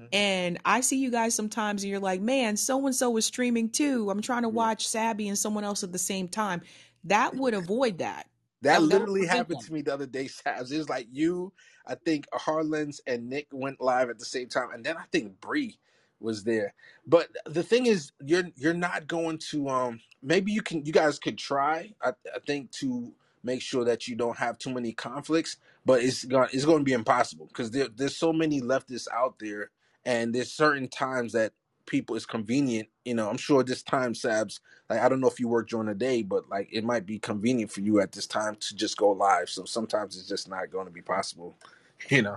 Mhm. and I see you guys sometimes and you're like, man, so and so is streaming too. I'm trying to watch Sabby and someone else at the same time. That would avoid that. That literally happened that. to me the other day, Sabs. It was like you, I think Harlan's and Nick went live at the same time, and then I think Bree was there. But the thing is, you're you're not going to um maybe you can you guys could try. I, I think to make sure that you don't have too many conflicts, but it's going it's going to be impossible because there, there's so many leftists out there, and there's certain times that people it's convenient. You know, I'm sure this time, Sabs, like I don't know if you work during the day, but like it might be convenient for you at this time to just go live. So sometimes it's just not going to be possible. *laughs* You know.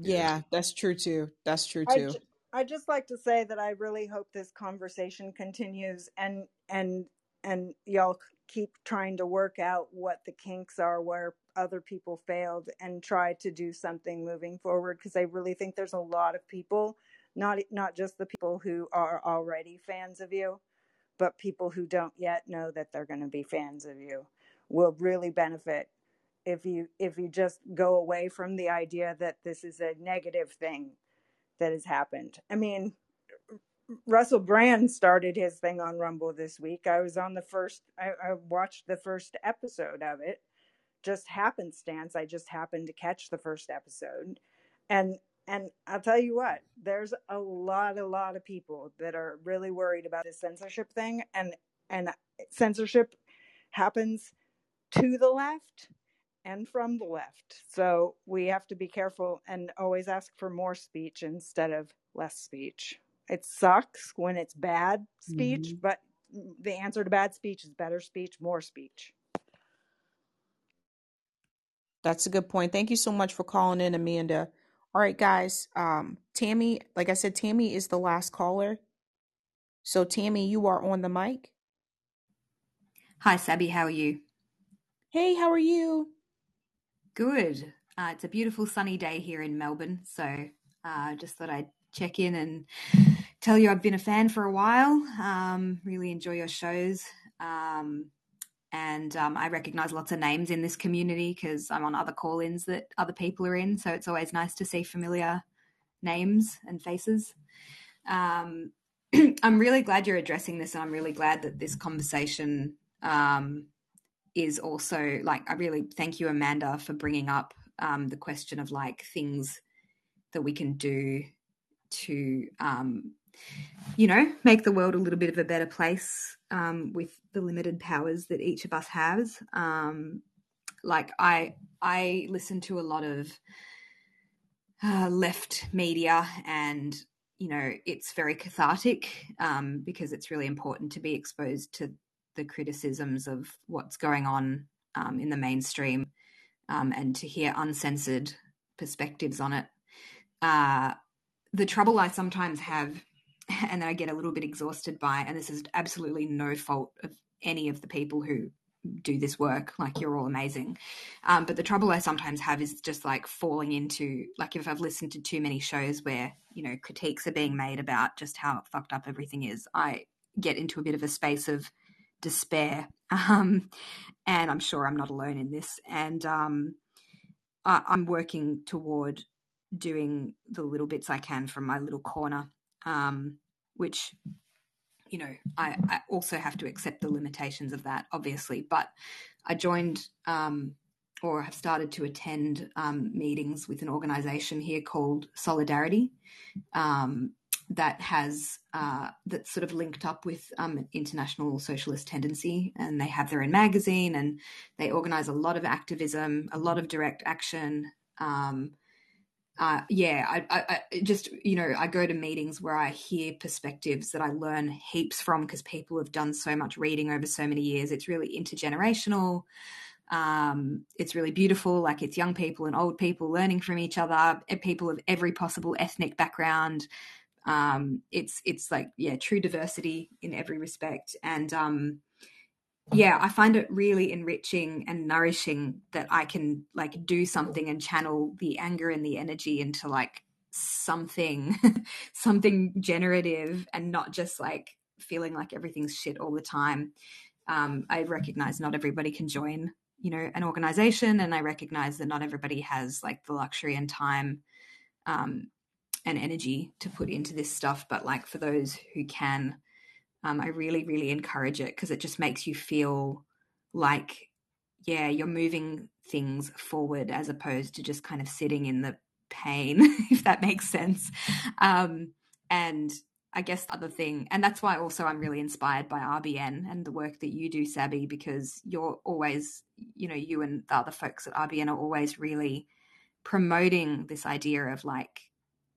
Yeah. Yeah, that's true too. That's true I too. ju- I just like to say that I really hope this conversation continues and and and y'all keep trying to work out what the kinks are where other people failed and try to do something moving forward because I really think there's a lot of people not not just the people who are already fans of you but people who don't yet know that they're going to be fans of you will really benefit if you if you just go away from the idea that this is a negative thing that has happened. I mean, Russell Brand started his thing on Rumble this week. I was on the first, I, I watched the first episode of it, just happenstance. I just happened to catch the first episode, and and I'll tell you what, there's a lot, a lot of people that are really worried about this censorship thing, and and censorship happens to the left and from the left. So we have to be careful and always ask for more speech instead of less speech. It sucks when it's bad speech, Mhm. but the answer to bad speech is better speech, more speech. That's a good point. Thank you so much for calling in, Amanda. All right, guys. Um, Tammy, like I said, Tammy is the last caller. So, Tammy, you are on the mic. Hi, Sabby. How are you? Hey, how are you? Good. Uh, it's a beautiful sunny day here in Melbourne, so uh, just thought I'd check in and tell you I've been a fan for a while. Um, really enjoy your shows, um, and um, I recognise lots of names in this community because I'm on other call-ins that other people are in. So it's always nice to see familiar names and faces. Um, *clears throat* I'm really glad you're addressing this, and I'm really glad that this conversation um, is also like. I really thank you, Amanda, for bringing up um, the question of like things that we can do to, um, you know, make the world a little bit of a better place um, with the limited powers that each of us has. Um, like I, I listen to a lot of uh, left media and you know it's very cathartic um, because it's really important to be exposed to the criticisms of what's going on um, in the mainstream um, and to hear uncensored perspectives on it uh, the trouble i sometimes have *laughs* and that i get a little bit exhausted by and this is absolutely no fault of any of the people who do this work. Like you're all amazing. Um, but the trouble I sometimes have is just like falling into like if I've listened to too many shows where you know critiques are being made about just how fucked up everything is, I get into a bit of a space of despair. *laughs* Um, and I'm sure I'm not alone in this. And um, I, I'm working toward doing the little bits I can from my little corner, um, which you know, I, I, also have to accept the limitations of that, obviously. But I joined um, or have started to attend um, meetings with an organization here called Solidarity um, that has uh, that's sort of linked up with um, International Socialist Tendency, and they have their own magazine, and they organize a lot of activism, a lot of direct action. Um, uh, yeah, I, I, I, just you know I go to meetings where I hear perspectives that I learn heaps from because people have done so much reading over so many years. It's really intergenerational. Um, it's really beautiful. Like it's young people and old people learning from each other, people of every possible ethnic background. Um, it's it's like yeah, true diversity in every respect, and um, yeah, I find it really enriching and nourishing that I can like do something and channel the anger and the energy into like something *laughs* something generative and not just like feeling like everything's shit all the time. Um, I recognize not everybody can join, you know, an organization, and I recognize that not everybody has like the luxury and time um, and energy to put into this stuff. But like for those who can, um, I really, really encourage it because it just makes you feel like, yeah, you're moving things forward as opposed to just kind of sitting in the pain, *laughs* if that makes sense. Um, and I guess the other thing, and that's why also I'm really inspired by RBN and the work that you do, Sabby, because you're always, you know, you and the other folks at RBN are always really promoting this idea of like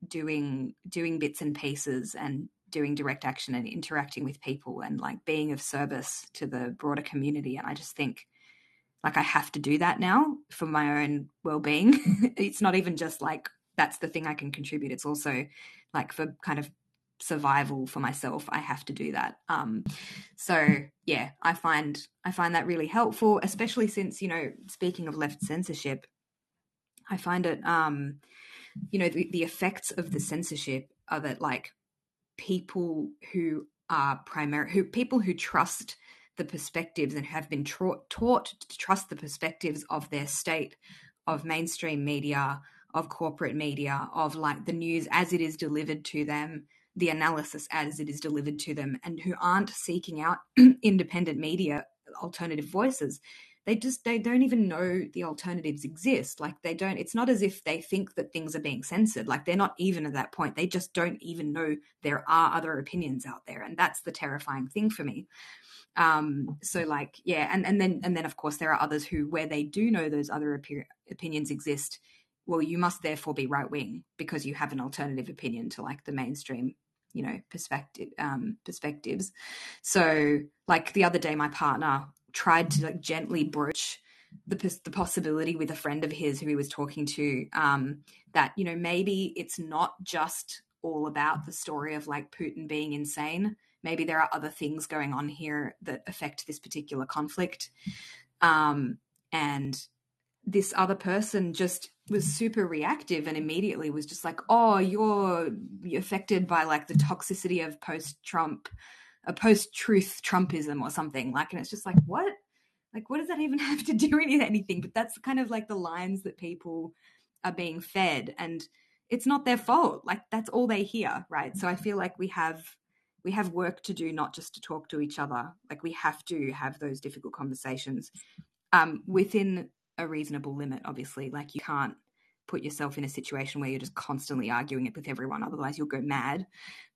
doing doing bits and pieces and doing direct action and interacting with people and like being of service to the broader community. And I just think like I have to do that now for my own well-being. *laughs* it's not even just like that's the thing I can contribute. It's also like for kind of survival for myself i have to do that um so yeah i find i find that really helpful especially since you know speaking of left censorship i find it um you know the, the effects of the censorship are that like people who are primary who people who trust the perspectives and have been tra- taught to trust the perspectives of their state of mainstream media of corporate media of like the news as it is delivered to them the analysis as it is delivered to them and who aren't seeking out *clears throat* independent media alternative voices they just they don't even know the alternatives exist. Like they don't it's not as if they think that things are being censored. Like they're not even at that point. They just don't even know there are other opinions out there. And that's the terrifying thing for me. Um so like yeah and and then and then of course there are others who where they do know those other op- opinions exist well you must therefore be right wing because you have an alternative opinion to like the mainstream you know perspective um perspectives. So like the other day my partner tried to like gently broach the the possibility with a friend of his who he was talking to um, that you know maybe it's not just all about the story of like Putin being insane. Maybe there are other things going on here that affect this particular conflict. Um, and this other person just was super reactive and immediately was just like, "Oh, you're affected by like the toxicity of post-Trump a post-truth Trumpism or something. Like, and it's just like, what? Like, what does that even *laughs* have to do with anything? But that's kind of like the lines that people are being fed, and it's not their fault. Like, that's all they hear, right? So I feel like we have we have work to do, not just to talk to each other. Like, we have to have those difficult conversations um, within a reasonable limit. Obviously, like you can't put yourself in a situation where you're just constantly arguing it with everyone otherwise you'll go mad.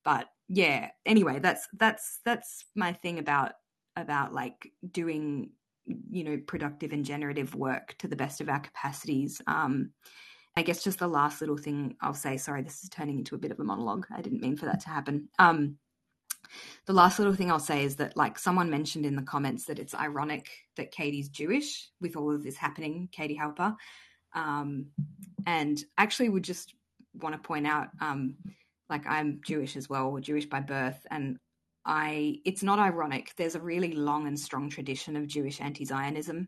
But yeah anyway that's that's that's my thing about about like doing you know productive and generative work to the best of our capacities. Um i guess just the last little thing i'll say sorry this is turning into a bit of a monologue. I didn't mean for that to happen. Um the last little thing I'll say is that, like someone mentioned in the comments, that it's ironic that Katie's Jewish with all of this happening, Katie Halper. Um, and actually, would just want to point out, um, like I'm Jewish as well, or Jewish by birth, and I it's not ironic. There's a really long and strong tradition of Jewish anti-Zionism.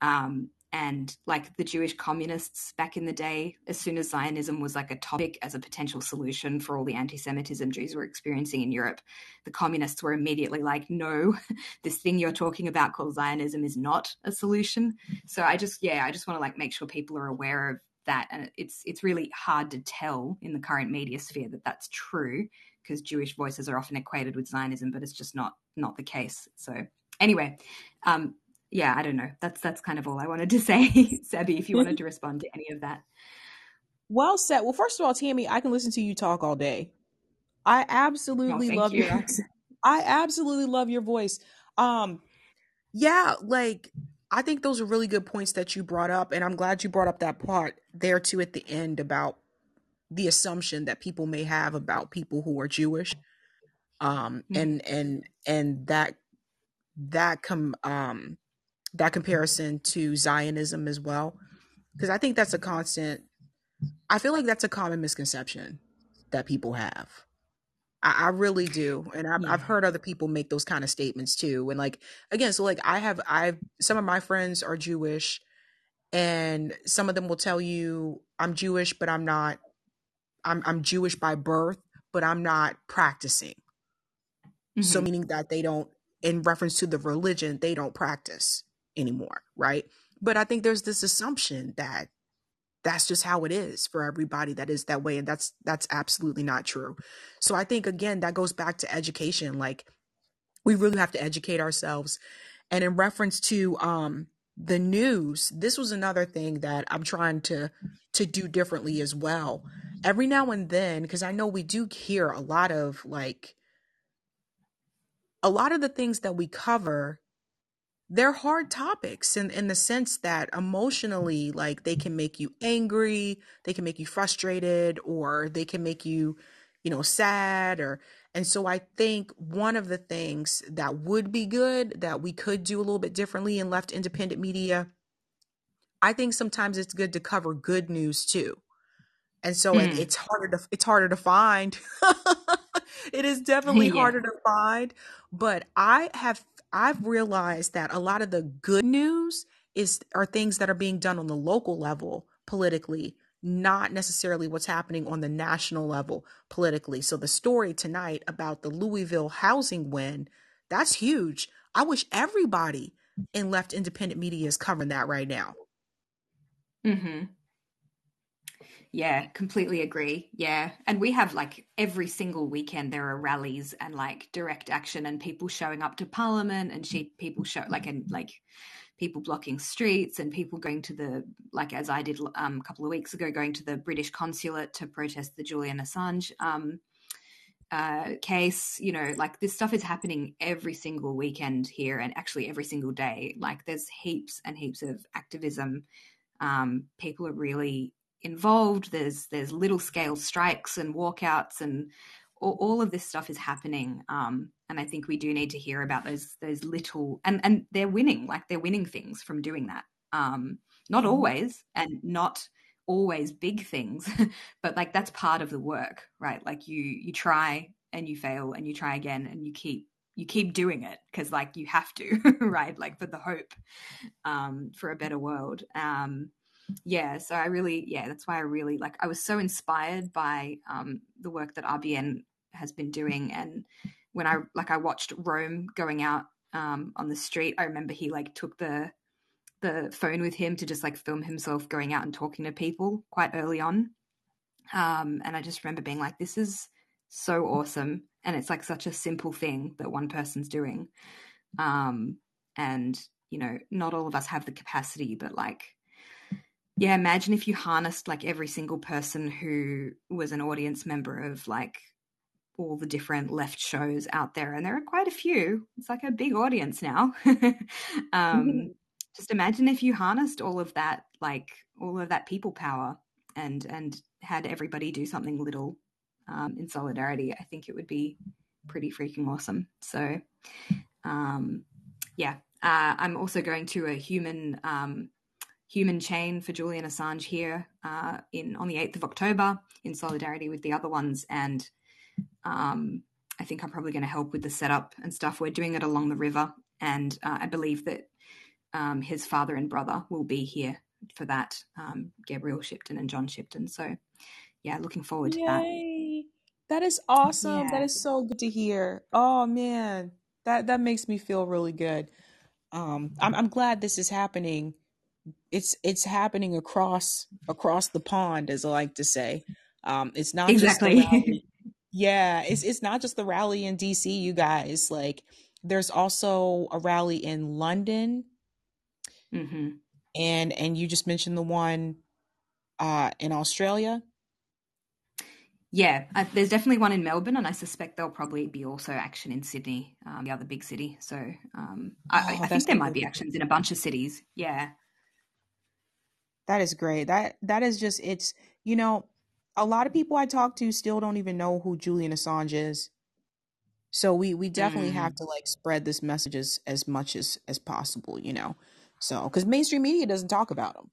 Um, and like the Jewish communists back in the day, as soon as Zionism was like a topic as a potential solution for all the anti Semitism Jews were experiencing in Europe, the communists were immediately like, no, *laughs* this thing you're talking about called Zionism is not a solution. So I just, yeah, I just want to like make sure people are aware of that. And it's, it's really hard to tell in the current media sphere that that's true because Jewish voices are often equated with Zionism, but it's just not, not the case. So anyway, um, yeah, I don't know. That's that's kind of all I wanted to *laughs* say, Sabby. If you wanted to respond to any of that. Well said. Well, first of all, Tammy, I can listen to you talk all day. I absolutely oh, love you. your. I absolutely love your voice. Um, yeah, like I think those are really good points that you brought up, and I'm glad you brought up that part there too at the end about the assumption that people may have about people who are Jewish. Um, mm-hmm. and and and that that come um that comparison to Zionism as well. Because I think that's a constant, I feel like that's a common misconception that people have. I, I really do. And I've, yeah. I've heard other people make those kind of statements too. And like, again, so like I have, I've, some of my friends are Jewish and some of them will tell you I'm Jewish, but I'm not, I'm, I'm Jewish by birth, but I'm not practicing. Mm-hmm. So meaning that they don't, in reference to the religion, they don't practice anymore, right? But I think there's this assumption that that's just how it is for everybody that is that way and that's that's absolutely not true. So I think again that goes back to education like we really have to educate ourselves. And in reference to um the news, this was another thing that I'm trying to to do differently as well. Every now and then because I know we do hear a lot of like a lot of the things that we cover they're hard topics in, in the sense that emotionally like they can make you angry they can make you frustrated or they can make you you know sad or and so i think one of the things that would be good that we could do a little bit differently in left independent media i think sometimes it's good to cover good news too and so mm. it, it's harder to it's harder to find *laughs* it is definitely *laughs* yeah. harder to find but i have I've realized that a lot of the good news is are things that are being done on the local level politically, not necessarily what's happening on the national level politically. So the story tonight about the Louisville housing win, that's huge. I wish everybody in left independent media is covering that right now. Mhm. Yeah, completely agree. Yeah. And we have like every single weekend there are rallies and like direct action and people showing up to parliament and she, people show like and like people blocking streets and people going to the like as I did um, a couple of weeks ago going to the British consulate to protest the Julian Assange um, uh, case. You know, like this stuff is happening every single weekend here and actually every single day. Like there's heaps and heaps of activism. Um, people are really involved. There's there's little scale strikes and walkouts and all, all of this stuff is happening. Um, and I think we do need to hear about those those little and and they're winning like they're winning things from doing that. Um, not mm-hmm. always and not always big things, *laughs* but like that's part of the work, right? Like you you try and you fail and you try again and you keep you keep doing it because like you have to *laughs* right like for the hope um, for a better world um, yeah, so I really, yeah, that's why I really like. I was so inspired by um, the work that RBN has been doing, and when I like, I watched Rome going out um, on the street. I remember he like took the the phone with him to just like film himself going out and talking to people quite early on. Um, and I just remember being like, this is so awesome. And it's like such a simple thing that one person's doing. Um, and, you know, not all of us have the capacity, but like yeah, imagine if you harnessed like every single person who was an audience member of like all the different left shows out there, and there are quite a few. It's like a big audience now. *laughs* um, just imagine if you harnessed all of that, like all of that people power, and and had everybody do something little um, in solidarity. I think it would be pretty freaking awesome. So, um, yeah, uh, I'm also going to a human um, human chain for Julian Assange here uh, in on the 8th of October in solidarity with the other ones. And um, I think I'm probably going to help with the setup and stuff. We're doing it along the river, and uh, I believe that um, his father and brother will be here for that. Um, Gabriel Shipton and John Shipton. So, yeah, looking forward to that. That is awesome. That Yeah. is so good to hear. Oh man. That that makes me feel really good. Um I'm I'm glad this is happening. It's it's happening across across the pond as I like to say. Um it's not just the Exactly. rally. *laughs* Yeah, it's it's not just the rally in DC, you guys. Like there's also a rally in London hmm and and you just mentioned the one uh in Australia. Yeah, I, there's definitely one in Melbourne, and I suspect there'll probably be also action in Sydney, um, the other big city. So um, I- Oh, I think there might be actions in a bunch of cities. Yeah. That is great. That that is just it's you know, a lot of people I talk to still don't even know who Julian Assange is. So we we definitely have Mm. to like spread this message as, as much as as possible, you know. So cuz mainstream media doesn't talk about him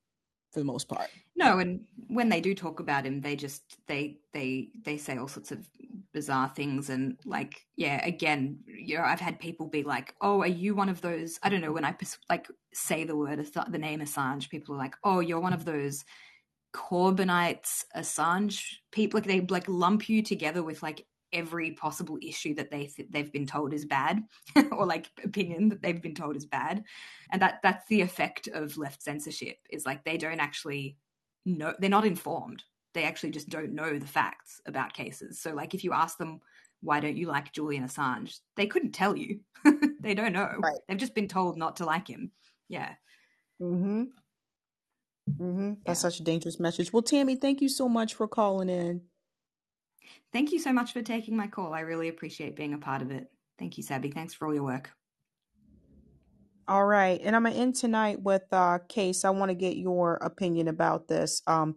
for the most part. No, and when they do talk about him, they just they they they say all sorts of bizarre things, and like yeah, again, you know, I've had people be like, "Oh, are you one of those?" I don't know when I like say the word the name Assange, people are like, "Oh, you're one of those Corbynites, Assange people." Like they like lump you together with like every possible issue that they th- they've been told is bad, *laughs* or like opinion that they've been told is bad, and that that's the effect of left censorship. Is like they don't actually know they're not informed they actually just don't know the facts about cases so like if you ask them why don't you like julian assange they couldn't tell you *laughs* they don't know Right. they've just been told not to like him yeah Mhm. Mhm. That's yeah such a dangerous message. Well, Tammy, thank you so much for calling in. Thank you so much for taking my call. I really appreciate being a part of it. Thank you sabby. Thanks for all your work. All right, and I'm gonna end tonight with uh Case. I want to get your opinion about this, um,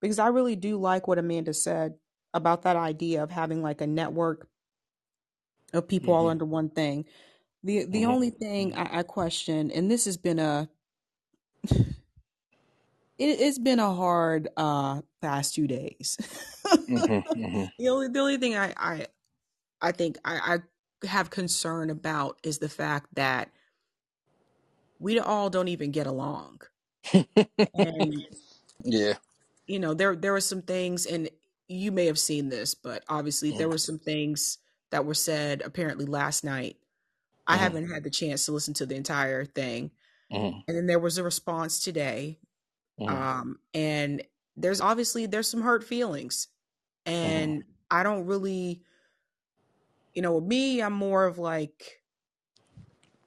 because I really do like what Amanda said about that idea of having like a network of people all hmm under one thing. The the hmm only thing I, I question, and this has been a *laughs* it, it's been a hard uh past two days. hmm *laughs* hmm the only the only thing I I I think I, I have concern about is the fact that we all don't even get along. And *laughs* yeah. you know, there there were some things and you may have seen this, but obviously there were some things that were said apparently last night. I hmm haven't had the chance to listen to the entire thing. hmm And then there was a response today. Hmm Um and there's obviously there's some hurt feelings. And I don't really you know, with me, I'm more of like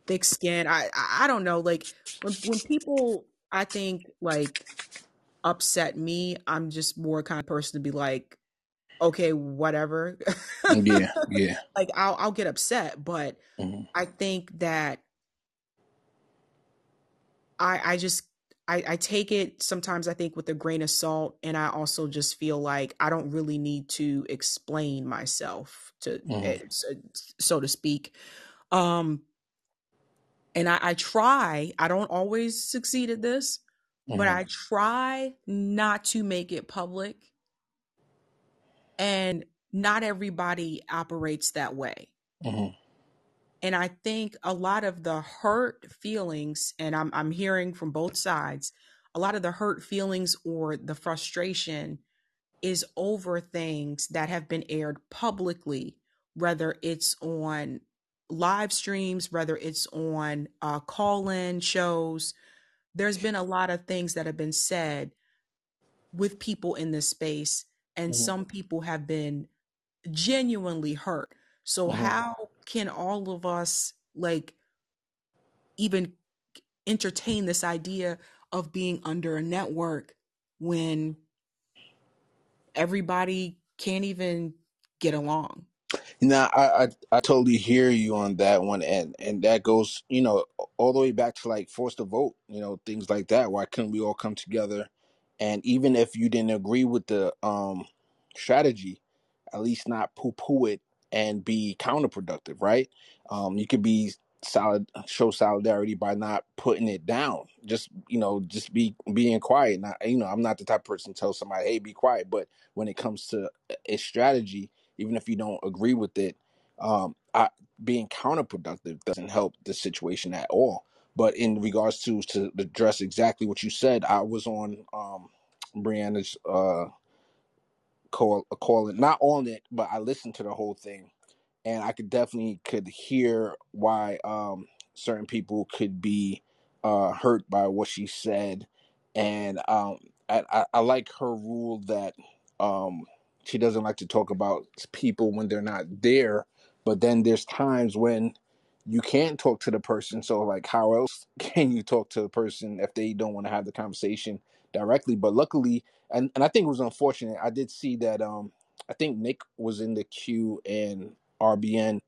thick skin. I I, don't know. Like when when people I think like upset me, I'm just more kind of person to be like, okay, whatever. Yeah. *laughs* Yeah. like I'll I'll get upset, but hmm I think that I I just I, I take it sometimes I think with a grain of salt and I also just feel like I don't really need to explain myself to eh, so, so to speak. Um and I, I try, I don't always succeed at this, but hmm I try not to make it public and not everybody operates that way. hmm And I think a lot of the hurt feelings, and I'm I'm hearing from both sides, a lot of the hurt feelings or the frustration is over things that have been aired publicly, whether it's on live streams, whether it's on uh, call-in shows. There's been a lot of things that have been said with people in this space, and hmm some people have been genuinely hurt. So hmm how can all of us like even entertain this idea of being under a network when everybody can't even get along? Now, I, I I totally hear you on that one, and and that goes, you know, all the way back to like force to vote, you know, things like that. Why couldn't we all come together? And even if you didn't agree with the um strategy, at least not poo poo it and be counterproductive, right? Um, you could be solid, show solidarity by not putting it down. Just you know, just be being quiet. Not you know, I'm not the type of person to tell somebody, hey, be quiet. But when it comes to a strategy, even if you don't agree with it, um, I, being counterproductive doesn't help the situation at all. But in regards to to address exactly what you said, I was on um, Briahna's uh, call, a call it not on it, but I listened to the whole thing. And I could definitely could hear why um, certain people could be uh, hurt by what she said, and um, I, I, I like her rule that um, she doesn't like to talk about people when they're not there, but then there's times when you can't talk to the person. So like, how else *laughs* can you talk to the person if they don't want to have the conversation directly? But luckily, and, and I think it was unfortunate. I did see that um, I think Nick was in the queue and RBN,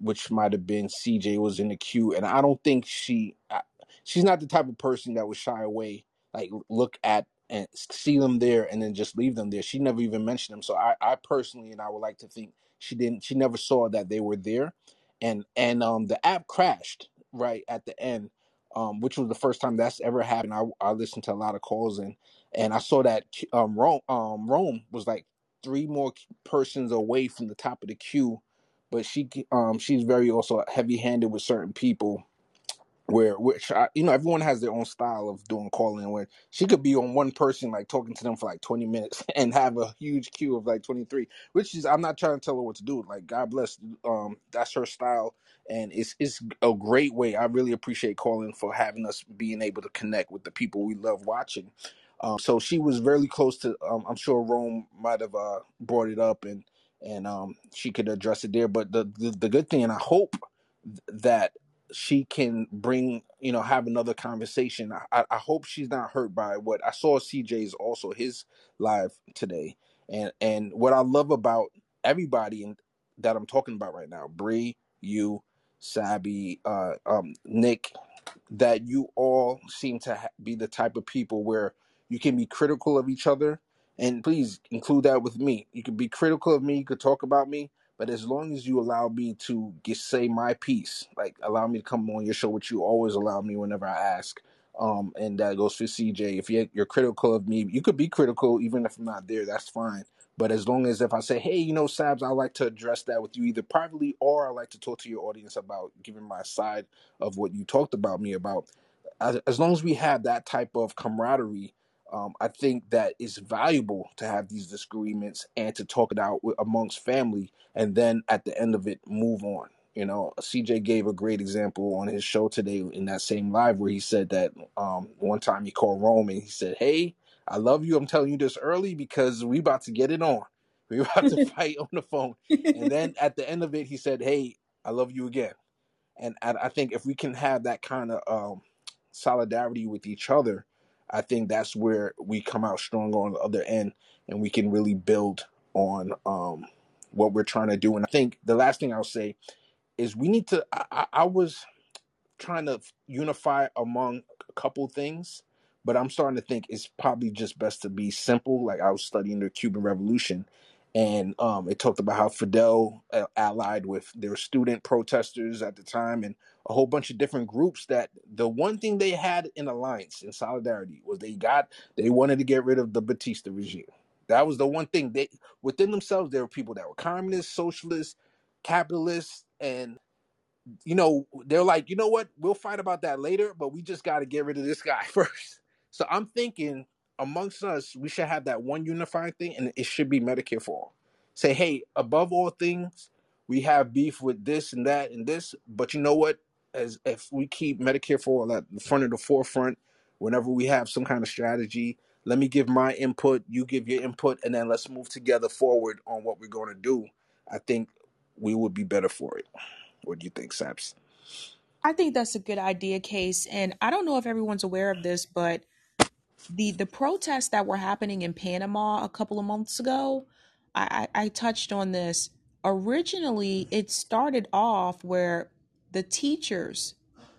which might have been CJ was in the queue, and I don't think she I- she's not the type of person that would shy away, like look at and see them there and then just leave them there. She never even mentioned them. So I, I personally and I would like to think she didn't she never saw that they were there. And and um the app crashed right at the end. Um, which was the first time that's ever happened. I, I listened to a lot of calls and and I saw that um Rome um Rome was like three more persons away from the top of the queue but she um she's very also heavy handed with certain people where which I, you know everyone has their own style of doing calling where she could be on one person like talking to them for like 20 minutes *laughs* and have a huge queue of like 23 which is i'm not trying to tell her what to do like god bless um that's her style and it's it's a great way i really appreciate Callin for having us being able to connect with the people we love watching um so she was very close to um, i'm sure rome might have uh brought it up and and um she could address it there but the the, the good thing and i hope that she can bring you know have another conversation. I, I hope she's not hurt by what i saw cj's also his live today. And and what i love about everybody in, that i'm talking about right now Bree, you Sabby, uh um nick that you all seem to ha- be the type of people where you can be critical of each other. And please include that with me. You can be critical of me. You could talk about me but as long as you allow me to get say my piece like allow me to come on your show which you always allow me whenever i ask um and that goes for cj if you're, critical of me you could be critical even if i'm not there that's fine but as long as if i say hey you know sabs i like to address that with you either privately or i like to talk to your audience about giving my side of what you talked about me about. As, as long as we have that type of camaraderie, um, I think that it's valuable to have these disagreements and to talk it out with, amongst family, and then at the end of it, move on. You know, CJ gave a great example on his show today in that same live where he said that um, one time he called Rome and he said, "Hey, I love you. I'm telling you this early because we about to get it on. We *laughs* about to *laughs* fight on the phone." And then *laughs* at the end of it, he said, "Hey, I love you again." and I, I think if we can have that kind of um, solidarity with each other, I think that's where we come out stronger on the other end, and we can really build on um, what we're trying to do. And I think the last thing I'll say is we need to. I, I was trying to unify among a couple things, but I'm starting to think it's probably just best to be simple. Like I was studying the Cuban Revolution, and um, it talked about how Fidel uh, allied with their student protesters at the time, and a whole bunch of different groups. That the one thing they had in alliance in solidarity was they got they wanted to get rid of the Batista regime. That was the one thing they within themselves. There were people that were communists, socialists, capitalists, and you know, they're like, you know what? We'll fight about that later, but we just got to get rid of this guy *laughs* first. So I'm thinking amongst us, we should have that one unifying thing, and it should be Medicare for all. Say, hey, above all things, we have beef with this and that and this, but you know what? As if we keep Medicare for all at the front of the forefront, whenever we have some kind of strategy, let me give my input, you give your input, and then let's move together forward on what we're going to do. I think we would be better for it. What do you think, Sabs? I think that's a good idea, Case. And I don't know if everyone's aware of this, but the the protests that were happening in Panama a couple of months ago, I, I, I touched on this. Originally, it started off where the teachers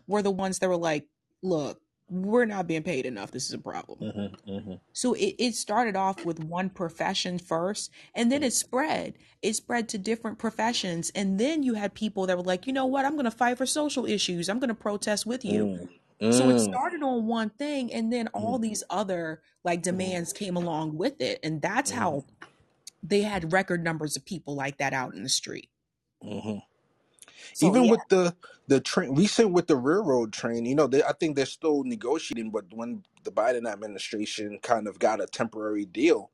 were the ones that were like, look, we're not being paid enough. This is a problem. Mm-hmm, mm-hmm, So it, it started off with one profession first, and then it spread. It spread to different professions. And then you had people that were like, you know what? I'm going to fight for social issues. I'm going to protest with you. mm, So it mm, started on one thing, and then all mm, these other like mm, demands came along with it. And that's mm, how they had record numbers of people like that out in the street. mm. So Even yeah. with the the train, recent with the railroad train, you know, they, I think they're still negotiating. But when the Biden administration kind of got a temporary deal,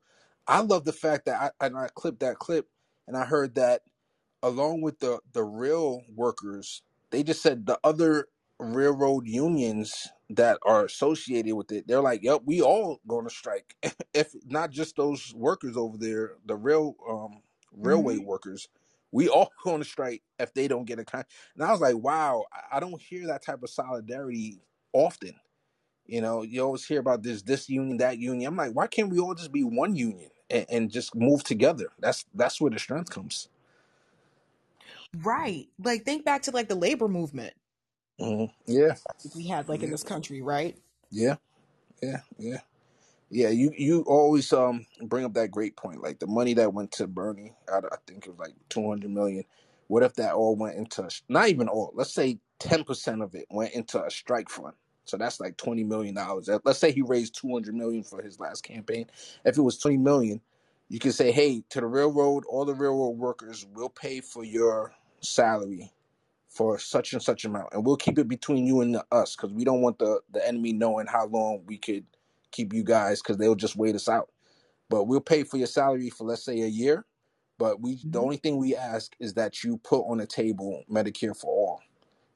I love the fact that I and I clipped that clip and I heard that along with the the rail workers, they just said the other railroad unions that are associated with it, they're like, "Yep, we all going to strike." *laughs* if not just those workers over there, the rail um railway hmm workers, we all *laughs* going to strike if they don't get a contract. And I was like, "Wow, I don't hear that type of solidarity often." You know, you always hear about this this union, that union. I'm like, why can't we all just be one union and, and just move together? That's that's where the strength comes. Right. Like think back to like the labor movement Mhm. Yeah, we had like in this country, right? yeah, yeah, yeah. Yeah, you you always um bring up that great point, like the money that went to Bernie. I, I think it was like two hundred million. What if that all went into not even all? Let's say ten percent of it went into a strike fund. So that's like twenty million dollars. Let's say he raised two hundred million for his last campaign. If it was twenty million, you could say, hey, to the railroad, all the railroad workers will pay for your salary for such and such amount, and we'll keep it between you and us because we don't want the the enemy knowing how long we could keep you guys because they'll just wait us out. But we'll pay for your salary for let's say a year. But we the hmm only thing we ask is that you put on the table Medicare for all,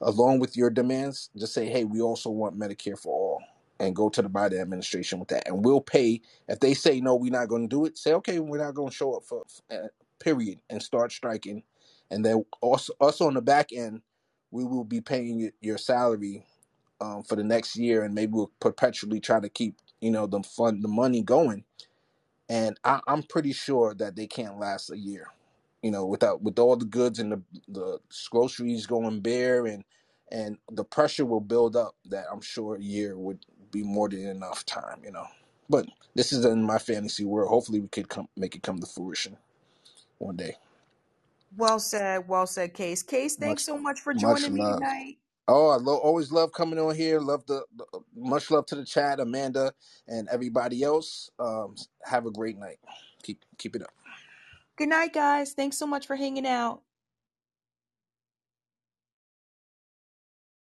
along with your demands. Just say, hey, we also want Medicare for all, and go to the Biden administration with that, and we'll pay. If they say no, we're not going to do it. Say, okay, we're not going to show up for uh, period, and start striking, and then also us on the back end, we will be paying your salary um, for the next year, and maybe we'll perpetually try to keep you know the fund the money going. And I, I'm pretty sure that they can't last a year, you know, without with all the goods and the the groceries going bare, and and the pressure will build up. That I'm sure a year would be more than enough time, you know. But this is in my fantasy world. Hopefully, we could come make it come to fruition one day. Well said, well said, Case. Case, thanks Much so much for much joining me love. tonight. Oh, I lo- always love coming on here. Love the, the much love to the chat, Amanda, and everybody else. Um, have a great night. Keep keep it up. Good night, guys. Thanks so much for hanging out.